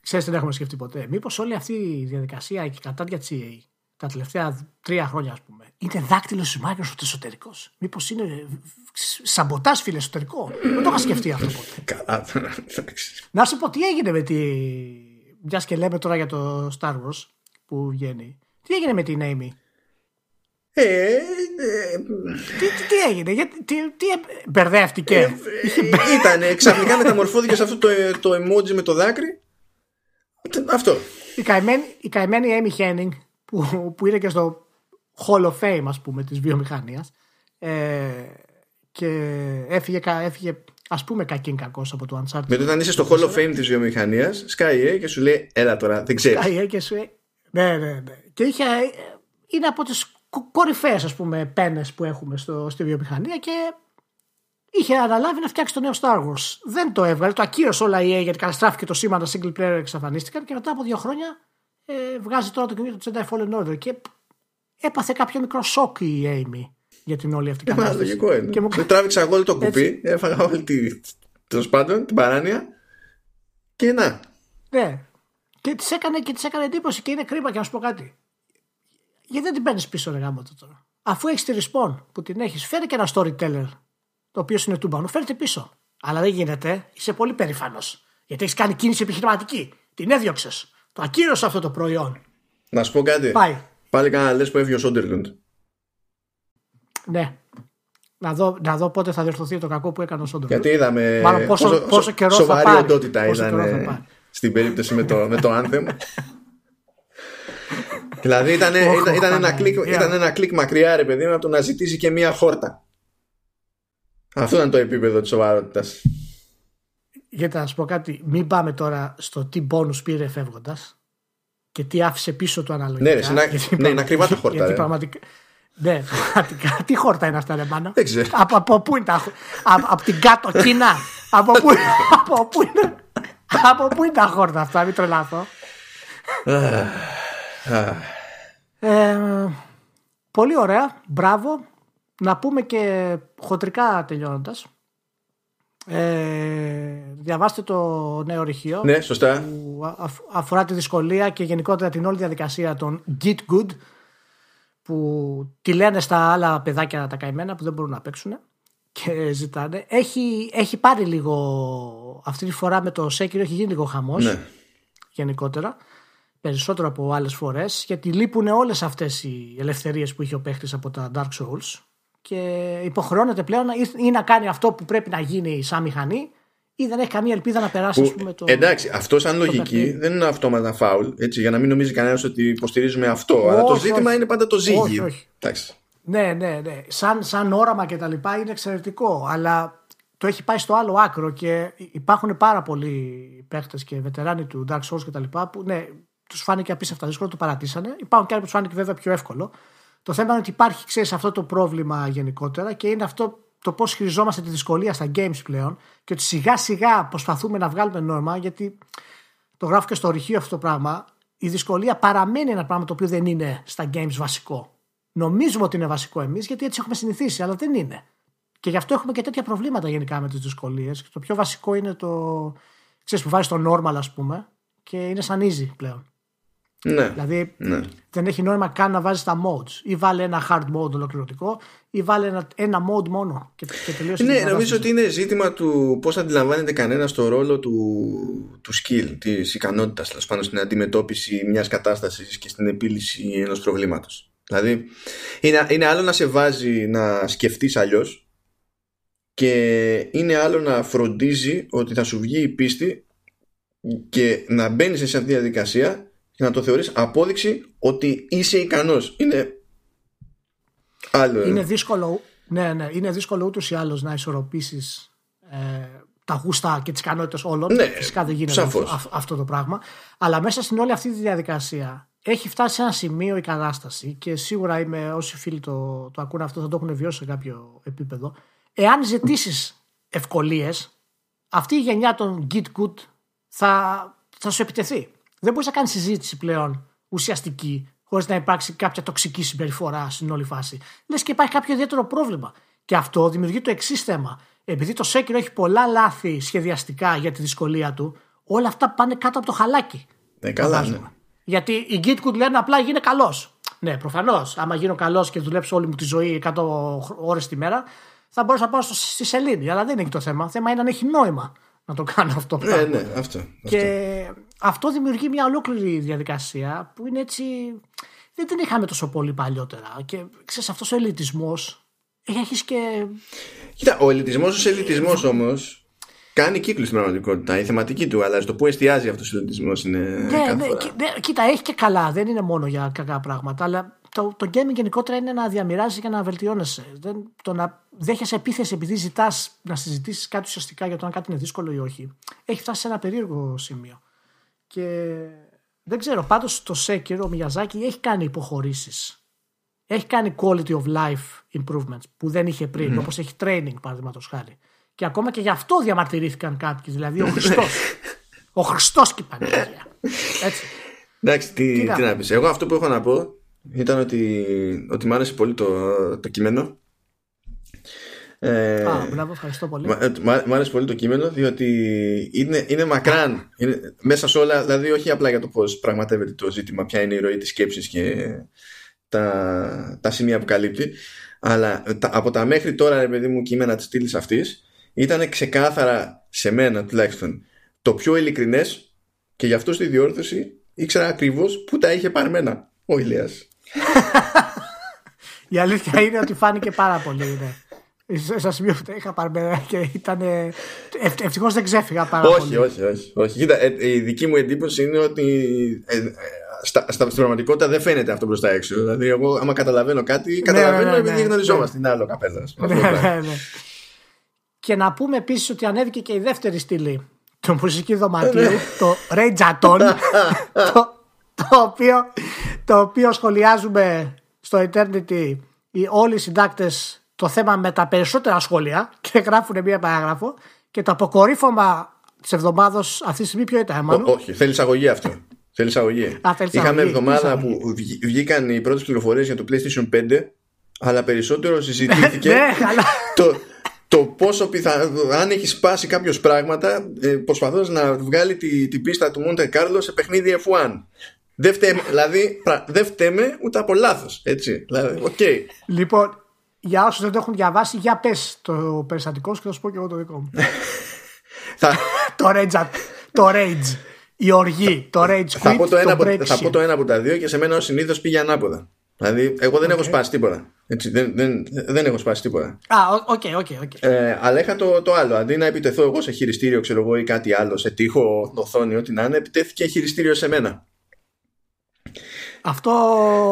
Ξέρεις δεν έχουμε σκεφτεί ποτέ. Μήπως όλη αυτή η διαδικασία και η κατάδια της EA τα τελευταία τρία χρόνια, ας πούμε, είναι δάκτυλος της Microsoft εσωτερικός. Μήπως είναι σαμποτά φίλε εσωτερικό. Δεν το είχα σκεφτεί αυτό ποτέ. Καλά, εντάξει. Να σου πω τι έγινε με τη. Μιας και λέμε τώρα για το Star Wars που βγαίνει. Τι έγινε με την Amy; Ε, ε, Τι, τι, τι έγινε, γιατί, τι, τι ε, μπερδεύτηκε; ε, ήταν, ξαφνικά μεταμορφώθηκε σε αυτό το, το emoji με το δάκρυ. Αυτό. η, καημένη, η καημένη Amy Henning που, που είναι και στο Hall of Fame ας πούμε της βιομηχανίας ε, και έφυγε, κα- έφυγε Α πούμε κακήν κακός από το Uncharted. Με το όταν είσαι στο Hall of Fame της βιομηχανίας, Sky και σου λέει, Έλα τώρα, δεν ξέρεις. Sky και σου λέει. Ναι, ναι, ναι. Και είχε, είναι από τις κορυφαίες, ας πούμε, πένες που έχουμε στο, στη βιομηχανία και είχε αναλάβει να φτιάξει το νέο Star Wars. Δεν το έβγαλε, το ακύρωσε όλα η EA γιατί καταστράφηκε το σήμα, τα single player εξαφανίστηκαν και μετά από δύο χρόνια ε, βγάζει τώρα το καινούργιο του Jedi Fallen Order και έπαθε κάποιο μικρό σοκ η Amy για την όλη αυτή ε, κατάσταση. λογικό είναι. Και μου... τράβηξα εγώ όλο το κουπί, έφαγα όλη τη, τέλος πάντων την παράνοια και να. Ναι. Και της έκανε, και της έκανε εντύπωση και είναι κρίμα και να σου πω κάτι. Γιατί δεν την παίρνεις πίσω, ρε γάμο τώρα. Αφού έχεις τη respawn που την έχεις, φέρει και ένα storyteller το οποίο είναι τούμπανο, φέρ' το πίσω. Αλλά δεν γίνεται, είσαι πολύ περήφανος. Γιατί έχεις κάνει κίνηση επιχειρηματική. Την έδιωξες. Το ακύρωσε αυτό το προϊόν. Να σου πω κάτι. Πάει. Πάλι καλά να λες που έφυγε ο Σόντερλουντ. Ναι. Να δω, να δω πότε θα διορθωθεί το κακό που έκανε ο Σόντερλουντ. Γιατί είδαμε. Μάλλον πόσο, πόσο, πόσο καιρό σοβαρή θα πάρει. οντότητα ήταν στην περίπτωση με το, με το Anthem. δηλαδή ήταν, ήταν, ήταν, ένα κλικ, ήταν ένα κλικ μακριά ρε παιδί μου από το να ζητήσει και μία χόρτα. Αυτό ήταν το επίπεδο της σοβαρότητας. Γιατί να σου πω κάτι, μην πάμε τώρα στο τι πόνους πήρε φεύγοντας και τι άφησε πίσω του αναλογικά. Ναι, ρε, ναι, είναι ακριβά τα χόρτα. Γιατί πραγματικά, ναι, πραγματικά. Τι χόρτα είναι αυτά, ρε μάνα; Δεν ξέρω. Από, από πού είναι τα από, από την κάτω Κίνα; από, πού, από, πού είναι, από πού είναι τα χόρτα αυτά, μην τρελάθω. ε, πολύ ωραία. Μπράβο. Να πούμε και χοντρικά τελειώνοντας. Ε, διαβάστε το νέο ρηχείο ναι, σωστά. που αφορά τη δυσκολία και γενικότερα την όλη διαδικασία των Git Good που τη λένε στα άλλα παιδάκια τα καημένα που δεν μπορούν να παίξουν και ζητάνε. Έχει, έχει πάρει λίγο αυτή τη φορά με το Sekiro έχει γίνει λίγο χαμός ναι. γενικότερα περισσότερο από άλλες φορές γιατί λείπουν όλες αυτές οι ελευθερίες που είχε ο παίχτης από τα Dark Souls και υποχρεώνεται πλέον ή να κάνει αυτό που πρέπει να γίνει σαν μηχανή ή δεν έχει καμία ελπίδα να περάσει που, πούμε, το. Εντάξει, αυτό σαν λογική δεν είναι αυτόματα φάουλ. Έτσι, για να μην νομίζει κανένας ότι υποστηρίζουμε αυτό. αλλά το ζήτημα είναι πάντα το ζύγι. Όχι, όχι. Ναι, ναι, ναι. Σαν, σαν όραμα και τα λοιπά είναι εξαιρετικό. Αλλά το έχει πάει στο άλλο άκρο και υπάρχουν πάρα πολλοί παίχτε και βετεράνοι του Dark Souls και τα λοιπά που ναι, τους φάνηκε απίστευτα δύσκολο, το παρατήσανε. Υπάρχουν και άλλοι που τους φάνηκε βέβαια πιο εύκολο. Το θέμα είναι ότι υπάρχει, ξέρεις, αυτό το πρόβλημα γενικότερα και είναι αυτό το πώς χειριζόμαστε τη δυσκολία στα games πλέον και ότι σιγά σιγά προσπαθούμε να βγάλουμε νόρμα γιατί το γράφω και στο ρηχείο αυτό το πράγμα. Η δυσκολία παραμένει ένα πράγμα το οποίο δεν είναι στα games βασικό. Νομίζουμε ότι είναι βασικό εμείς γιατί έτσι έχουμε συνηθίσει, αλλά δεν είναι. Και γι' αυτό έχουμε και τέτοια προβλήματα γενικά με τις δυσκολίες. Το πιο βασικό είναι το. ξέρεις που βάζει το normal, ας πούμε, και είναι σαν easy πλέον. Ναι, δηλαδή ναι. δεν έχει νόημα καν να βάζεις τα modes. Ή βάλε ένα hard mode ολοκληρωτικό, ή βάλε ένα, ένα mode μόνο. Και, και τελείωσες ναι, νομίζω ότι είναι ζήτημα του πώς αντιλαμβάνεται κανένας το ρόλο του, του skill, της ικανότητας πάνω στην αντιμετώπιση μιας κατάστασης και στην επίλυση ενός προβλήματος. Δηλαδή, είναι, είναι άλλο να σε βάζει να σκεφτείς αλλιώς και είναι άλλο να φροντίζει ότι θα σου βγει η πίστη και να μπαίνεις σε αυτή τη διαδικασία και να το θεωρείς απόδειξη ότι είσαι ικανός. Είναι άλλο. Είναι δύσκολο, ναι, ναι, είναι δύσκολο ούτως ή άλλως να ισορροπήσεις ε, τα γούστα και τις ικανότητες όλων. Ναι, Φυσικά δεν γίνεται αυτό, αυτό, το πράγμα. Αλλά μέσα στην όλη αυτή τη διαδικασία έχει φτάσει σε ένα σημείο η κατάσταση και σίγουρα είμαι, όσοι φίλοι το, το ακούνε αυτό θα το έχουν βιώσει σε κάποιο επίπεδο. Εάν ζητήσεις ευκολίες, αυτή η γενιά των Git Good θα, θα σου επιτεθεί. Δεν μπορείς να κάνεις συζήτηση πλέον ουσιαστική χωρίς να υπάρξει κάποια τοξική συμπεριφορά στην όλη φάση. Λες και υπάρχει κάποιο ιδιαίτερο πρόβλημα. Και αυτό δημιουργεί το εξής θέμα. Επειδή το Sekiro έχει πολλά λάθη σχεδιαστικά για τη δυσκολία του, όλα αυτά πάνε κάτω από το χαλάκι. Ναι, καλά, ναι. Γιατί οι Gitcood λένε απλά γίνε καλός. Ναι, προφανώς. Άμα γίνω καλός και δουλέψω όλη μου τη ζωή 100 ώρες τη μέρα, θα μπορούσα να πάω στη σελήνη. Αλλά δεν είναι εκεί το θέμα. Το θέμα είναι αν έχει νόημα να το κάνω αυτό. Ναι, ναι, αυτό. Και αυτό δημιουργεί μια ολόκληρη διαδικασία που είναι έτσι. Δεν την είχαμε τόσο πολύ παλιότερα. Και ξέρεις, αυτός ο ελιτισμός έχει αρχίσει και. Κοίτα, ο ελιτισμός ως ελιτισμός όμως κάνει κύκλο στην πραγματικότητα. Η θεματική του αλλά Το που εστιάζει αυτός ο ελιτισμός είναι. Ναι, ναι, ναι, κοίτα, έχει και καλά. Δεν είναι μόνο για κακά πράγματα. Αλλά το, το gaming γενικότερα είναι να διαμοιράζει και να βελτιώνεσαι. Δεν, το να δέχεσαι επίθεση επειδή ζητάς να συζητήσεις κάτι ουσιαστικά για το αν κάτι είναι δύσκολο ή όχι, έχει φτάσει σε ένα περίεργο σημείο. Και δεν ξέρω, πάντως το Sekiro, ο Μιαζάκη έχει κάνει υποχωρήσεις. Έχει κάνει quality of life improvements που δεν είχε πριν, mm. όπως έχει training παραδείγματος χάρη. Και ακόμα και γι' αυτό διαμαρτυρήθηκαν κάποιοι, δηλαδή ο Χριστός. ο Χριστός και η Παναγία. Έτσι. Εντάξει, τι, τι, να πεις. Εγώ αυτό που έχω να πω ήταν ότι, ότι μ' άρεσε πολύ το, το κείμενο. Ε, Α, μπράβο, ευχαριστώ πολύ. Μ' άρεσε πολύ το κείμενο διότι είναι, είναι μακράν. Είναι, μέσα σε όλα, δηλαδή όχι απλά για το πώς πραγματεύεται το ζήτημα, ποια είναι η ροή της σκέψης και τα, τα σημεία που καλύπτει, αλλά τα, από τα μέχρι τώρα, ρε παιδί μου, κείμενα της στήλης αυτής ήταν ξεκάθαρα σε μένα τουλάχιστον το πιο ειλικρινές και γι' αυτό στη διόρθωση ήξερα ακριβώς πού τα είχε παρμένα ο Ηλίας. Η αλήθεια είναι ότι φάνηκε πάρα πολύ. Ναι. Στα σημείο που τα είχα παρμένα και ήταν. Ευτυχώς δεν ξέφυγα πάρα όχι, πολύ. Όχι, όχι, όχι. Κοίτα, ε, η δική μου εντύπωση είναι ότι ε, ε, στα, στα, στην πραγματικότητα δεν φαίνεται αυτό προ τα έξω. Δηλαδή, εγώ άμα καταλαβαίνω κάτι, ναι, καταλαβαίνω ναι, ναι, επειδή ναι, γνωριζόμαστε. Ναι. Είναι άλλο καπέλα. Ναι, ναι, ναι. Και να πούμε επίσης ότι ανέβηκε και η δεύτερη στήλη του μουσική δωματίου, το Ray Jaton, το, το, οποίο, το οποίο σχολιάζουμε στο Eternity οι, όλοι οι συντάκτες το θέμα με τα περισσότερα σχόλια και γράφουν μία παράγραφο και το αποκορύφωμα της εβδομάδα αυτή τη στιγμή ποιο ήταν, Εμμανου. Όχι, θέλει αγωγή αυτό. Θέλει αγωγή. Είχαμε εβδομάδα που βγήκαν οι πρώτες πληροφορίες για το PlayStation 5, αλλά περισσότερο συζητήθηκε ναι, το, το πόσο πιθανό, αν έχεις σπάσει κάποιος πράγματα, ε, προσπαθώντας να βγάλει τη, την πίστα του Monte Carlo σε παιχνίδι F1. Δεν φταίμε, δηλαδή, δεν φταίμε ούτε από λάθος. Έτσι. Δηλαδή, okay. Λοιπόν, για όσους δεν το έχουν διαβάσει, για πες το περιστατικό σου και θα σου πω και εγώ το δικό μου. το rage, το rage, η οργή, το rage quit, θα πω το, ένα το από, θα πω το ένα από τα δύο και σε μένα ο συνήθως πήγε ανάποδα. Δηλαδή, εγώ δεν okay. έχω σπάσει τίποτα. Έτσι, δεν, δεν, δεν έχω σπάσει τίποτα. Α, OK, OK, OK. Αλλά είχα το, το άλλο. Αντί να επιτεθώ εγώ σε χειριστήριο, ξέρω εγώ, ή κάτι άλλο, σε τείχο, οθόνη, ό,τι να είναι, επιτέθηκε χειριστήριο σε μένα. Αυτό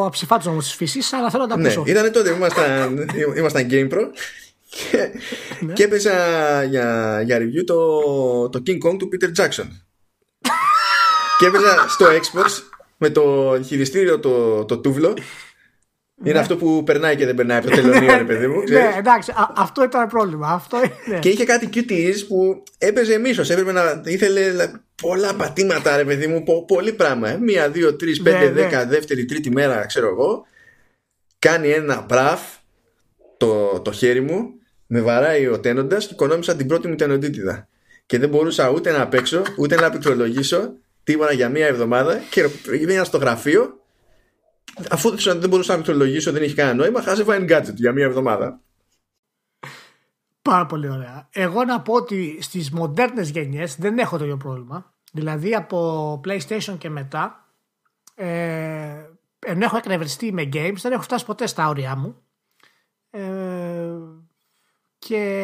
αψηφά τους νόμους της φύσης, αλλά θέλω να τα ναι, ακούσω. Ναι, ήταν τότε, ήμασταν, ήμασταν Game Pro και, ναι. και έπαιζα για, για review το, το King Kong του Peter Jackson. και έπαιζα στο Xbox με το χειριστήριο το, το τούβλο είναι ναι. αυτό που περνάει και δεν περνάει από το τελωνίο, ρε παιδί μου. ναι, εντάξει, α, αυτό ήταν πρόβλημα. Αυτό είναι. Και είχε κάτι QTEs που έπαιζε μίσος. Έπρεπε να ήθελε πολλά πατήματα, ρε παιδί μου, πο, πολύ πράγμα. Ε. Μία, δύο, τρεις, πέντε, ναι, δέκα, ναι. δεύτερη, τρίτη μέρα, ξέρω εγώ. Κάνει ένα μπραφ το, το χέρι μου, με βαράει ο τένοντας και οικονόμησα την πρώτη μου τενοντίτιδα. Και δεν μπορούσα ούτε να παίξω, ούτε να πληκτρολογήσω τίποτα για μία εβδομάδα. Και πήγαινα στο γραφείο αφού δεν μπορούσα να πληκτρολογήσω, δεν είχε κανένα νόημα, χάζευα gadget για μία εβδομάδα. Πάρα πολύ ωραία. Εγώ να πω ότι στις μοντέρνες γενιές δεν έχω το ίδιο πρόβλημα. Δηλαδή από PlayStation και μετά, ε, ενώ έχω εκνευριστεί με games, δεν έχω φτάσει ποτέ στα όρια μου. Ε, και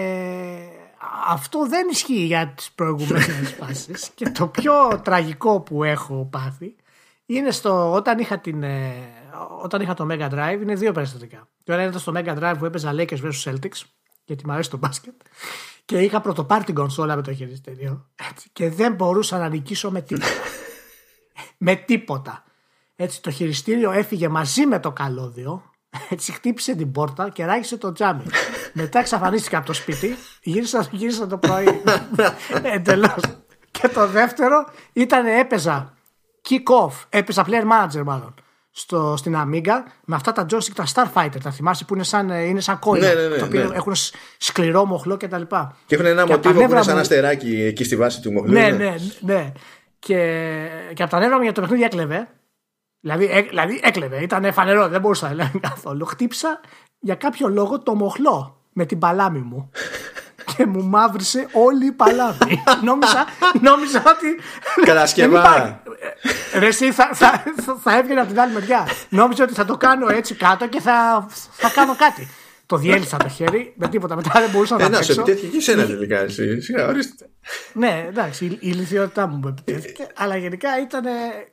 αυτό δεν ισχύει για τις προηγούμενες φάσεις και το πιο τραγικό που έχω πάθει είναι στο, όταν είχα, την, ε, όταν είχα το Mega Drive είναι δύο περιστατικά. Το ένα ήταν στο Mega Drive που έπαιζα Lakers vs Celtics γιατί μου αρέσει το μπάσκετ και είχα πρωτοπάρει την κονσόλα με το χειριστήριο και δεν μπορούσα να νικήσω με τίποτα. με τίποτα. Έτσι το χειριστήριο έφυγε μαζί με το καλώδιο έτσι χτύπησε την πόρτα και ράγισε το τζάμι. Μετά εξαφανίστηκε από το σπίτι, γύρισα, γύρισα το πρωί. Εντελώς. Και το δεύτερο ήταν έπαιζα kick off, έπαιζα player manager μάλλον. Στο, στην Amiga με αυτά τα joystick, τα Starfighter, τα θυμάσαι που είναι σαν, είναι σαν κόλλημα. Ναι, ναι, ναι, το οποίο ναι. έχουν σκληρό μοχλό κτλ. Και, και έχουν ένα μοτίβο που είναι σαν αστεράκι εκεί στη βάση του μοχλού. Ναι, ναι, ναι. ναι. Και, και από τα νεύρα μου για το παιχνίδι έκλεβε. Δηλαδή, έ, δηλαδή έκλεβε, ήταν φανερό, δεν μπορούσα να έλεγα καθόλου. Χτύπησα για κάποιο λόγο το μοχλό με την παλάμη μου. Και μου μαύρισε όλη η παλάμη. νόμιζα, νόμιζα ότι. Κατασκευά. Ρε, εσύ θα, θα, θα έβγαινε από την άλλη μεριά. Νόμιζα ότι θα το κάνω έτσι κάτω και θα, θα κάνω κάτι. Το διέλυσα το χέρι με τίποτα. Μετά δεν μπορούσα να το κάνω. Ένα επιτέθηκε και εσένα τελικά. Εσύ. ορίστε. ναι, εντάξει, η ηλικιότητά μου μου επιτέθηκε. αλλά γενικά ήταν.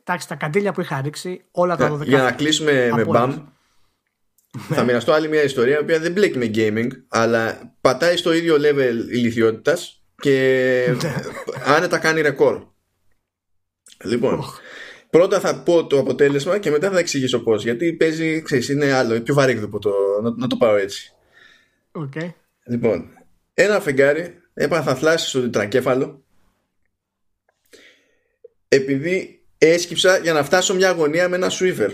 Εντάξει, τα καντήλια που είχα ρίξει όλα τα 12 Για να κλείσουμε με μπαμ. Θα μοιραστώ άλλη μια ιστορία, η οποία δεν μπλέκει με gaming, αλλά πατάει στο ίδιο level ηλικιότητας και άνετα κάνει ρεκόρ. Λοιπόν, πρώτα θα πω το αποτέλεσμα και μετά θα εξηγήσω πώς. Γιατί παίζει, ξέρεις, είναι άλλο, πιο βαρύγδουπο το, να, να το πάω έτσι. Okay. Λοιπόν, ένα φεγγάρι έπαθα θλάσει στο τετρακέφαλο επειδή έσκυψα για να φτάσω μια αγωνία με ένα σουίβερ.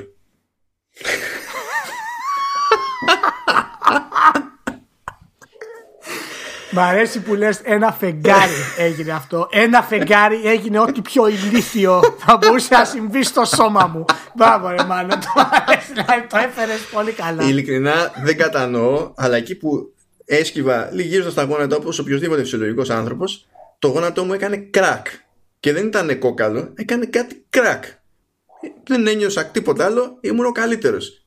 Μ' αρέσει που λες ένα φεγγάρι έγινε αυτό. Ένα φεγγάρι έγινε ό,τι πιο ηλίθιο θα μπορούσε να συμβεί στο σώμα μου. Μπράβο ρε μάνα, το αρέσει, δηλαδή το έφερες πολύ καλά. Ειλικρινά δεν κατανοώ, αλλά εκεί που έσκυβα λυγίζοντα τα γόνατα όπως οποιοδήποτε φυσιολογικός άνθρωπος, το γόνατό μου έκανε κρακ. Και δεν ήταν κόκαλο, έκανε κάτι κρακ. Δεν ένιωσα τίποτα άλλο, ήμουν ο καλύτερος.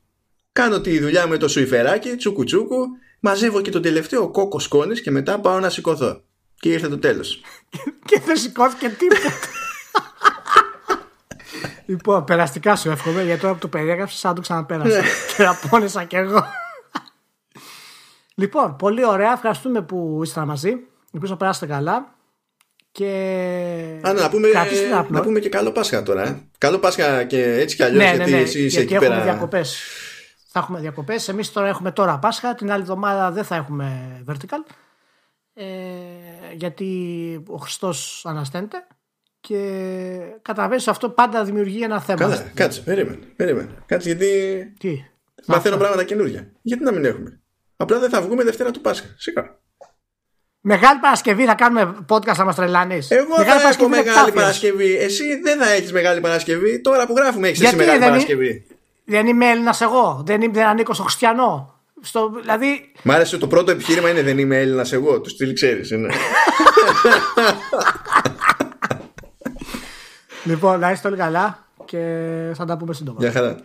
Κάνω τη δουλειά με το σουιφεράκι, τσούκου τσούκου, μαζεύω και τον τελευταίο κόκο σκόνης και μετά πάω να σηκωθώ. Και ήρθε το τέλος. και δεν σηκώθηκε τίποτα. λοιπόν, περαστικά σου εύχομαι, γιατί τώρα που το περιέγραψες, σαν το ξαναπέρασα. και απόνεσα κι εγώ. λοιπόν, πολύ ωραία. Ευχαριστούμε που ήσασταν μαζί. Ελπίζω να περάσετε καλά. Και... Α, να, πούμε, να πούμε και καλό Πάσχα τώρα. Ε. Καλό Πάσχα και έτσι κι αλλιώς. Ναι, ναι, γιατί ναι, εσύ είσαι εκεί πέρα. Έχουμε διακοπές. Θα έχουμε διακοπές. Εμείς τώρα έχουμε τώρα Πάσχα. Την άλλη εβδομάδα δεν θα έχουμε vertical. Ε, γιατί ο Χριστός ανασταίνεται. Και καταλαβαίνεις αυτό πάντα δημιουργεί ένα θέμα. Καλά, κάτσε, περίμενε. περίμενε. Κάτσε γιατί. Τι; Μαθαίνω πράγματα καινούργια. Γιατί να μην έχουμε; Απλά δεν θα βγούμε Δευτέρα του Πάσχα. Σίγουρα. Μεγάλη Παρασκευή θα κάνουμε podcast να μας τρελάνεις; Εγώ μεγάλη θα έχω Μεγάλη Παρασκευή. Εσύ δεν θα έχεις Μεγάλη Παρασκευή. Τώρα που γράφουμε έχεις εσύ Μεγάλη δεν Παρασκευή. Δεν είμαι Έλληνας εγώ. Δεν, είμαι, δεν ανήκω στο χριστιανό. Στο, δηλαδή... Μ' άρεσε το πρώτο επιχείρημα είναι δεν είμαι Έλληνας εγώ. Το στυλ ξέρεις. λοιπόν, να είστε όλοι καλά και θα τα πούμε σύντομα. Γεια χαρά.